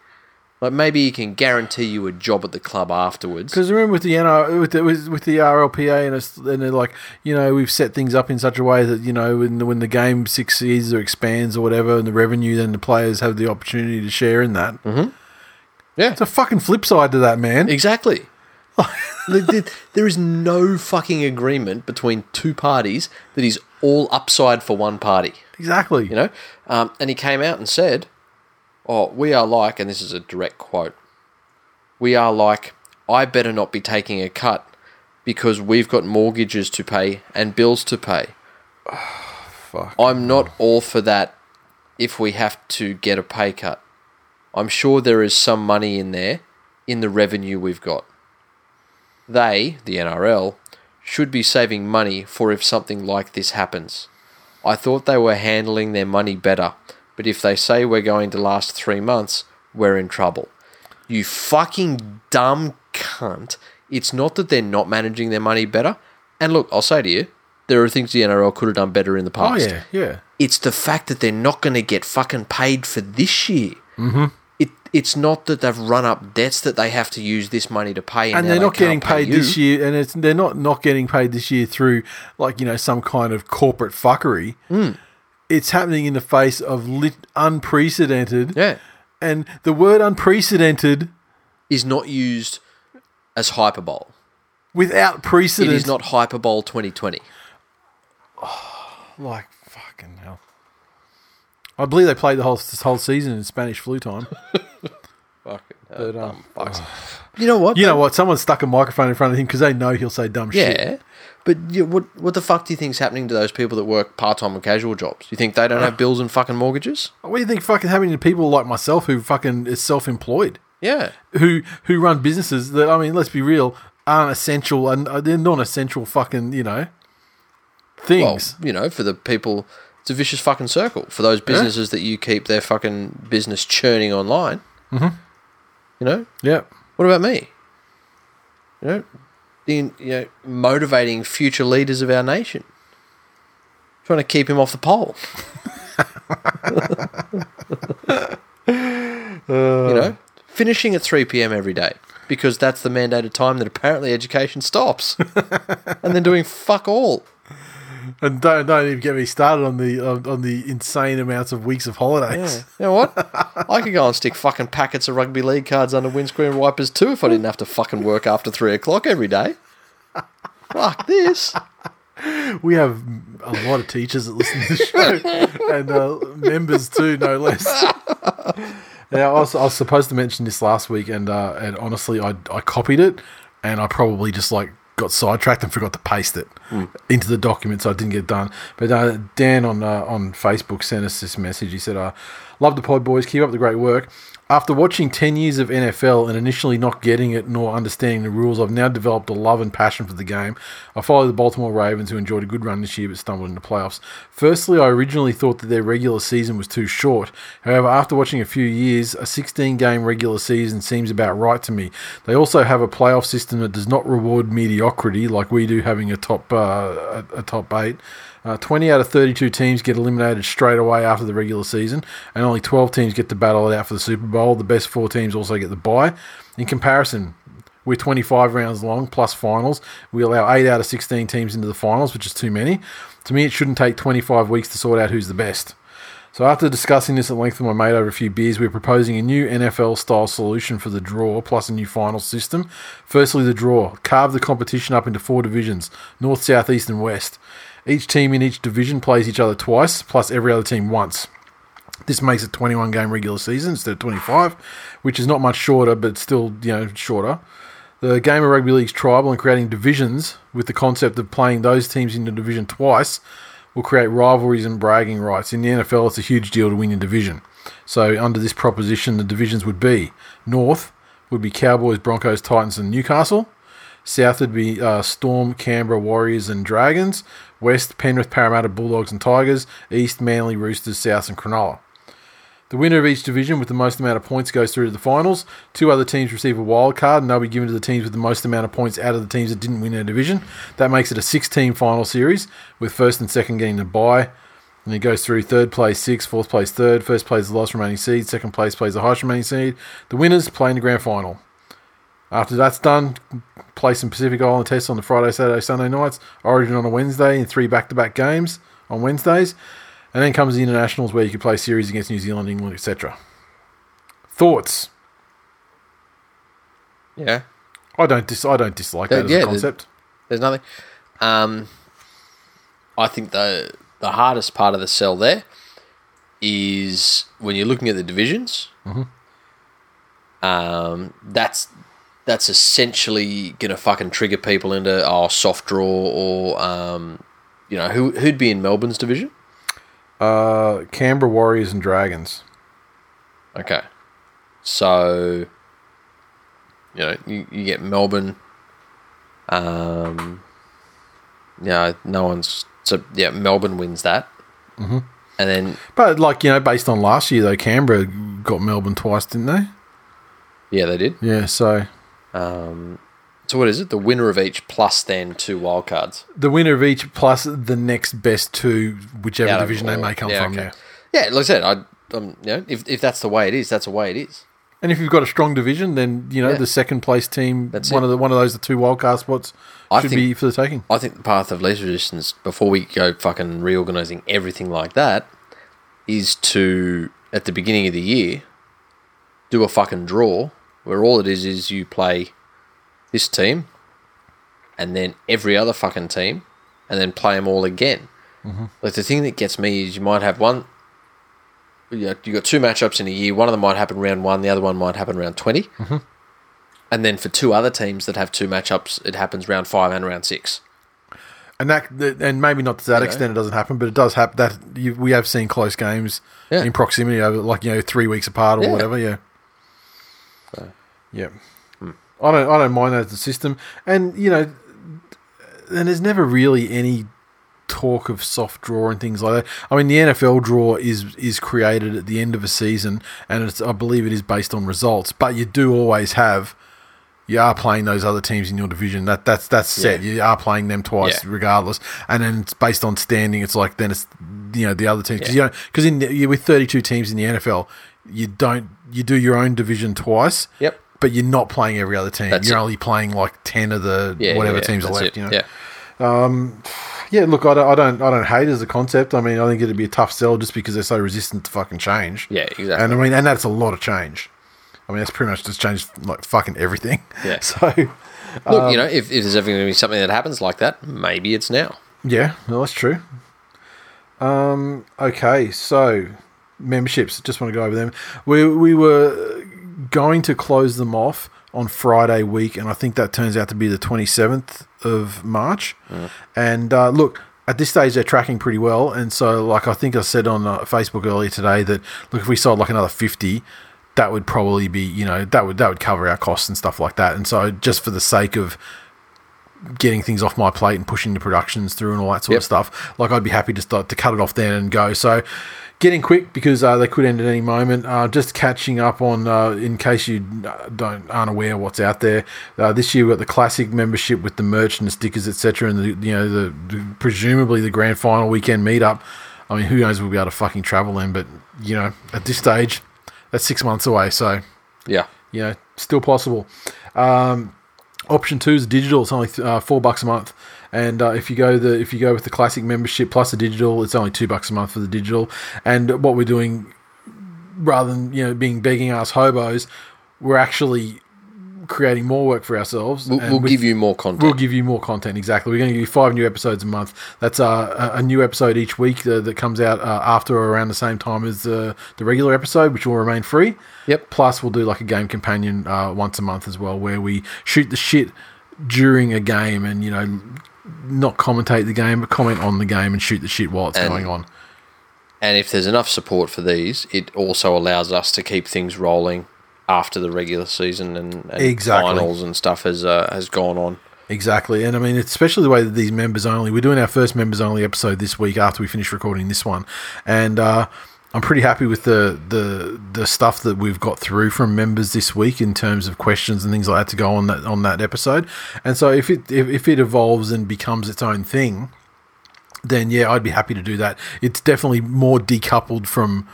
Like maybe he can guarantee you a job at the club afterwards. Because remember with the NR, with the, with, with the RLPA and, it's, and they're like, you know, we've set things up in such a way that you know when the, when the game succeeds or expands or whatever, and the revenue, then the players have the opportunity to share in that. Mm-hmm. Yeah. It's a fucking flip side to that, man. Exactly. There is no fucking agreement between two parties that is all upside for one party. Exactly. You know, um, and he came out and said, "Oh, we are like," and this is a direct quote. We are like, I better not be taking a cut because we've got mortgages to pay and bills to pay. Fuck. I'm not all for that if we have to get a pay cut. I'm sure there is some money in there in the revenue we've got. They, the NRL, should be saving money for if something like this happens. I thought they were handling their money better, but if they say we're going to last three months, we're in trouble. You fucking dumb cunt. It's not that they're not managing their money better. And look, I'll say to you, there are things the NRL could have done better in the past. Oh past. yeah, yeah. It's the fact that they're not going to get fucking paid for this year. Mm-hmm. It, it's not that they've run up debts that they have to use this money to pay, and, and they're they not getting can't pay paid this year, and it's they're not not getting paid this year through like you know some kind of corporate fuckery. Hmm. It's happening in the face of lit, unprecedented, Yeah, and the word unprecedented is not used as hyperbole. without precedent. is not hyperbole 2020. like fucking hell. I believe they played the whole this whole season in Spanish flu time. Fucking But, um, You know what? you know what? Someone stuck a microphone in front of him because they know he'll say dumb shit. Yeah, but you, what what the fuck do you think's happening to those people that work part time and casual jobs? You think they don't have bills and fucking mortgages? What do you think fucking happening to people like myself who fucking is self employed? Yeah, who who run businesses that I mean, let's be real, aren't essential and uh, they're non-essential fucking you know well, things. you know, for the people, it's a vicious fucking circle. For those businesses that you keep their fucking business churning online, mm-hmm. you know, yeah, what about me? You know, in, you know, motivating future leaders of our nation, trying to keep him off the pole. you know, finishing at three p.m. every day because that's the mandated time that apparently education stops, and then doing fuck all. And don't don't even get me started on the on, on the insane amounts of weeks of holidays. You know what? I could go and stick fucking packets of rugby league cards under windscreen wipers too if I didn't have to fucking work after three o'clock every day. Fuck this. We have a lot of teachers that listen to the show and uh, members too, no less. Now, I was, I was supposed to mention this last week, and uh, and honestly, I I copied it, and I probably just like got sidetracked and forgot to paste it into the document, so I didn't get done. But uh, Dan on uh, on Facebook sent us this message. He said, uh, "Love the pod, boys. Keep up the great work." After watching 10 years of NFL and initially not getting it nor understanding the rules, I've now developed a love and passion for the game. I follow the Baltimore Ravens, who enjoyed a good run this year but stumbled into playoffs. Firstly, I originally thought that their regular season was too short. However, after watching a few years, a 16 game regular season seems about right to me. They also have a playoff system that does not reward mediocrity like we do having a top, uh, a, a top eight. Uh, 20 out of 32 teams get eliminated straight away after the regular season, and only 12 teams get to battle it out for the Super Bowl. The best four teams also get the bye. In comparison, we're 25 rounds long plus finals. We allow 8 out of 16 teams into the finals, which is too many. To me, it shouldn't take 25 weeks to sort out who's the best. So after discussing this at length with my mate over a few beers, we're proposing a new NFL style solution for the draw plus a new final system. Firstly, the draw. Carve the competition up into four divisions North, South, East, and West. Each team in each division plays each other twice, plus every other team once. This makes it 21 game regular season instead of 25, which is not much shorter, but still, you know, shorter. The game of rugby league's tribal and creating divisions with the concept of playing those teams in the division twice will create rivalries and bragging rights. In the NFL, it's a huge deal to win your division. So, under this proposition, the divisions would be North would be Cowboys, Broncos, Titans, and Newcastle. South would be uh, Storm, Canberra, Warriors, and Dragons. West, Penrith, Parramatta, Bulldogs, and Tigers. East, Manly, Roosters, South, and Cronulla. The winner of each division with the most amount of points goes through to the finals. Two other teams receive a wild card, and they'll be given to the teams with the most amount of points out of the teams that didn't win their division. That makes it a six-team final series, with first and second getting the bye. And it goes through third place six, fourth place third, first place the last remaining seed, second place plays the highest remaining seed. The winners play in the grand final. After that's done, play some Pacific Island tests on the Friday, Saturday, Sunday nights. Origin on a Wednesday in three back-to-back games on Wednesdays, and then comes the internationals where you can play series against New Zealand, England, etc. Thoughts? Yeah. I don't dis- I don't dislike Uh, that as yeah, a concept. There's nothing. Um, I think the the hardest part of the sell there is when you're looking at the divisions. Um, that's that's essentially gonna fucking trigger people into oh soft draw or um, you know who who'd be in Melbourne's division. Uh, Canberra Warriors and Dragons. Okay, so you know you, you get Melbourne. Um, yeah, no one's so yeah. Melbourne wins that, mm-hmm. and then But like you know, based on last year though, Canberra got Melbourne twice, didn't they? yeah, they did. Yeah. So Um, so what is it? The winner of each plus then two wildcards. the winner of each plus the next best two, whichever Out of division they all. may come Yeah, from. okay. Yeah. Yeah, like I said, I um, you know if if that's the way it is, that's the way it is. And if you've got a strong division, then you know Yeah. the second place team, That's one it. of the one of those the two wildcard spots I should think- be for the taking. I think the path of least resistance before we go fucking reorganizing everything like that is to at the beginning of the year do a fucking draw where all it is is you play this team and then every other fucking team and then play them all again. Mm-hmm. Like the thing that gets me is you might have one. You know, you got two matchups in a year. One of them might happen round one. The other one might happen round 20 mm-hmm. And then for two other teams that have two matchups, it happens round five and round six. And that, and maybe not to that know. extent, it doesn't happen, but it does happen. That you, we have seen close games Yeah. in proximity over, like you know, three weeks apart or Yeah. whatever. Yeah, yeah. I don't, I don't mind that as a system, and you know, and there's never really any talk of soft draw and things like that. I mean, the NFL draw is is created at the end of a season, and it's I believe it is based on results, but you do always have you are playing those other teams in your division. That that's that's set. Yeah. You are playing them twice Yeah. regardless, and then it's based on standing. It's like then it's you know the other teams because Yeah. you because in with thirty two teams in the NFL, you don't you do your own division twice. Yep. But you're not playing every other team. That's you're it. only playing like ten of the Yeah, whatever yeah, teams are left. it. You know. Yeah. Yeah, look, I don't, I don't, I don't hate as a concept. I mean, I think it'd be a tough sell just because they're so resistant to fucking change. Yeah, exactly. And I mean, and that's a lot of change. I mean, that's pretty much just changed like fucking everything. Yeah. So, Look, you know, if, if there's ever going to be something that happens like that, maybe it's now. yeah, no, that's true. Um, okay, so memberships. Just want to go over them. We we were going to close them off on Friday week, and I think that turns out to be the twenty seventh of March. And uh, look, at this stage, they're tracking pretty well. And so, like I think I said on uh, Facebook earlier today, that look, if we sold like another fifty, that would probably be you know that would that would cover our costs and stuff like that. And so, just for the sake of getting things off my plate and pushing the productions through and all that sort of stuff. Like I'd be happy to start to cut it off then and go. So getting quick because uh, they could end at any moment. Uh, just catching up on uh, in case you uh, don't aren't aware what's out there. Uh, this year we got the classic membership with the merch and the stickers etc. And the you know the, the presumably the grand final weekend meetup. I mean, who knows? We'll be able to fucking travel then, but you know, at this stage, that's six months away. So Yeah. you know, still possible. Um, option two is digital. It's only uh, four bucks a month, and uh, if you go the if you go with the classic membership plus the digital, it's only two bucks a month for the digital. And what we're doing, rather than you know being begging ass hobos, we're actually creating more work for ourselves. We'll, and we'll with- give you more content. We'll give you more content. Exactly. We're going to give you five new episodes a month. That's uh, a, a new episode each week uh, that comes out uh, after or around the same time as the the regular episode, which will remain free. Yep. Plus, we'll do like a game companion uh, once a month as well, where we shoot the shit during a game and you know not commentate the game, but comment on the game and shoot the shit while it's And- going on. And if there's enough support for these, it also allows us to keep things rolling after the regular season and, and Exactly. finals and stuff has uh, has gone on. Exactly, and I mean, especially the way that these members only. We're doing our first members only episode this week after we finish recording this one, and uh, I'm pretty happy with the the the stuff that we've got through from members this week in terms of questions and things like that to go on that on that episode. And so if it if, if it evolves and becomes its own thing, then yeah, I'd be happy to do that. It's definitely more decoupled from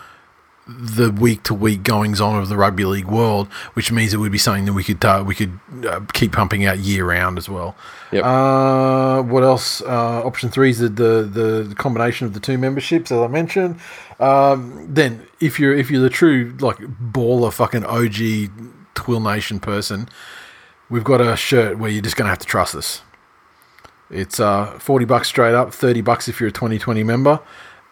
the week to week goings on of the rugby league world, which means it would be something that we could uh, we could uh, keep pumping out year round as well. Yep. Uh, what else? Uh, option three is the, the the combination of the two memberships, as I mentioned. Um, then, if you're if you're the true like baller fucking OG Twill Nation person, we've got a shirt where you're just gonna have to trust us. It's uh, 40 bucks straight up, 30 bucks if you're a 2020 member.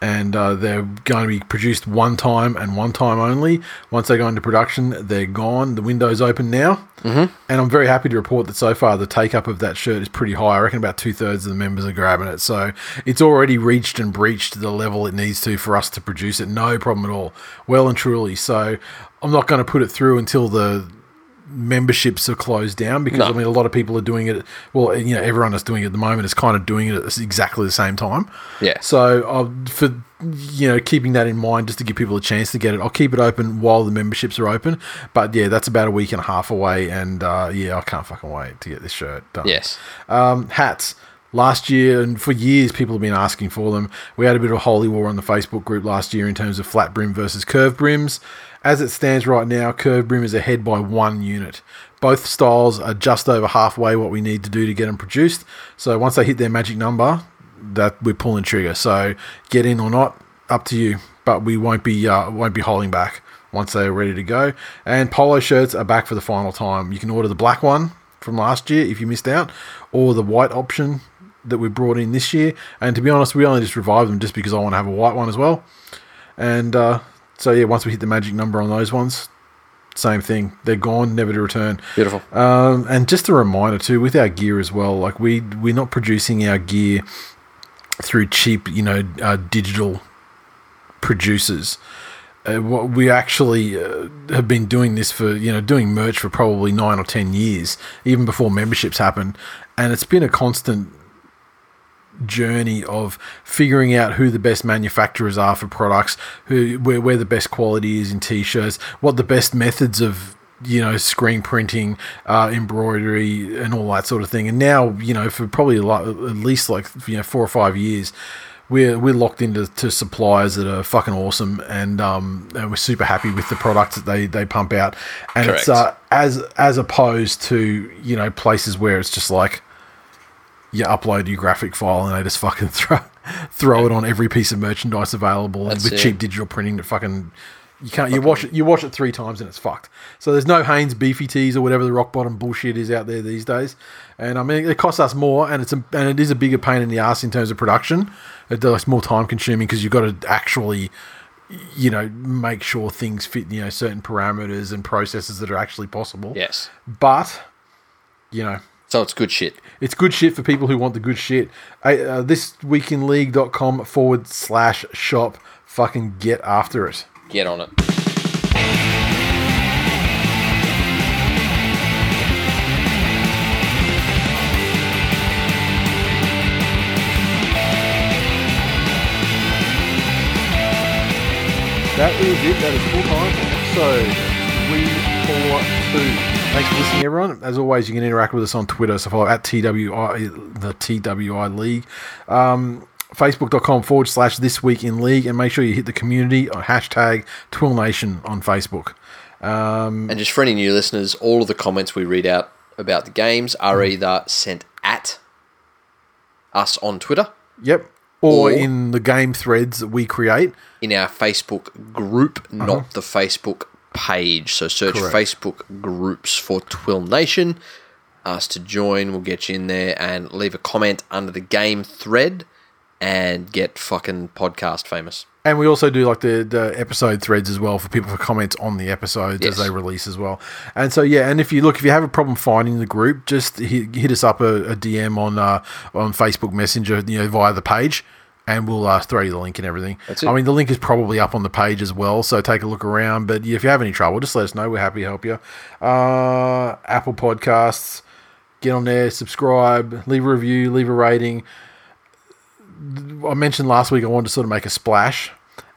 And uh, they're going to be produced one time and one time only. Once they go into production, they're gone. The window's open now. Mm-hmm. And I'm very happy to report that so far the take up of that shirt is pretty high. I reckon about two thirds of the members are grabbing it. So it's already reached and breached the level it needs to for us to produce it. No problem at all. Well and truly. So I'm not going to put it through until the memberships are closed down because No. I mean a lot of people are doing it. Well, you know, everyone that's doing it at the moment is kind of doing it at exactly the same time. Yeah. So I'll, for you know keeping that in mind, just to give people a chance to get it, I'll keep it open while the memberships are open. But yeah, that's about a week and a half away, and uh, yeah, I can't fucking wait to get this shirt done. Yes. Um, hats. Last year and for years, people have been asking for them. We had a bit of a holy war on the Facebook group last year in terms of flat brim versus curved brims. As it stands right now, curved brim is ahead by one unit. Both styles are just over halfway what we need to do to get them produced. So once they hit their magic number, that we're pulling trigger. So get in or not, up to you. But we won't be uh, won't be holding back once they are ready to go. And polo shirts are back for the final time. You can order the black one from last year if you missed out, or the white option that we brought in this year. And to be honest, we only just revived them just because I want to have a white one as well. And uh, so yeah, once we hit the magic number on those ones, same thing. They're gone, never to return. Beautiful. Um, and just a reminder too, with our gear as well, like we we're not producing our gear through cheap, you know, uh, digital producers. Uh, what we actually uh, have been doing this for, you know, doing merch for probably nine or ten years, even before memberships happened, and it's been a constant journey of figuring out who the best manufacturers are for products, who where, where the best quality is in t-shirts, what the best methods of you know, screen printing, uh, embroidery, and all that sort of thing. And now, you know, for probably lot, at least like you know four or five years, we're we're locked into to suppliers that are fucking awesome, and um, and we're super happy with the products that they they pump out. And it's uh, as as opposed to you know places where it's just like you upload your graphic file and they just fucking throw throw it on every piece of merchandise available That's with it. cheap digital printing that fucking you can't you wash it you wash it three times and it's fucked. So there's no Hanes beefy tees or whatever the rock bottom bullshit is out there these days. And I mean it costs us more and it's a, and it is a bigger pain in the ass in terms of production. It's more time consuming because you've got to actually you know make sure things fit you know certain parameters and processes that are actually possible. Yes. But you know So it's good shit. it's good shit for people who want the good shit. Uh, uh, this weekinleague.com forward slash shop. Fucking get after it. Get on it. That is it. That is full time for episode 342. Thanks for listening, everyone. As always, you can interact with us on Twitter. So follow at TWI, the TWI League. Um, Facebook.com forward slash This Week in League. And make sure you hit the community on hashtag Twill Nation on Facebook. Um, And just for any new listeners, all of the comments we read out about the games are Mm. either sent at us on Twitter, yep. Or Or- in the game threads that we create. in our Facebook group, not the Facebook page. So search. Correct. Facebook groups for Twill Nation. Ask to join. We'll get you in there and leave a comment under the game thread and get fucking podcast famous. And we also do like the, the episode threads as well for people for comments on the episodes Yes. as they release as well. And so yeah, and if you look, if you have a problem finding the group, just hit, hit us up a, a DM on uh, on Facebook Messenger, you know, via the page, and we'll uh, throw you the link and everything. I mean, the link is probably up on the page as well, so take a look around. But if you have any trouble, just let us know. We're happy to help you. Uh, Apple Podcasts, get on there, subscribe, leave a review, leave a rating. I mentioned last week I wanted to sort of make a splash.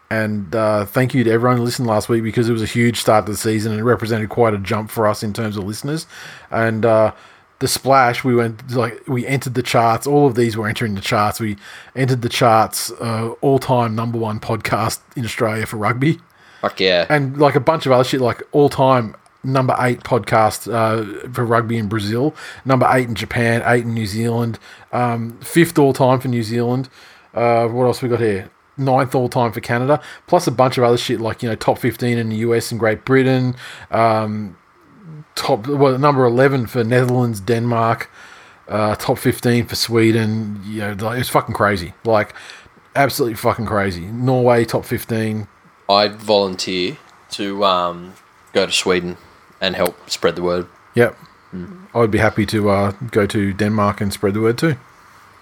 And uh, thank you to everyone who listened last week because it was a huge start to the season and it represented quite a jump for us in terms of listeners. And uh, the splash, we went like we entered the charts. All of these were entering the charts. We entered the charts, uh, all time number one podcast in Australia for rugby Fuck yeah. and like a bunch of other shit, like all time number eight podcast uh, for rugby in Brazil, number eight in Japan, eight in New Zealand, um, fifth all time for New Zealand. Uh, what else we got here? Ninth all time for Canada, plus a bunch of other shit like you know top fifteen in the US and Great Britain, um, top well number eleven for Netherlands, Denmark, uh, top fifteen for Sweden. You know, like, it's fucking crazy, like absolutely fucking crazy. Norway top fifteen, I'd volunteer to um, go to Sweden and help spread the word. Yep. I would be happy to uh, go to Denmark and spread the word too.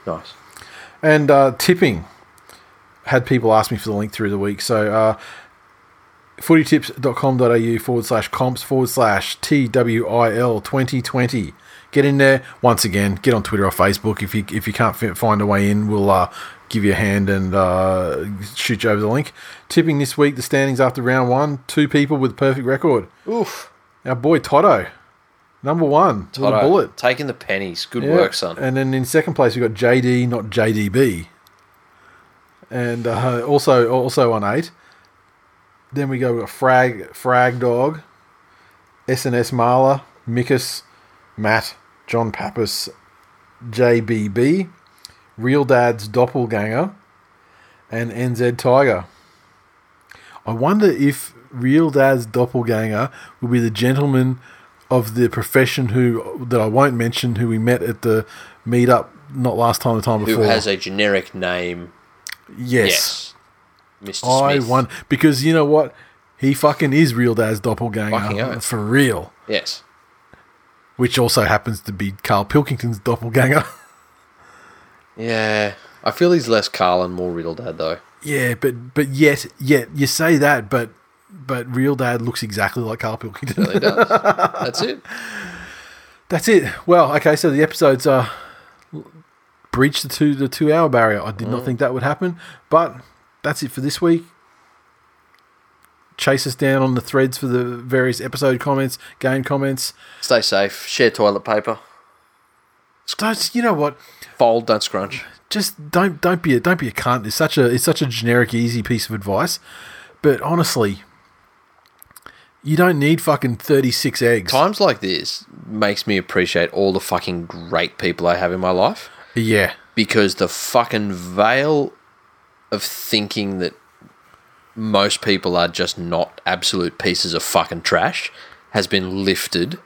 Nice. And uh, tipping had people ask me for the link through the week. So uh, footytips.com.au forward slash comps forward slash TWIL 2020. Get in there. Once again, get on Twitter or Facebook. If you if you can't find a way in, we'll uh, give you a hand and uh, shoot you over the link. Tipping this week, the standings after round one, two people with perfect record. Oof. Our boy Toto, number one, Toto, bullet. Taking the pennies. Good Yeah. work, son. And then in second place we got JD, not JDB, and uh, also also on eight. Then we go got Frag Frag Dog, SNS Marla, Mikus, Matt, John Pappas, JBB, Real Dad's Doppelganger, and NZ Tiger. I wonder if Real Dad's Doppelganger will be the gentleman of the profession who that I won't mention who we met at the meetup not last time the time before. Who has a generic name? yes. Yes. Mr. I Smith. won because you know what? He fucking is Real Dad's Doppelganger Fucking oath. for real. Yes. Which also happens to be Carl Pilkington's doppelganger. Yeah. I feel he's less Carl and more Riddle Dad, though. yeah, but but yet yet you say that, but but Real Dad looks exactly like Carl Pilkington. Really does. That's it. That's it. Well, okay, so the episodes uh breached the two the two hour barrier. I did not think that would happen, but that's it for this week. chase us down on the threads for the various episode comments, game comments. Stay safe. Share toilet paper. Don't, you know what? Fold, don't scrunch. Just don't don't be a don't be a cunt. It's such a it's such a generic, easy piece of advice. But honestly, you don't need fucking thirty six eggs. Times like this makes me appreciate all the fucking great people I have in my life Yeah. because the fucking veil of thinking that most people are just not absolute pieces of fucking trash has been lifted.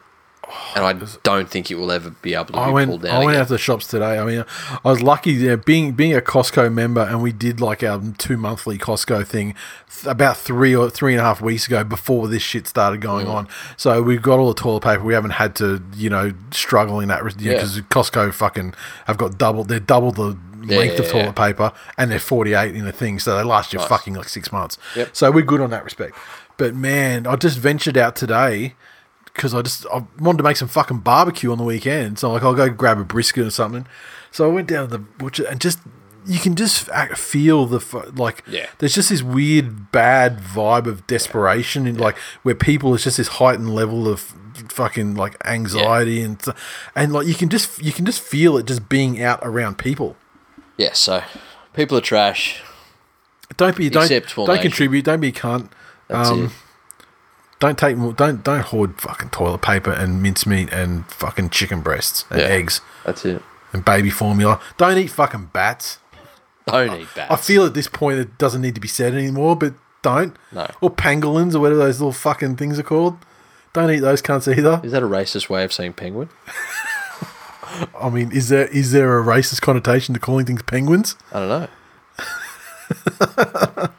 And I don't think it will ever be able to be I went. pulled down. I went again. out to the shops today. I mean, I was lucky you know, being being a Costco member, and we did like our two monthly Costco thing th- about three or three and a half weeks ago before this shit started going Mm. on. So we've got all the toilet paper. We haven't had to, you know, struggle in that because Yeah. Costco fucking have got double. They're double the length yeah, of toilet yeah. paper, and they're forty eight in a thing, so they last you Nice. fucking like six months. Yep. So we're good on that respect. But man, I just ventured out today because I just I wanted to make some fucking barbecue on the weekend. So like I'll go grab a brisket or something. So I went down to the butcher and just you can just feel the like Yeah. there's just this weird bad vibe of desperation and like where people it's just this heightened level of fucking like anxiety and and like you can just you can just feel it just being out around people. Yeah, so people are trash. Don't be don't don't contribute. Don't be cunt. That's Um, it. Don't take more. Don't don't hoard fucking toilet paper and mincemeat and fucking chicken breasts and Yeah. eggs That's it. and baby formula. Don't eat fucking bats. Don't eat bats. I feel at this point it doesn't need to be said anymore, but don't. No. Or pangolins or whatever those little fucking things are called. Don't eat those cunts either. Is that a racist way of saying penguin? I mean, is there is there a racist connotation to calling things penguins? I don't know.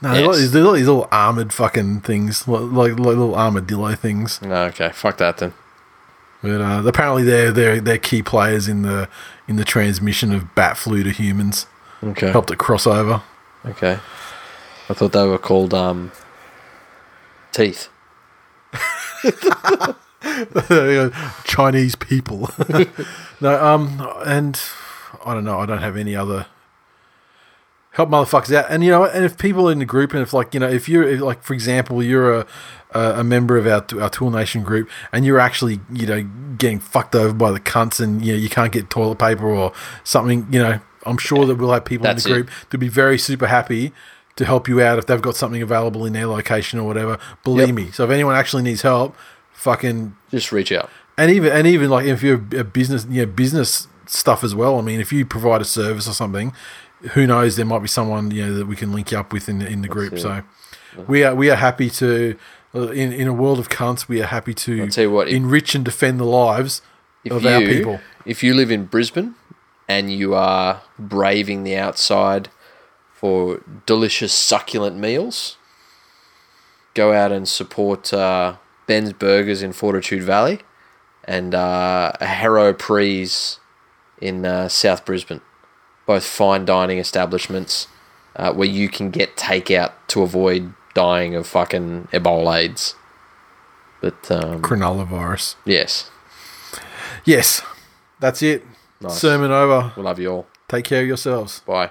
No, Yes. these they're like these little armored fucking things, like, like, like little armadillo things. No, okay. Fuck that then. But uh, apparently they're they're they're key players in the in the transmission of bat flu to humans. Okay. Helped it cross over. Okay. I thought they were called um teeth. Chinese people. no, um, and I don't know. I don't have any other help motherfuckers out. And you know, and if people in the group, and if like you know, if you're if, like, for example, you're a a, member of our our Tool Nation group, and you're actually you know getting fucked over by the cunts, and you know you can't get toilet paper or something, you know, I'm sure that we'll have people in the it. group to be very super happy. To help you out if they've got something available in their location or whatever, believe Yep. me. So if anyone actually needs help, fucking Just reach out. and even and even like if you're a business, you know, business stuff as well. I mean, if you provide a service or something, who knows? There might be someone you know that we can link you up with in in the group. it. So we are we are happy to uh, in in a world of cunts. We are happy to I'll tell you what, if- enrich and defend the lives of you, our people. If you live in Brisbane and you are braving the outside for delicious, succulent meals, go out and support uh, Ben's Burgers in Fortitude Valley and uh, Harrow Prees in uh, South Brisbane. Both fine dining establishments uh, where you can get takeout to avoid dying of fucking Ebola AIDS. But um, Cronulla virus. yes, Yes, that's it. Nice. Sermon over. we love you all. Take care of yourselves. Bye.